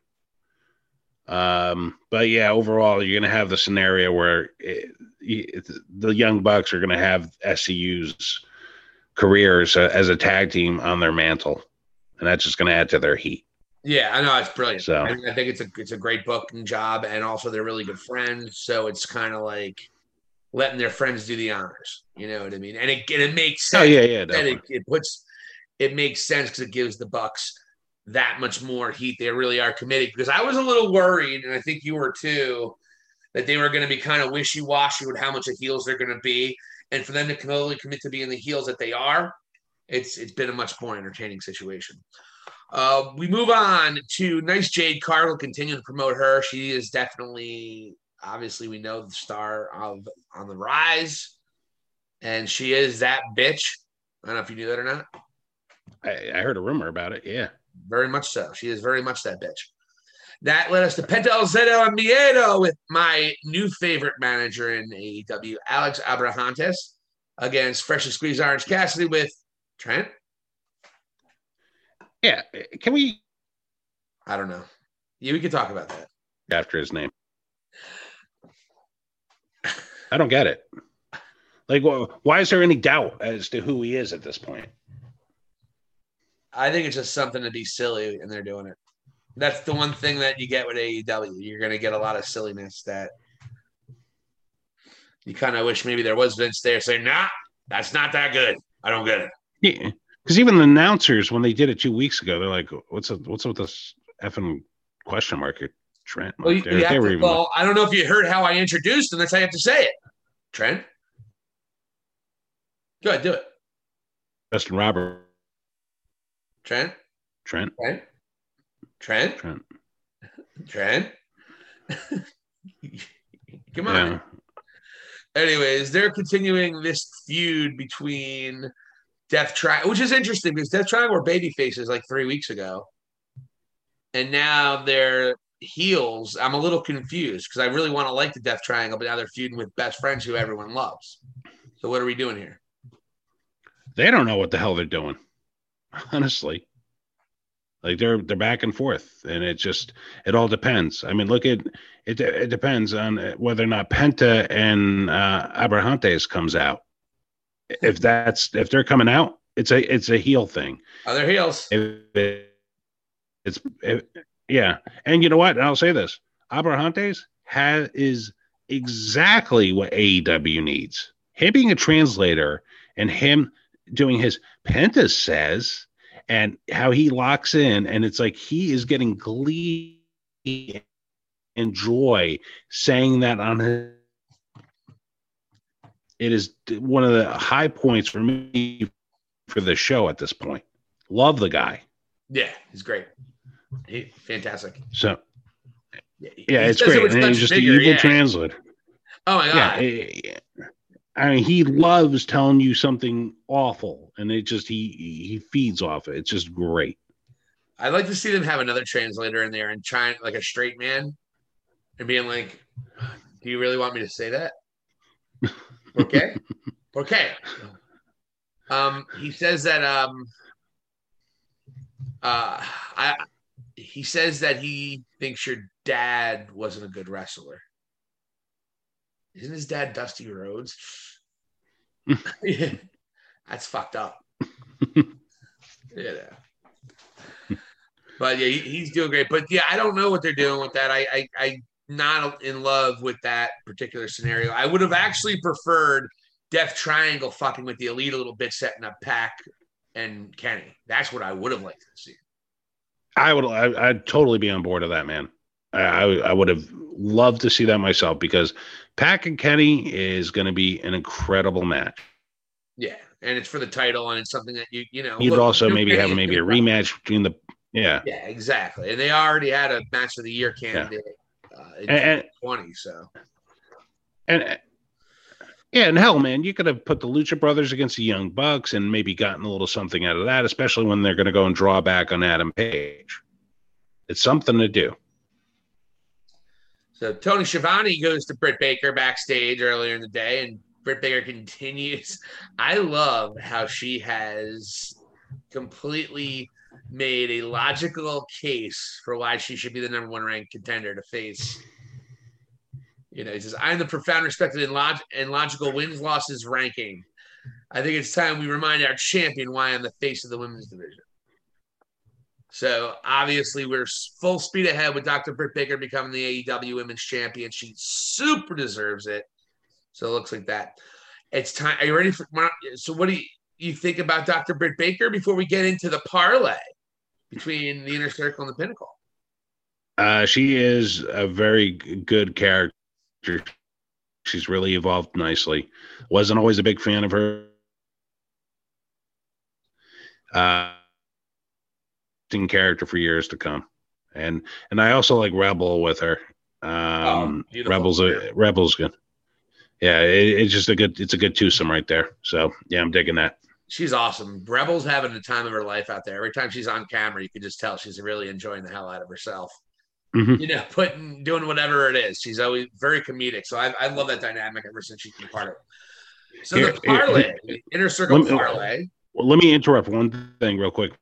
Um, but yeah, overall, you're going to have the scenario where it, it, the Young Bucks are going to have SCU's careers uh, as a tag team on their mantle, and that's just going to add to their heat. Yeah, I know it's brilliant. So- I, I think it's a it's a great booking job, and also they're really good friends. So it's kind of like letting their friends do the honors. You know what I mean? And it and it makes sense. Oh yeah, yeah, and it, it puts it makes sense because it gives the Bucks that much more heat. They really are committed. Because I was a little worried, and I think you were too, that they were going to be kind of wishy washy with how much the heels they're going to be, and for them to totally commit to being the heels that they are. It's it's been a much more entertaining situation. Uh, we move on to nice Jade Cargill. Continue to promote her. She is definitely, obviously, we know the star of on the rise, and she is that bitch. I don't know if you knew that or not. I, I heard a rumor about it. Yeah. Very much so. She is very much that bitch. That led us to Penta El Zero and Miedo with my new favorite manager in AEW, Alex Abrahantes, against Freshly Squeezed Orange Cassidy with Trent. Yeah. Can we I don't know. Yeah, we could talk about that. after his name? I don't get it. Like, why is there any doubt as to who he is at this point? I think it's just something to be silly, and they're doing it. That's the one thing that you get with AEW. You're going to get a lot of silliness that you kind of wish maybe there was Vince there saying, "Nah, that's not that good. I don't get it." Yeah, because even the announcers when they did it two weeks ago, they're like, "What's up? What's with this effing question mark?" At Trent, Well, you- you to- even- well, I don't know if you heard how I introduced him. That's how you have to say it. Trent, go ahead, do it. Justin Robert, Trent, Trent, Trent, Trent, Trent. Trent. Come on. Yeah, Anyways, they're continuing this feud between Death Triangle, which is interesting because Death Triangle were baby faces like three weeks ago, and now they're heels. I'm a little confused because I really want to like the Death Triangle, but now they're feuding with best friends who everyone loves. So what are we doing here? they don't know what the hell they're doing. Honestly, like they're they're back and forth, and it just it all depends. I mean, look at it. It depends on whether or not Penta and uh, Abrahantes comes out. If that's if they're coming out, it's a it's a heel thing. Other heels. If it, it's if, yeah, and you know what? I'll say this: Abrahantes has is exactly what AEW needs. Him being a translator and him doing his Penta says and how he locks in, and it's like he is getting glee and joy saying that on his. It is one of the high points for me for the show at this point. Love the guy. Yeah, he's great. He, fantastic. So Yeah, he- it's it great. with And he's just an evil yeah. translator. Oh my god. Yeah. I mean, he loves telling you something awful, and it just he he feeds off it. It's just great. I'd like to see them have another translator in there and trying like a straight man and being like, Do you really want me to say that? Okay. Okay. Um, he says that um uh I he says that he thinks your dad wasn't a good wrestler. Isn't his dad Dusty Rhodes? yeah. That's fucked up. yeah. But yeah, he, he's doing great. But yeah, I don't know what they're doing with that. I, I I'm not in love with that particular scenario. I would have actually preferred Death Triangle fucking with the elite a little bit, setting up PAC and Kenny. That's what I would have liked to see. I would I, I'd totally be on board of that, man. I I, I would have loved to see that myself because PAC and Kenny is going to be an incredible match. Yeah, and it's for the title, and it's something that you you know. You'd look, also maybe have maybe a rematch between the yeah Yeah, exactly. And they already had a match of the year candidate uh, in and- 2020. So and yeah, and hell, man, you could have put the Lucha Brothers against the Young Bucks and maybe gotten a little something out of that, especially when they're going to go and draw back on Adam Page. It's something to do. So Tony Schiavone goes to Britt Baker backstage earlier in the day, and Britt Baker continues. I love how she has completely made a logical case for why she should be the number one ranked contender to face. You know, he says, I'm the profound, respected, and, log- logical wins losses ranking. I think it's time we remind our champion why I'm the face of the women's division. So obviously, we're full speed ahead with Dr. Britt Baker becoming the AEW Women's Champion. She super deserves it. So it looks like that. It's time. Are you ready for? So what do you, you think about Dr. Britt Baker before we get into the parlay between the Inner Circle and the Pinnacle? Uh, she is a very good character. She's really evolved nicely. Wasn't always a big fan of her. Uh, character for years to come, and and I also like Rebel with her. Um, Oh. Rebel's a, Rebel's good. Yeah, it, it's just a good. It's a good twosome right there. So yeah, I'm digging that. She's awesome. Rebel's having the time of her life out there. Every time she's on camera, you can just tell she's really enjoying the hell out of herself. Mhm. You know, putting doing whatever it is. She's always very comedic. So I, I love that dynamic ever since she's been part of it. So Here- the here- parlay, the inner circle Let me- parlay. Well, let me interrupt one thing real quick.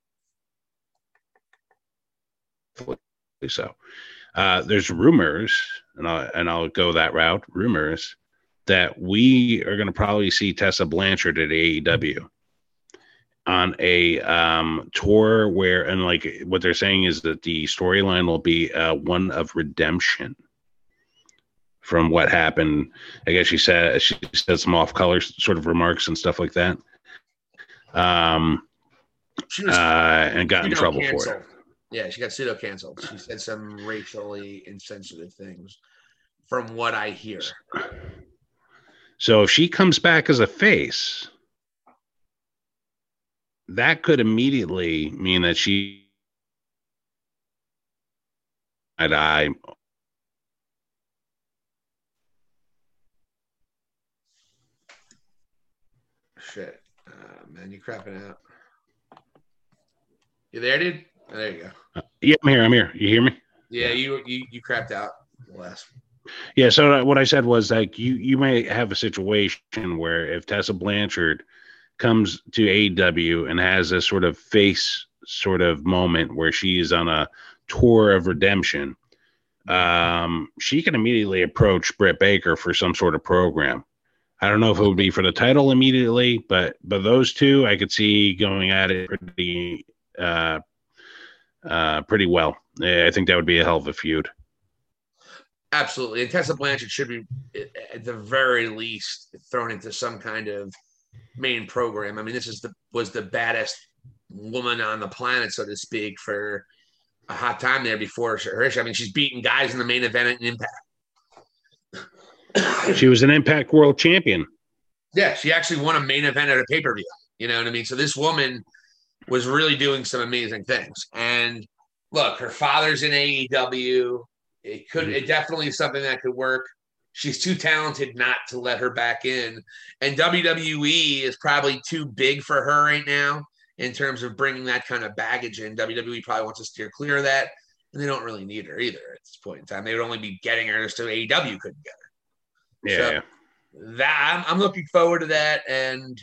So, uh, there's rumors, and I'll and I'll go that route. Rumors that we are going to probably see Tessa Blanchard at AEW on a um, tour where, and like what they're saying is that the storyline will be uh, one of redemption from what happened. I guess she said she said some off color sort of remarks and stuff like that. Um, She was uh, and got in trouble for it. Yeah, she got pseudo canceled. She said some racially insensitive things, from what I hear. So if she comes back as a face, that could immediately mean that she and I Shit, uh, man, you crapping out. You there, dude? Oh, there you go. yeah, I'm here. I'm here. You hear me? Yeah, you you you crapped out last. Yeah. So what I said was like you you may have a situation where if Tessa Blanchard comes to AEW and has a sort of face sort of moment where she is on a tour of redemption, um, she can immediately approach Britt Baker for some sort of program. I don't know if it would be for the title immediately, but but those two I could see going at it pretty uh, uh, pretty well. I think that would be a hell of a feud. Absolutely, and Tessa Blanchard should be at the very least thrown into some kind of main program. I mean, this is the was the baddest woman on the planet, so to speak, for a hot time there before her. I mean, she's beating guys in the main event at Impact. She was an Impact World Champion. Yeah, she actually won a main event at a pay per view. You know what I mean? So this woman was really doing some amazing things. And look, her father's in AEW. It could, mm-hmm. it definitely is something that could work. She's too talented not to let her back in. And WWE is probably too big for her right now in terms of bringing that kind of baggage in. WWE probably wants to steer clear of that. And they don't really need her either at this point in time. They would only be getting her just so AEW couldn't get her. Yeah. So that I'm, I'm looking forward to that, and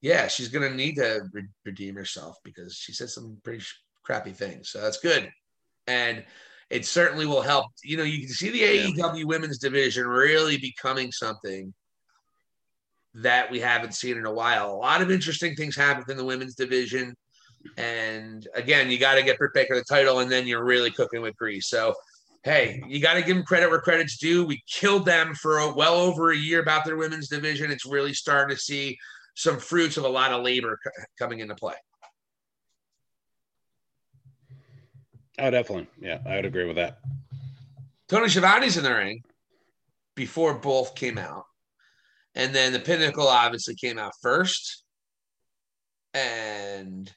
yeah, she's gonna need to re- redeem herself because she said some pretty sh- crappy things. So that's good, and it certainly will help. You know, you can see the AEW women's division really becoming something that we haven't seen in a while. A lot of interesting things happen in the women's division. And again, you got to get Britt Baker the title, and then you're really cooking with grease. So hey, you got to give them credit where credit's due. We killed them for a, well over a year about their women's division. It's really starting to see some fruits of a lot of labor c- coming into play. Oh, definitely. Yeah, I would agree with that. Tony Schiavone's in the ring before both came out. And then the Pinnacle obviously came out first. And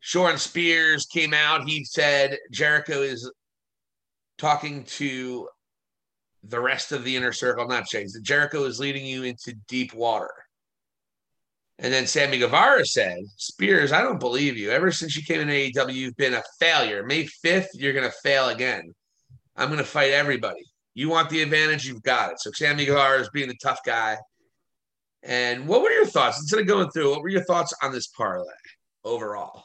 Shawn Spears came out. He said Jericho is talking to the rest of the inner circle, not Chase, Jericho is leading you into deep water. And then Sammy Guevara said, Spears, I don't believe you. Ever since you came in AEW, you've been a failure. May 5th, you're going to fail again. I'm going to fight everybody. You want the advantage, you've got it. So Sammy Guevara is being the tough guy. And what were your thoughts? Instead of going through, what were your thoughts on this parlay overall?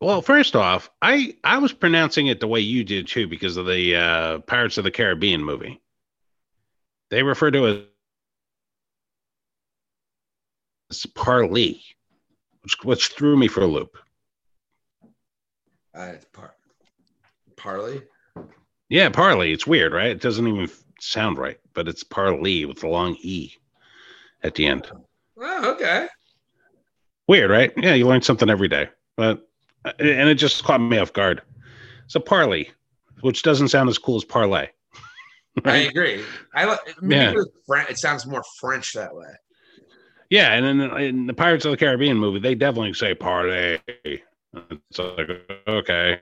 Well, first off, I I was pronouncing it the way you did too because of the uh, Pirates of the Caribbean movie. They refer to it parley, which, which threw me for a loop. Uh, it's par- Parley. Yeah, parley. It's weird, right? It doesn't even sound right, but it's parley with the long e at the end. Oh, okay. Weird, right? Yeah, you learn something every day, but and it just caught me off guard. It's a parley, which doesn't sound as cool as parlay. I agree. I maybe Yeah. it, was it sounds more French that way. Yeah, and in, in the Pirates of the Caribbean movie, they definitely say parlay. It's like okay,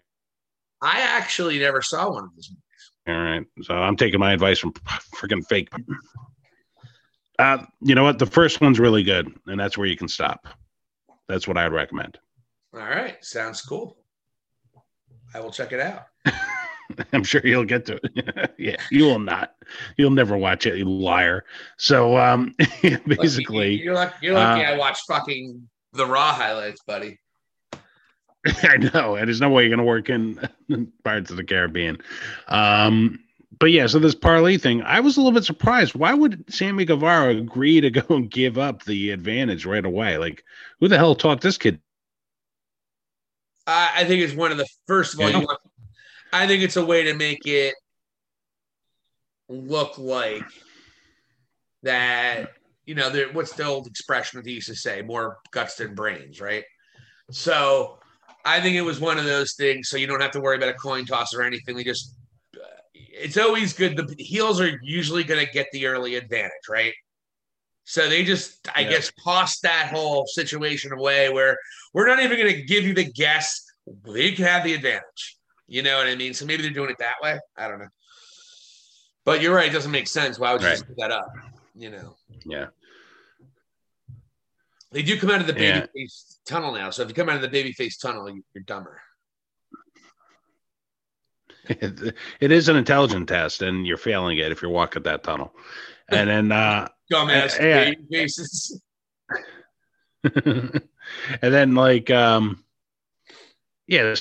I actually never saw one of those. Movies. All right. So I'm taking my advice from freaking fake. Uh, you know what? The first one's really good, and that's where you can stop. That's what I'd recommend. All right, sounds cool. I will check it out. I'm sure you'll get to it. yeah, you will not. You'll never watch it, you liar. So, um, basically, you're lucky, you're lucky uh, I watched fucking the Raw highlights, buddy. I know, and there's no way you're going to work in Pirates of the Caribbean. Um, but yeah, so this parlay thing, I was a little bit surprised. Why would Sammy Guevara agree to go and give up the advantage right away? Like, who the hell taught this kid? I, I think it's one of the first of all. You want, I think it's a way to make it look like that. You know, there, what's the old expression that they used to say? More guts than brains, right? So, I think it was one of those things. So you don't have to worry about a coin toss or anything. They just it's always good. The heels are usually going to get the early advantage, right? So they just, I Yeah. guess, toss that whole situation away where we're not even going to give you the guess. They can have the advantage. You know what I mean? So maybe they're doing it that way. I don't know. But you're right. It doesn't make sense. Why would you Right. just put that up? You know, Yeah. they do come out of the Yeah. baby face tunnel now. So if you come out of the baby face tunnel, you- you're dumber. It, it is an intelligent test, and you're failing it if you're walking that tunnel. And then, uh, Dumbass yeah. baby faces. and then like, um, yeah,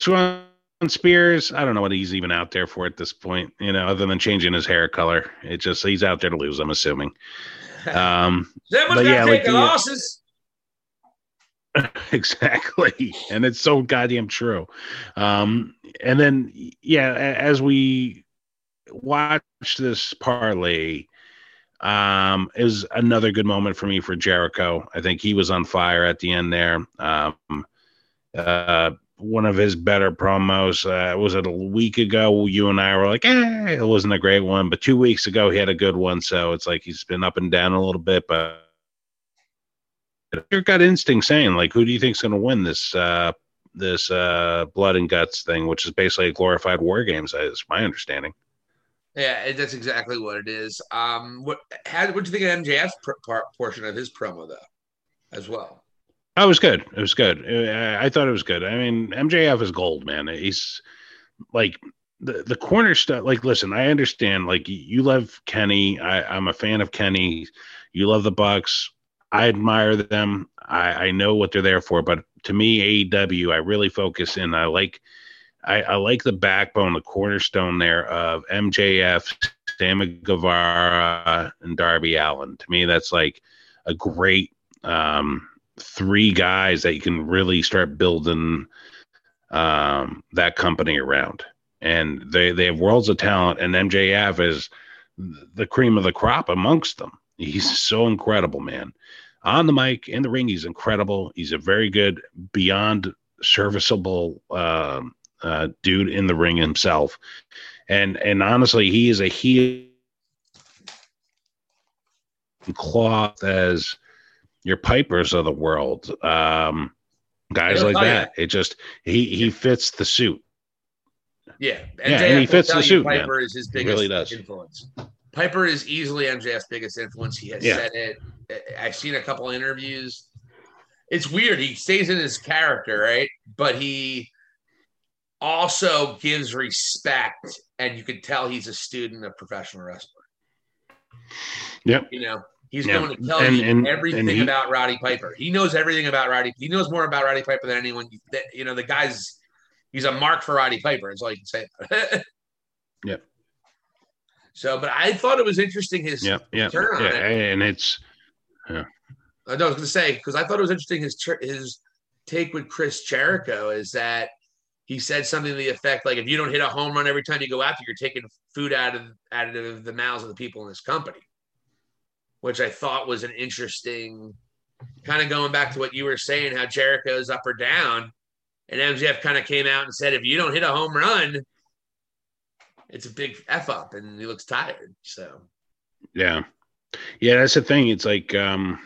Shawn Spears. I don't know what he's even out there for at this point. You know, other than changing his hair color, it just he's out there to lose. I'm assuming. Um, but yeah, take like the- losses. exactly and it's so goddamn true um and then yeah as we watch this parlay um is another good moment for me for jericho i think he was on fire at the end there um uh one of his better promos uh was it a week ago you and i were like eh, it wasn't a great one but two weeks ago he had a good one so it's like he's been up and down a little bit but your gut instinct saying like who do you think's going to win this uh this uh blood and guts thing which is basically a glorified war games is my understanding Yeah, that's exactly what it is. Um, what do you think of MJF's pr- part, portion of his promo though, as well? Oh, it was good. It was good. Uh, i thought it was good. I mean mjf is gold man. He's like the, the corner stuff like listen i understand like you love kenny. I, i'm a fan of kenny. You love the bucks. I admire them. I, I know what they're there for but to me aew i really focus in. I like I, I like the backbone, the cornerstone there of MJF, Sammy Guevara, and Darby Allin. To me, that's like a great um, three guys that you can really start building um, that company around. And they, they have worlds of talent, and MJF is the cream of the crop amongst them. He's so incredible, man. On the mic, in the ring, he's incredible. He's a very good, beyond serviceable um, uh, dude in the ring himself. And and honestly, he is a heel cloth as your pipers of the world. Um, guys like that. It just he he fits the suit. Yeah, Yeah, and he fits the suit, man. Piper is his biggest really influence. Piper is easily MJF's biggest influence. He has Yeah. said it. I've seen a couple interviews. It's weird. He stays in his character, right? But he also gives respect, and you can tell he's a student of professional wrestling. Yep. You know, he's Yeah. going to tell And- you and- everything and he- about Roddy Piper. He knows everything about Roddy. He knows more about Roddy Piper than anyone. That, you know, the guy's he's a mark for Roddy Piper. That's all you can say. Yep. So, but I thought it was interesting his. Yeah, yeah, Turn on yeah, it. and it's I know uh, I was going to say because I thought it was interesting his his take with Chris Jericho is that he said something to the effect like if you don't hit a home run every time you go out there, you're taking food out of out of the mouths of the people in this company, which I thought was an interesting kind of going back to what you were saying, how Jericho's up or down, and MJF kind of came out and said if you don't hit a home run, it's a big f up, and he looks tired. So yeah, yeah. That's the thing. It's like um,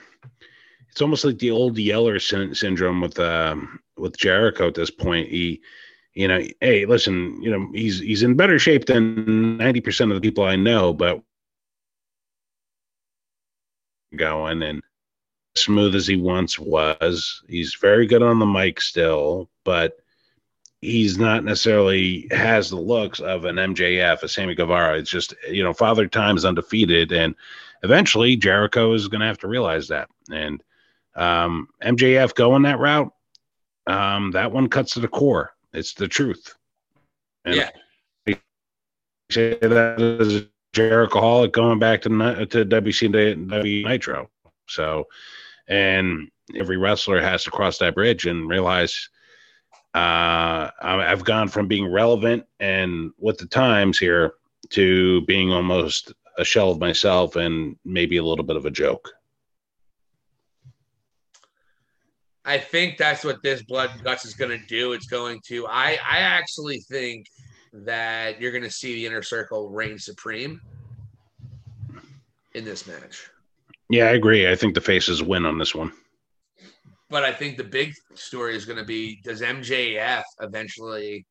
it's almost like the old Yeller syn- syndrome with um with Jericho at this point. He, you know, hey, listen, you know, he's he's in better shape than ninety percent of the people I know, but going and smooth as he once was. He's very good on the mic still, but he's not necessarily has the looks of an MJF, a Sammy Guevara. It's just you know, Father Time is undefeated, and eventually Jericho is going to have to realize that. And um, MJF going that route, um, that one cuts to the core. It's the truth. And Yeah. say that as Jericholic going back to to WCW Nitro. So, and every wrestler has to cross that bridge and realize uh, I've gone from being relevant and with the times here to being almost a shell of myself and maybe a little bit of a joke. I think that's what this blood guts is going to do. It's going to. I I actually think that you're going to see the inner circle reign supreme in this match. Yeah, I agree. I think the faces win on this one. But I think the big story is going to be does MJF eventually,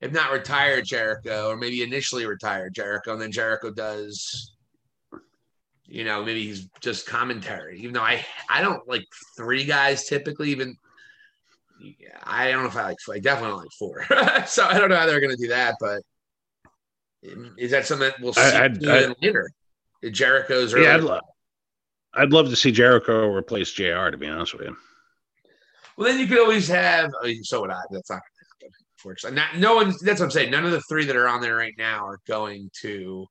if not retire Jericho, or maybe initially retire Jericho, and then Jericho does you know, maybe he's just commentary. Even though I I don't like three guys typically. Even I don't know if I like. I definitely don't like four. so I don't know how they're going to do that. But is that something that we'll see I, I'd, I'd, later? Jericho's. Yeah, I'd, lo- I'd love to see Jericho replace Jr. To be honest with you. Well, then you could always have. Oh, so would I. That's not going to happen. Unfortunately, not, no one. That's what I'm saying. None of the three that are on there right now are going to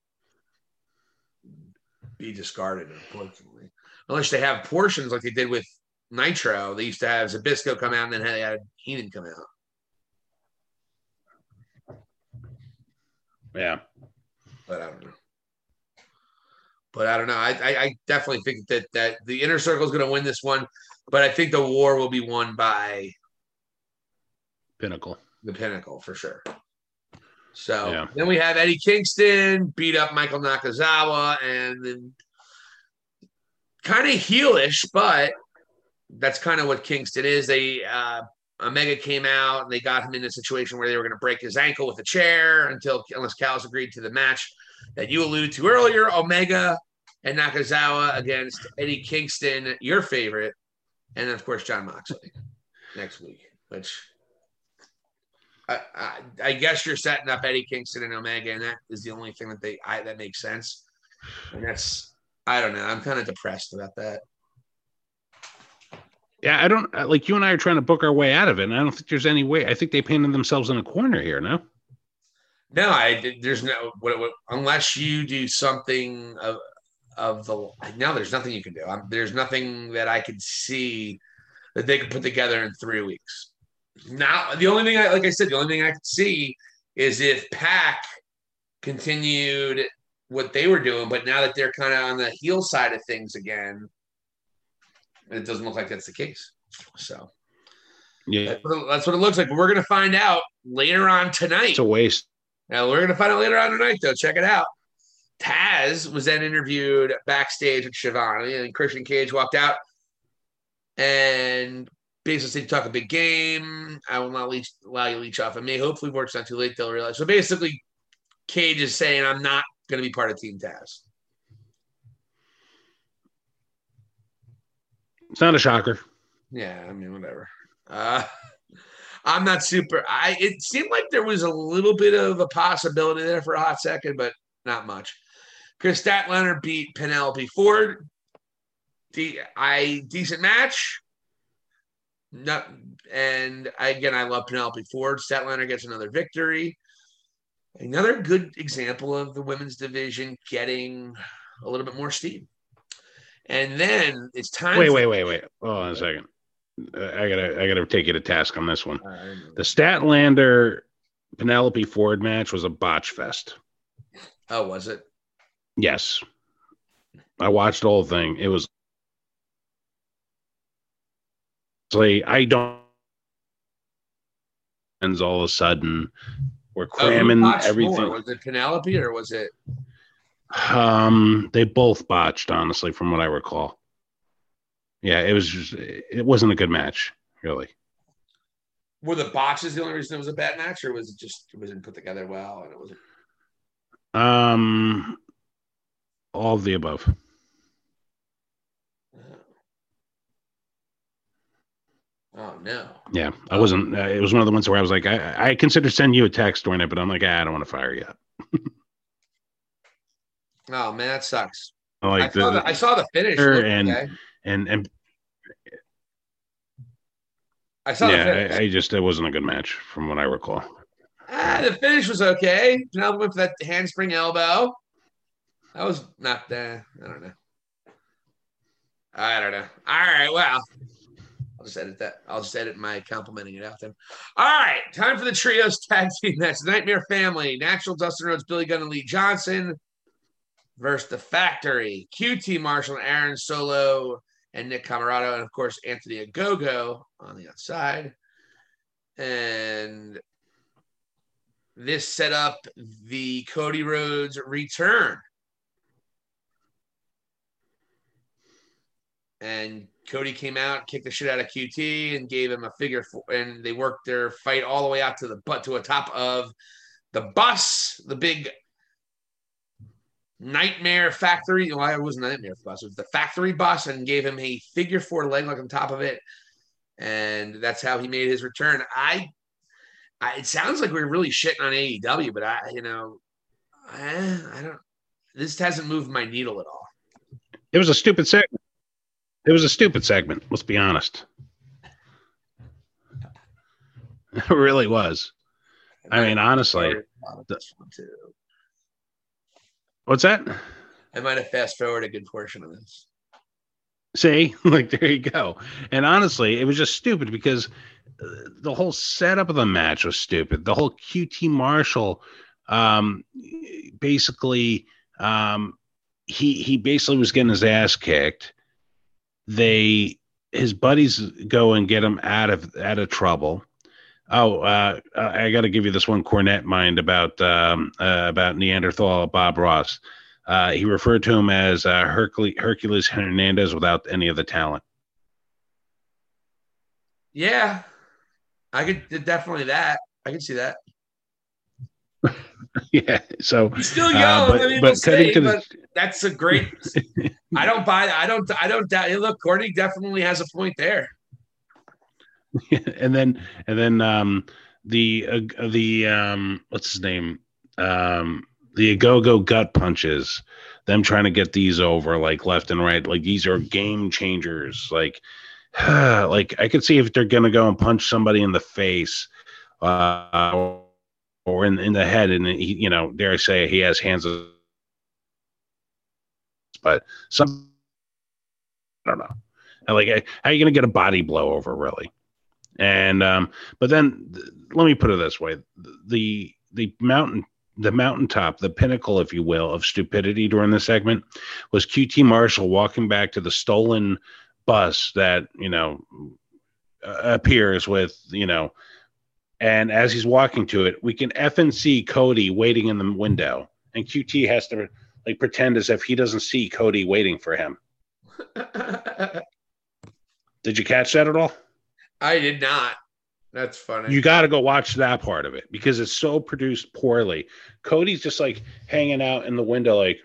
be discarded, unfortunately. Unless they have portions like they did with Nitro. They used to have Zbyszko come out and then they had Heenan come out. Yeah. But I don't know. But I don't know. I, I, I definitely think that that the inner circle is going to win this one, but I think the war will be won by Pinnacle. The Pinnacle for sure. So yeah. then we have Eddie Kingston beat up Michael Nakazawa and then kind of heelish, but that's kind of what Kingston is. They uh, Omega came out and they got him in a situation where they were going to break his ankle with a chair until unless Callis agreed to the match that you alluded to earlier. Omega and Nakazawa against Eddie Kingston, your favorite, and then of course John Moxley next week, which I, I, guess you're setting up Eddie Kingston and Omega, and that is the only thing that they I, that makes sense. And that's I don't know. I'm kind of depressed about that. Yeah, I don't uh, like you and I are trying to book our way out of it, and I don't think there's any way. I think they painted themselves in a corner here. No. No, I there's no what, what, unless you do something of of the now. There's nothing you can do. I'm, there's nothing that I could see that they could put together in three weeks. Now, the only thing I like I said, the only thing I could see is if PAC continued what they were doing, but now that they're kind of on the heel side of things again, it doesn't look like that's the case. So, yeah, that's what, it, it looks like. But we're gonna find out later on tonight. It's a waste. Now we're gonna find out later on tonight, though. Check it out. Taz was then interviewed backstage with Schiavone, and Christian Cage walked out and basically to talk a big game. I will not leech, allow you to leech off of me. Hopefully, work's not too late. They'll realize. So basically, Cage is saying, I'm not going to be part of Team Taz. It's not a shocker. Yeah, I mean, whatever. Uh, I'm not super. I it seemed like there was a little bit of a possibility there for a hot second, but not much. Kris Statlander beat Penelope Ford. The I decent match. No, and again, I love Penelope Ford. Statlander gets another victory. Another good example of the women's division getting a little bit more steam. And then it's time. Wait, for- wait, wait, wait. Hold on a second. Uh, I gotta, I gotta take you to task on this one. The Statlander Penelope Ford match was a botch fest. Oh, was it? Yes. I watched the whole thing. It was I don't. And all of a sudden, we're oh, cramming oh, everything. More? Was it Penelope or was it? Um, they both botched, honestly, from what I recall. Yeah, it was just, it wasn't a good match, really. Were the botches the only reason it was a bad match, or was it just it wasn't put together well and it wasn't? Um, all of the above. Oh no. Yeah, I wasn't. Uh, it was one of the ones where I was like, I, I considered sending you a text during it, but I'm like, ah, I don't want to fire you up. Oh man, that sucks. I, like I, the, saw the, I saw the finish and, okay. and and I saw. Yeah, I, I, just it wasn't a good match from what I recall. Ah, the finish was okay. Penelope went for that handspring elbow. That was not there. I don't know. I don't know. All right. Well, I'll just edit that. I'll just edit my complimenting it out then. All right. Time for the trios tag team match. Nightmare Family, Natural Dustin Rhodes, Billy Gunn, and Lee Johnson versus The Factory, QT Marshall, Aaron Solo, and Nick Comoroto, and of course, Anthony Ogogo on the outside. And this set up the Cody Rhodes return. And Cody came out, kicked the shit out of QT, and gave him a figure four. And they worked their fight all the way out to the butt to a top of the bus, the big Nightmare Factory. Well, it was Nightmare bus. It was the factory bus, and gave him a figure four leg lock on top of it, and that's how he made his return. I, I it sounds like we're really shitting on AEW, but I, you know, I, I don't. This hasn't moved my needle at all. It was a stupid segment. It was a stupid segment. Let's be honest. It really was. I mean, honestly, this one too. What's that? I might have fast forwarded a good portion of this. See, like there you go. And honestly, it was just stupid because uh, the whole setup of the match was stupid. The whole QT Marshall, um, basically, um, he he basically was getting his ass kicked. They his buddies go and get him out of out of trouble. Oh, uh, I got to give you this one cornet mind about um, uh, about Neanderthal Bob Ross. Uh, he referred to him as uh, Hercules, Hercules Hernandez without any of the talent. Yeah, I could definitely that. I can see that. yeah, so He's still young. Uh, but- I mean, but we'll cutting say, to the- but that's a great. I don't buy. That. I don't. I don't doubt. Look, Cornette definitely has a point there. and then and then um, the uh, the um, what's his name um, the go go gut punches. Them trying to get these over like left and right. Like these are game changers. Like like I could see if they're gonna go and punch somebody in the face. Uh, or in in the head, and he, you know, dare I say, he has hands. Of, but some, I don't know. Like, how are you to get a body blow over, really? And um, but then th- let me put it this way: the the mountain, the mountaintop, the pinnacle, if you will, of stupidity during the segment was QT Marshall walking back to the stolen bus that you know uh, appears with you know and as he's walking to it, we can F and see Cody waiting in the window, and QT has to like pretend as if he doesn't see Cody waiting for him. Did you catch that at all? I did not. That's funny. You got to go watch that part of it because it's so produced poorly. Cody's just like hanging out in the window, like,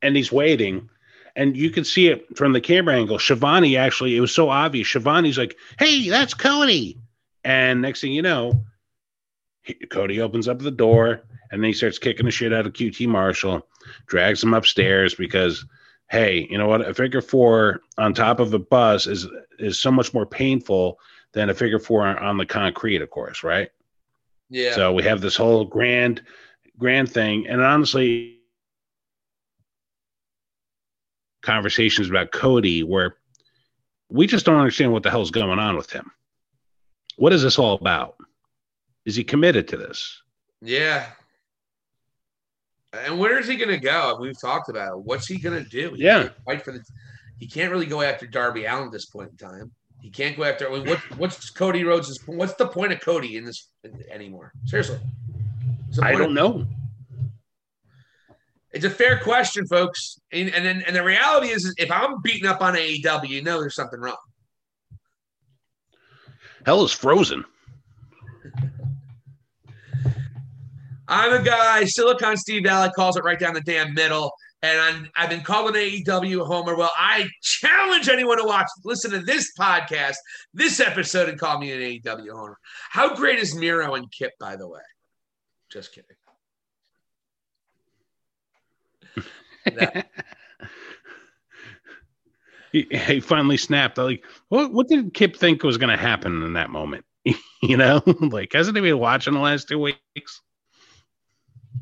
and he's waiting. And you can see it from the camera angle. Schiavone actually, it was so obvious. Schiavone's like, hey, that's Cody. And next thing you know, he- Cody opens up the door and then he starts kicking the shit out of QT Marshall, drags him upstairs because, hey, you know what? A figure four on top of a bus is is so much more painful than a figure four on, on the concrete, of course, right? yeah. So we have this whole grand, grand thing, and honestly, conversations about Cody where we just don't understand what the hell's going on with him. What is this all about? Is he committed to this? yeah. And where is he going to go? We've talked about it. What's he going to do? He Yeah. fight for the. He can't really go after Darby Allin at this point in time. He can't go after. I mean, what, what's Cody Rhodes? What's the point of Cody in this anymore? Seriously, I don't of- know. It's a fair question, folks. And and then and the reality is, is if I'm beating up on AEW, you know there's something wrong. Hell is frozen. I'm a guy, Silicon Steve Valley calls it right down the damn middle. And I'm, I've been calling AEW Homer. Well, I challenge anyone to watch, listen to this podcast, this episode, and call me an AEW Homer. How great is Miro and Kip, by the way? Just kidding. He, he finally snapped. Like, what? What did Kip think was going to happen in that moment? you know, like hasn't he been watching the last two weeks?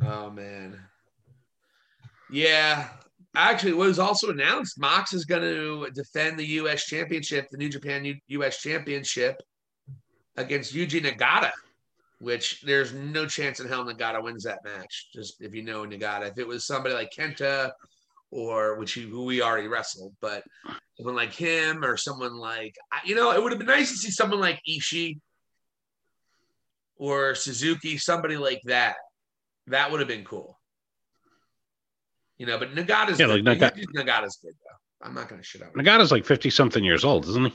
Oh man. Yeah. Actually, what was also announced, Mox is going to defend the U.S. Championship, the New Japan U- U.S. Championship, against Yuji Nagata, which there's no chance in hell Nagata wins that match. Just if you know Nagata, if it was somebody like Kenta, or which he, who we already wrestled, but someone like him or someone like you know, it would have been nice to see someone like Ishii or Suzuki, somebody like that. That would have been cool. You know, but Nagata's Yeah, good. like Naga- Nagata's good though. I'm not gonna shit out. Nagata's like fifty something years old, isn't he?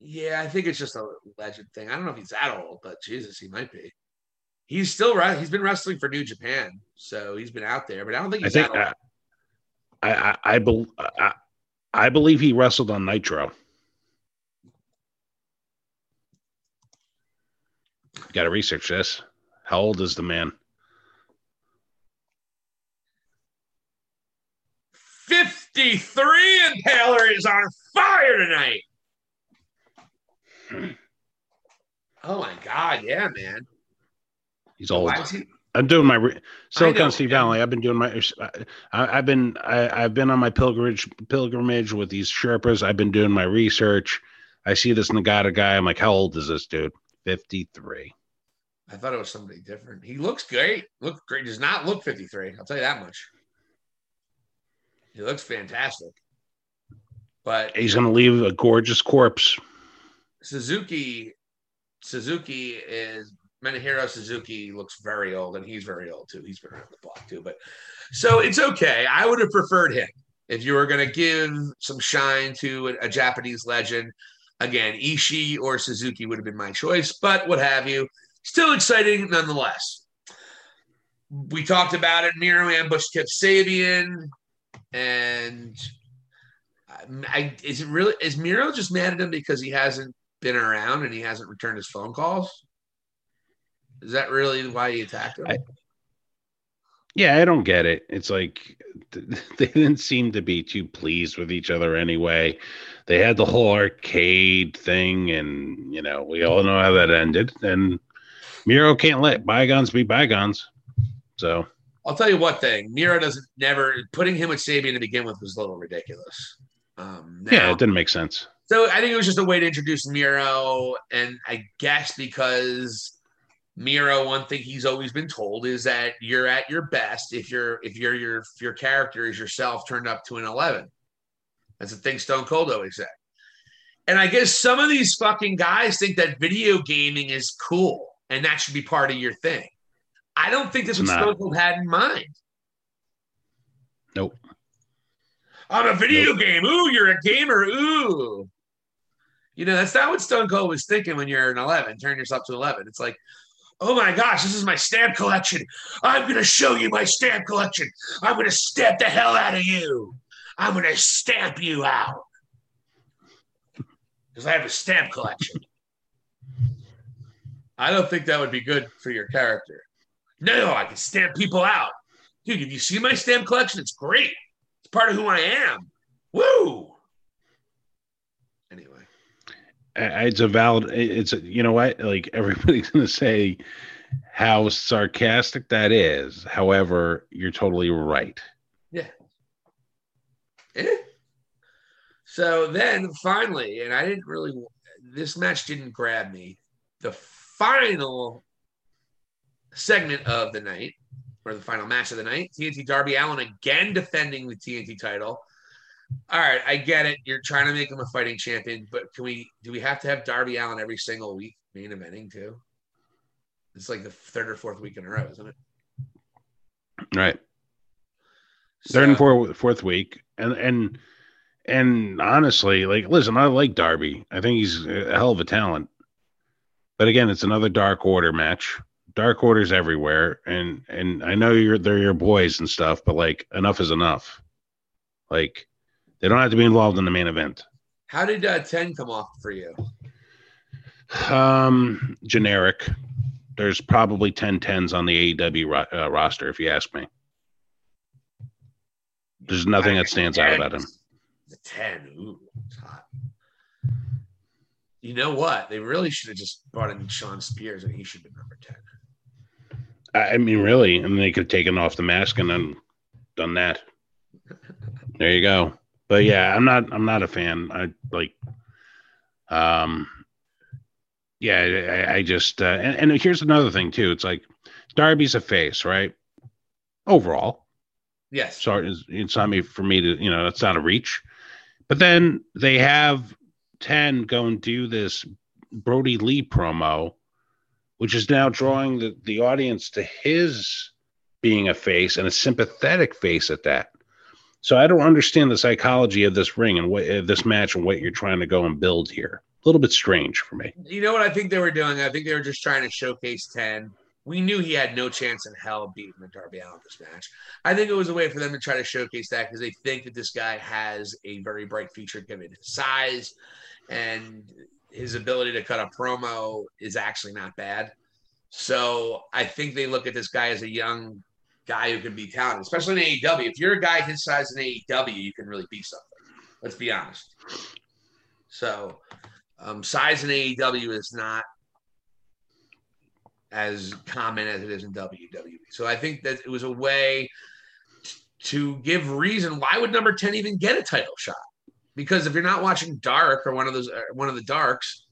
Yeah, I think it's just a legend thing. I don't know if he's that old, but Jesus, he might be. He's still right. He's been wrestling for New Japan, so he's been out there. But I don't think I he's think that old. Uh, I I I, bel I I believe he wrestled on Nitro. Got to research this. How old is the man? 53 and Taylor is on fire tonight. Hmm. Oh my god, yeah, man. He's old. He? I'm doing my re- Silicon yeah. Valley. I've been doing my. I, I've been I, I've been on my pilgrimage pilgrimage with these Sherpas. I've been doing my research. I see this Nagata guy. I'm like, how old is this dude? Fifty three. I thought it was somebody different. He looks great. Look great. Does not look 53. I'll tell you that much. He looks fantastic. But He's gonna leave a gorgeous corpse. Suzuki, Suzuki is Menahiro Suzuki looks very old, and he's very old too. He's been around the block too. But so it's okay. I would have preferred him if you were going to give some shine to a, a Japanese legend. Again, Ishii or Suzuki would have been my choice, but what have you. Still exciting nonetheless. We talked about it. Miro ambushed Kip Sabian, and I, is it really is Miro just mad at him because he hasn't been around and he hasn't returned his phone calls? Is that really why he attacked him? I- Yeah, I don't get it. It's like they didn't seem to be too pleased with each other anyway. They had the whole arcade thing, and you know, we all know how that ended. And Miro can't let bygones be bygones. So I'll tell you what thing. Miro doesn't never putting him with Sabian to begin with was a little ridiculous. Um, now- yeah, it didn't make sense. So I think it was just a way to introduce Miro, and I guess because Miro, one thing he's always been told is that you're at your best if you're if you're your if your character is yourself turned up to an eleven. That's the thing Stone Cold always said. And I guess some of these fucking guys think that video gaming is cool and that should be part of your thing. I don't think that's what It's not. Stone Cold had in mind. Nope. On a video Nope. game. Ooh, you're a gamer. Ooh. You know, that's not what Stone Cold was thinking when you're an 11. Turn yourself to 11. It's like, oh my gosh, this is my stamp collection. I'm going to show you my stamp collection. I'm going to stamp the hell out of you. I'm going to stamp you out. Because I have a stamp collection. I don't think that would be good for your character. No, I can stamp people out. Dude, if you see my stamp collection, it's great. It's part of who I am. Woo! Anyway. It's a valid. It's a, you know what? Like everybody's gonna say how sarcastic that is. However, you're totally right. Eh. So then finally, and I didn't really, this match didn't grab me. The final segment of the night, or the final match of the night, TNT Darby Allin again defending the TNT title. All right, I get it. You're trying to make him a fighting champion, but can we? Do we have to have Darby Allin every single week main eventing too? It's like the third or fourth week in a row, isn't it? Right. Third and fourth, fourth week, and and and honestly, like, listen, I like Darby. I think he's a hell of a talent. But again, it's another Dark Order match. Dark Order's everywhere, and and I know you're they're your boys and stuff, but like, enough is enough. Like, they don't have to be involved in the main event. How did uh, ten come off for you? Um, generic. There's probably 10 10s on the AEW ro- uh, roster, if you ask me. There's nothing that stands out about him. The 10. Ooh, it's hot. You know what? They really should have just brought in Shawn Spears and he should have been number 10. I mean, really, I mean, they could have taken off the mask and then done that. There you go. But yeah, I'm not. I'm not a fan. I like. Um. Yeah, I, I just uh, and, and here's another thing too. It's like Darby's a face, right? Overall, Yes. sorry, it's, it's not me for me to, you know, that's not a reach. But then they have 10 go and do this Brodie Lee promo, which is now drawing the, the audience to his being a face and a sympathetic face at that. So I don't understand the psychology of this ring and what uh, this match and what you're trying to go and build here. A little bit strange for me. You know what I think they were doing? I think they were just trying to showcase 10. We knew he had no chance in hell beating the Darby Allin this match. I think it was a way for them to try to showcase that because they think that this guy has a very bright future given his size and his ability to cut a promo is actually not bad. So I think they look at this guy as a young guy who can be talented, especially in AEW. If you're a guy his size in AEW, you can really be something. Let's be honest. So um, size in AEW is not as common as it is in WWE. So I think that it was a way to give reason why would number 10 even get a title shot? Because if you're not watching Dark or one of those uh, one of the Darks,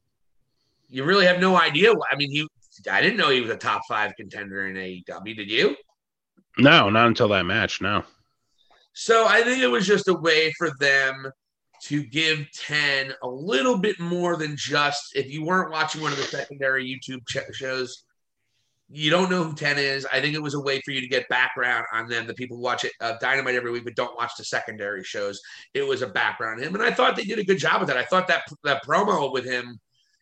you really have no idea. I mean, he I didn't know he was a top 5 contender in AEW, did you? No, not until that match. No. So I think it was just a way for them to give 10 a little bit more than just if you weren't watching one of the secondary YouTube ch- shows, you don't know who 10 is. I think it was a way for you to get background on them. The people who watch it uh, Dynamite every week but don't watch the secondary shows. It was a background him. And I thought they did a good job with that. I thought that that promo with him,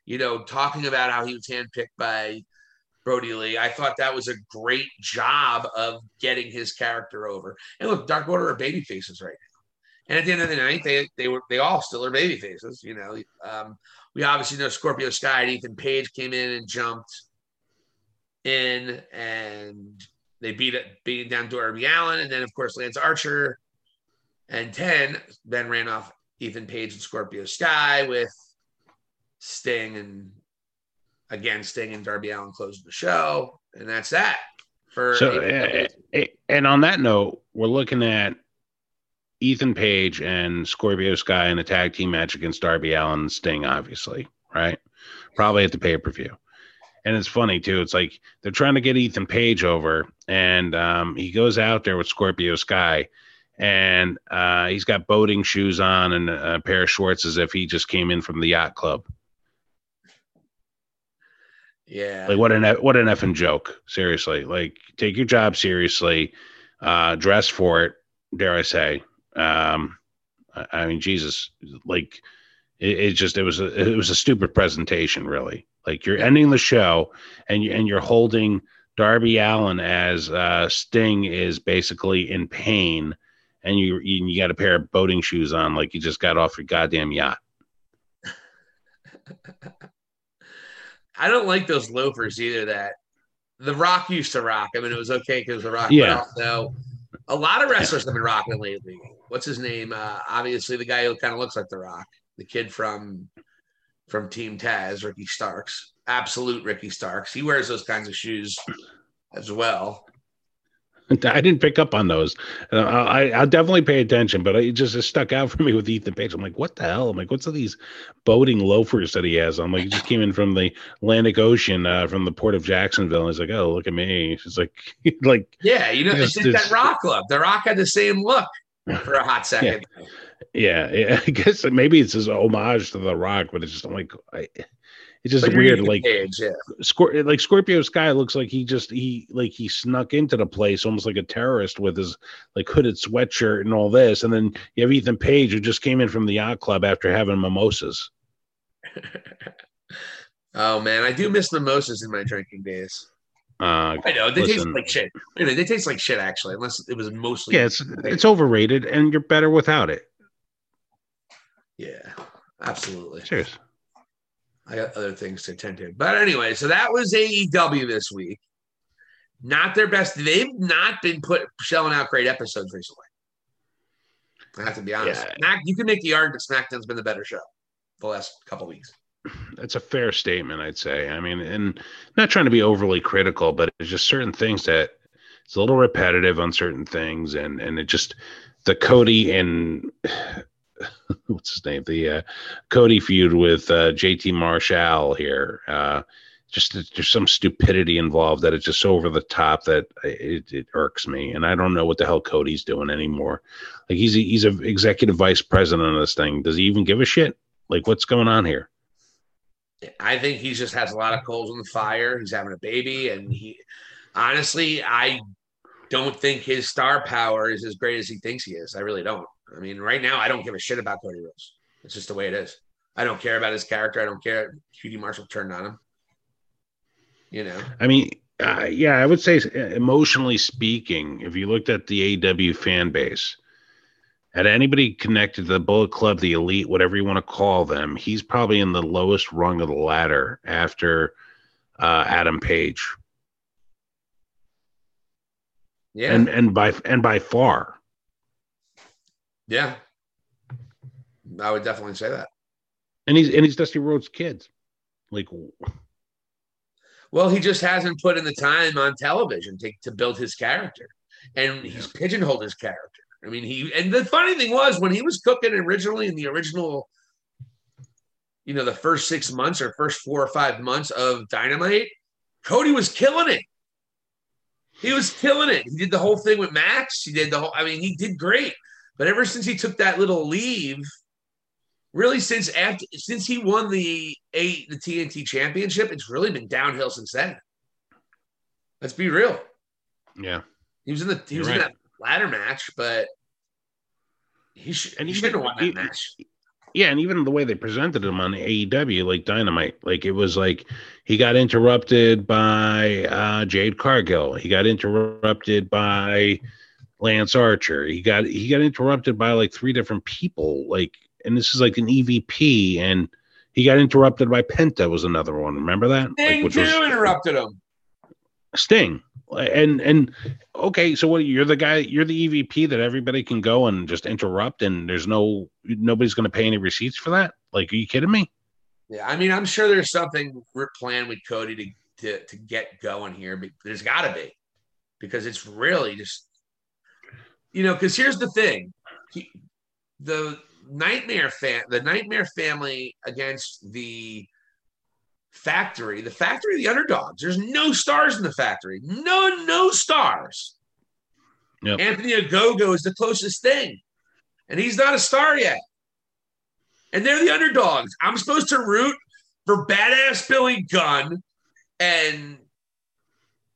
you know, talking about how he was handpicked by Brodie Lee. I thought that was a great job of getting his character over. And look, Dark Order are baby faces right now. And at the end of the night, they they were they all still are baby faces. You know, um, we obviously know Scorpio Sky and Ethan Page came in and jumped in, and they beat it beating down Darby Allin, and then of course Lance Archer and ten then ran off Ethan Page and Scorpio Sky with Sting and again Sting and Darby Allin closing the show, and that's that. For So, uh, and on that note, we're looking at Ethan Page and Scorpio Sky in a tag team match against Darby Allin and Sting, obviously, right? Probably at the pay per view. And it's funny too. It's like they're trying to get Ethan Page over, and um, he goes out there with Scorpio Sky, and uh, he's got boating shoes on and a pair of shorts as if he just came in from the yacht club. yeah, Like what an what an effing joke. Seriously, like take your job seriously, uh, dress for it. Dare I say? Um, I, I mean, Jesus, like it, it just it was a it was a stupid presentation, really. Like you're ending the show and you and you're holding Darby Allin as uh, Sting is basically in pain, and you you, got a pair of boating shoes on, like you just got off your goddamn yacht. I don't like those loafers either. That The Rock used to rock. I mean, it was okay because The Rock. Yeah. Also, a lot of wrestlers have been rocking lately. What's his name? Uh, obviously, the guy who kind of looks like The Rock, the kid from from Team Taz, Ricky Starks, absolute Ricky Starks. He wears those kinds of shoes as well. I didn't pick up on those. Uh, I I'll definitely pay attention, but it just it stuck out for me with Ethan Page. I'm like, what the hell? I'm like, what's all these boating loafers that he has? I'm like, he just came in from the Atlantic Ocean, uh, from the port of Jacksonville. And he's like, oh, look at me. It's like, like, Yeah, you know, it's that Rock look. The Rock had the same look for a hot second. yeah, yeah. yeah, I guess maybe it's his homage to The Rock, but it's just I'm like, I, it's just weird. Like, Page, yeah. Scor- like Scorpio Sky looks like he just he like he snuck into the place almost like a terrorist with his like hooded sweatshirt and all this, and then you have Ethan Page who just came in from the yacht club after having mimosas. Oh man, I do miss mimosas in my drinking days. Uh, I know they taste like shit. A minute, they taste like shit actually, unless it was mostly. yeah, it's it's overrated, and you're better without it. Yeah, absolutely. Serious. I got other things to attend to, but anyway, so that was AEW this week. Not their best. They've not been put shelling out great episodes recently. I have to be honest. Yeah. Smack, you can make the argument that SmackDown's been the better show the last couple weeks. that's a fair statement, I'd say. I mean, and not trying to be overly critical, but it's just certain things that it's a little repetitive on certain things, and and it just the Cody and what's his name, the uh, Cody feud with uh, JT Marshall here. Uh, just there's some stupidity involved that it's just over the top that it, it irks me, and I don't know what the hell Cody's doing anymore. Like he's a, he's a executive vice president of this thing. Does he even give a shit? Like what's going on here? I think he just has a lot of coals in the fire. He's having a baby, and he honestly, I don't think his star power is as great as he thinks he is. I really don't. I mean, right now, I don't give a shit about Cody Rhodes. It's just the way it is. I don't care about his character. I don't care. QT Marshall turned on him. You know. I mean, uh, yeah, I would say emotionally speaking, if you looked at the AW fan base, at anybody connected to the Bullet Club, the Elite, whatever you want to call them, he's probably in the lowest rung of the ladder after uh, Adam Page. Yeah, and and by and by far. Yeah, I would definitely say that. And he's and he's Dusty Rhodes' kids, like. Well, he just hasn't put in the time on television to, to build his character, and he's pigeonholed his character. I mean, he and the funny thing was when he was cooking originally in the original, you know, the first six months or first four or five months of Dynamite, Cody was killing it. He was killing it. He did the whole thing with Max. He did the whole. I mean, he did great. But ever since he took that little leave, really since after since he won the eight the TNT championship, it's really been downhill since then. Let's be real. Yeah. He was in the he You're was right. in that ladder match, but he, sh- and he should have won that he, match. Yeah, and even the way they presented him on AEW, like Dynamite, like it was like he got interrupted by uh, Jade Cargill. He got interrupted by Lance Archer. He got he got interrupted by like three different people. Like, and this is like an EVP, and he got interrupted by Penta was another one. Remember that? Sting like, too was, interrupted him. Sting and and okay so what you're the guy you're the evp that everybody can go and just interrupt and there's no nobody's going to pay any receipts for that like are you kidding me yeah i mean i'm sure there's something planned with cody to to, to get going here but there's got to be because it's really just you know because here's the thing he, the nightmare fan the nightmare family against the factory, the factory the underdogs. There's no stars in the factory. No, no stars. Yep. Anthony Ogogo is the closest thing. And he's not a star yet. And they're the underdogs. I'm supposed to root for badass Billy Gunn and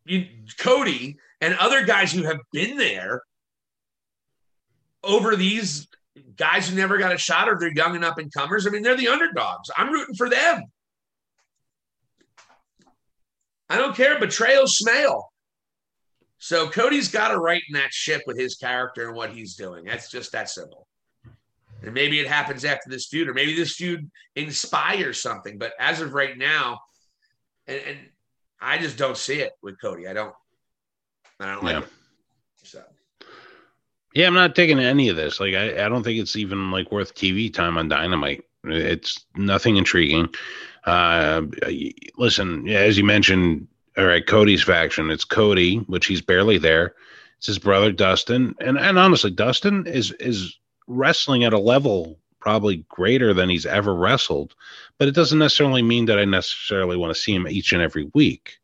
you, Cody and other guys who have been there over these guys who never got a shot or they're young and up and comers. I mean, they're the underdogs. I'm rooting for them. I don't care. Betrayal, schmail. So Cody's got to right in that ship with his character and what he's doing. That's just that simple. And maybe it happens after this feud, or maybe this feud inspires something. But as of right now, and, and I just don't see it with Cody. I don't. I don't like yeah. it. Yeah, I'm not taking any of this. Like, I, I don't think it's even like worth TV time on Dynamite. It's nothing intriguing. Uh, listen, as you mentioned, all right, Cody's faction. It's Cody, which he's barely there. It's his brother Dustin, and and honestly, Dustin is is wrestling at a level probably greater than he's ever wrestled. But it doesn't necessarily mean that I necessarily want to see him each and every week.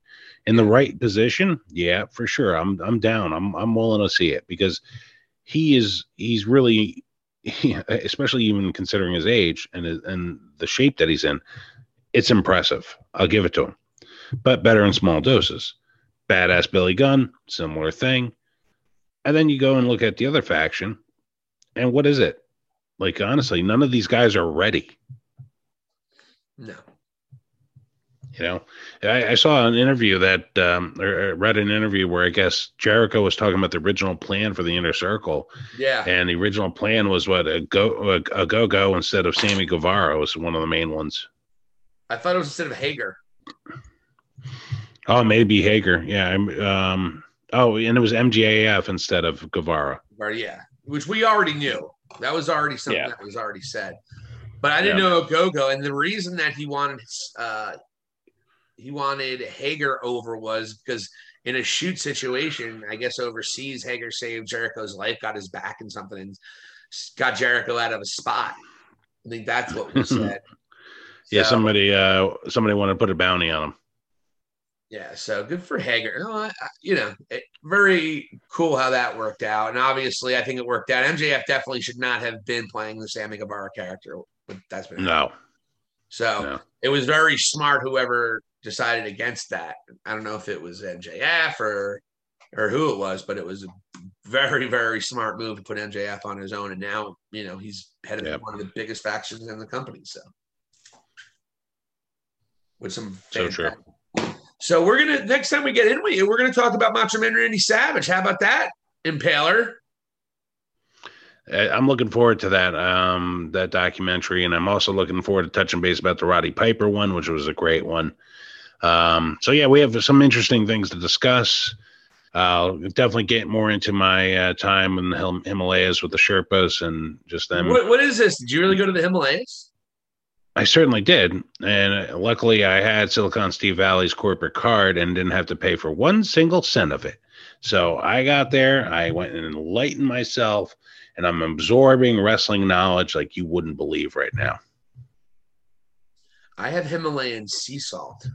In the right position, yeah, for sure. I'm I'm down. I'm I'm willing to see it because he is he's really, especially even considering his age and and the shape that he's in it's impressive. I'll give it to him, but better in small doses. Badass Billy Gunn, similar thing. And then you go and look at the other faction, and what is it? Like, honestly, none of these guys are ready. No. You know, I, I saw an interview that, um, or read an interview where I guess Jericho was talking about the original plan for the inner circle. Yeah. And the original plan was what a go a, a go go instead of Sammy Guevara was one of the main ones. I thought it was instead of Hager. Oh, maybe Hager. Yeah. Um, oh, and it was MGAF instead of Guevara. Or, yeah, which we already knew. That was already something yeah. that was already said. But I didn't Yeah. know Ogogo, and the reason that he wanted uh, he wanted Hager over was because in a shoot situation, I guess overseas, Hager saved Jericho's life, got his back and something, and got Jericho out of a spot. I think that's what we said. Yeah, So- somebody uh somebody wanted to put a bounty on him. Yeah, so good for Hager. No, I, I- you know, it, very cool how that worked out. And obviously, I think it worked out. MJF definitely should not have been playing the Sammy Guevara character, but that's been No. So No. it was very smart whoever decided against that. I don't know if it was MJF or or who it was, but it was a very very smart move to put MJF on his own, and now you know he's head of Yep. one of the biggest factions in the company. So with some So true. So we're gonna next time we get in with you, we're gonna talk about Macho Man Randy Savage. How about that, Impaler? I'm looking forward to that um that documentary, and I'm also looking forward to touching base about the Roddy Piper one, which was a great one. Um, so yeah, we have some interesting things to discuss. I'll definitely get more into my uh, time in the Him- Himalayas with the Sherpas and just them. What, what is this? Did you really go to the Himalayas? I certainly did, and uh, luckily I had Silicon Steve Valley's corporate card and didn't have to pay for one single cent of it. So I got there, I went and enlightened myself, and I'm absorbing wrestling knowledge like you wouldn't believe right now. I have Himalayan sea salt.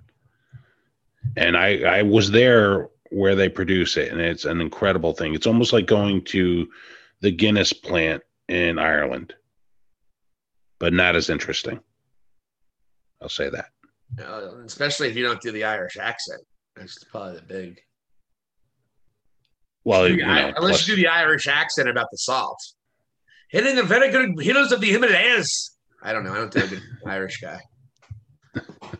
And I I was there where they produce it, and it's an incredible thing. It's almost like going to the Guinness plant in Ireland, but not as interesting. I'll say that. Uh, especially if you don't do the Irish accent. That's probably the big. Well, you know, I- unless plus- you do the Irish accent about the salt. Hitting the very good heroes of the Himalayas. I don't know. I don't think a good Irish guy.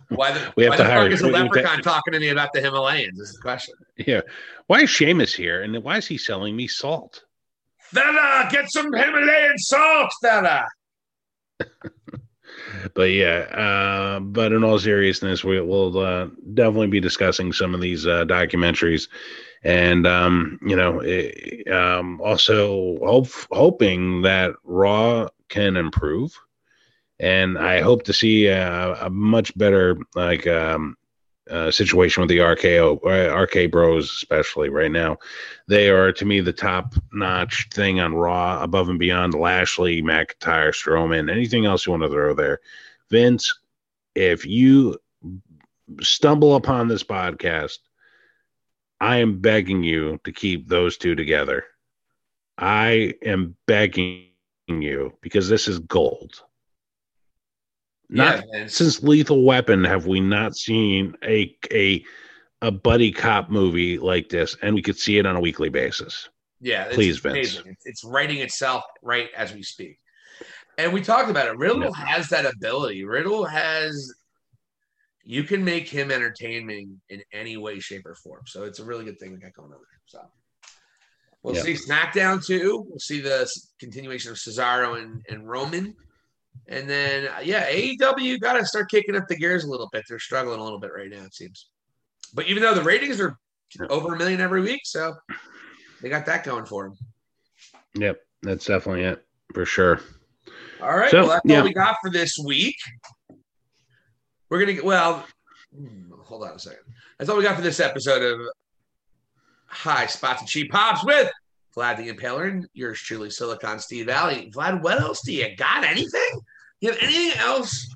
Why the, We have why to the hire- fuck is a we- we- leprechaun talking to me about the Himalayas? Is the question. Yeah. Why is Seamus here? And why is he selling me salt? Fella, get some Himalayan salt, fella. But yeah, uh, but in all seriousness, we will uh, definitely be discussing some of these uh, documentaries, and um, you know, eh, um, also hope, hoping that Raw can improve, and I hope to see a, a much better like um, uh, situation with the RKO uh, RK Bros, especially right now. They are to me the top notch thing on Raw, above and beyond Lashley, McIntyre, Strowman, anything else you want to throw there. Vince, if you stumble upon this podcast, I am begging you to keep those two together. I am begging you because this is gold. Not yeah, since Lethal Weapon have we not seen a a a buddy cop movie like this, and we could see it on a weekly basis. Yeah, it's Please, Vince. amazing. It's, writing itself right as we speak. And we talked about it. Riddle has that ability. Riddle has you can make him entertaining in any way, shape, or form. So it's a really good thing we got going on there. So we'll Yeah. see SmackDown too. We'll see the continuation of Cesaro and, and Roman. And then uh, yeah, AEW got to start kicking up the gears a little bit. They're struggling a little bit right now, it seems. But even though the ratings are over a million every week, so they got that going for them. Yep, that's definitely it for sure. All right. So, well, that's yeah. all we got for this week. We're gonna get well. hmm, Hold on a second. That's all we got for this episode of High Spots and Cheap Pops with Vlad the Impaler and yours truly, Silicon Steve Valley. Vlad, what else do you got? Anything? You have anything else?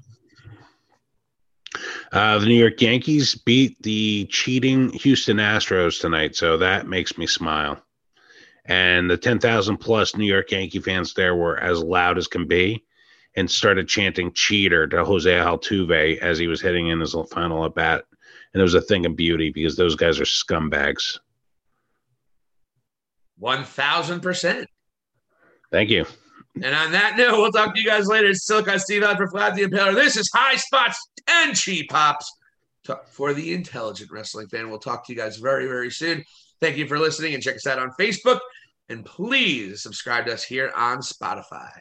Uh, the New York Yankees beat the cheating Houston Astros tonight, so that makes me smile. And the 10,000 plus New York Yankee fans there were as loud as can be and started chanting cheater to Jose Altuve as he was hitting in his final at bat. And it was a thing of beauty because those guys are scumbags. One thousand percent. Thank you. And on that note, we'll talk to you guys later. It's Silicon Steve out for Vlad the Impaler. This is High Spots and Cheap Pops for the intelligent wrestling fan. We'll talk to you guys very, very soon. Thank you for listening and check us out on Facebook. And please subscribe to us here on Spotify.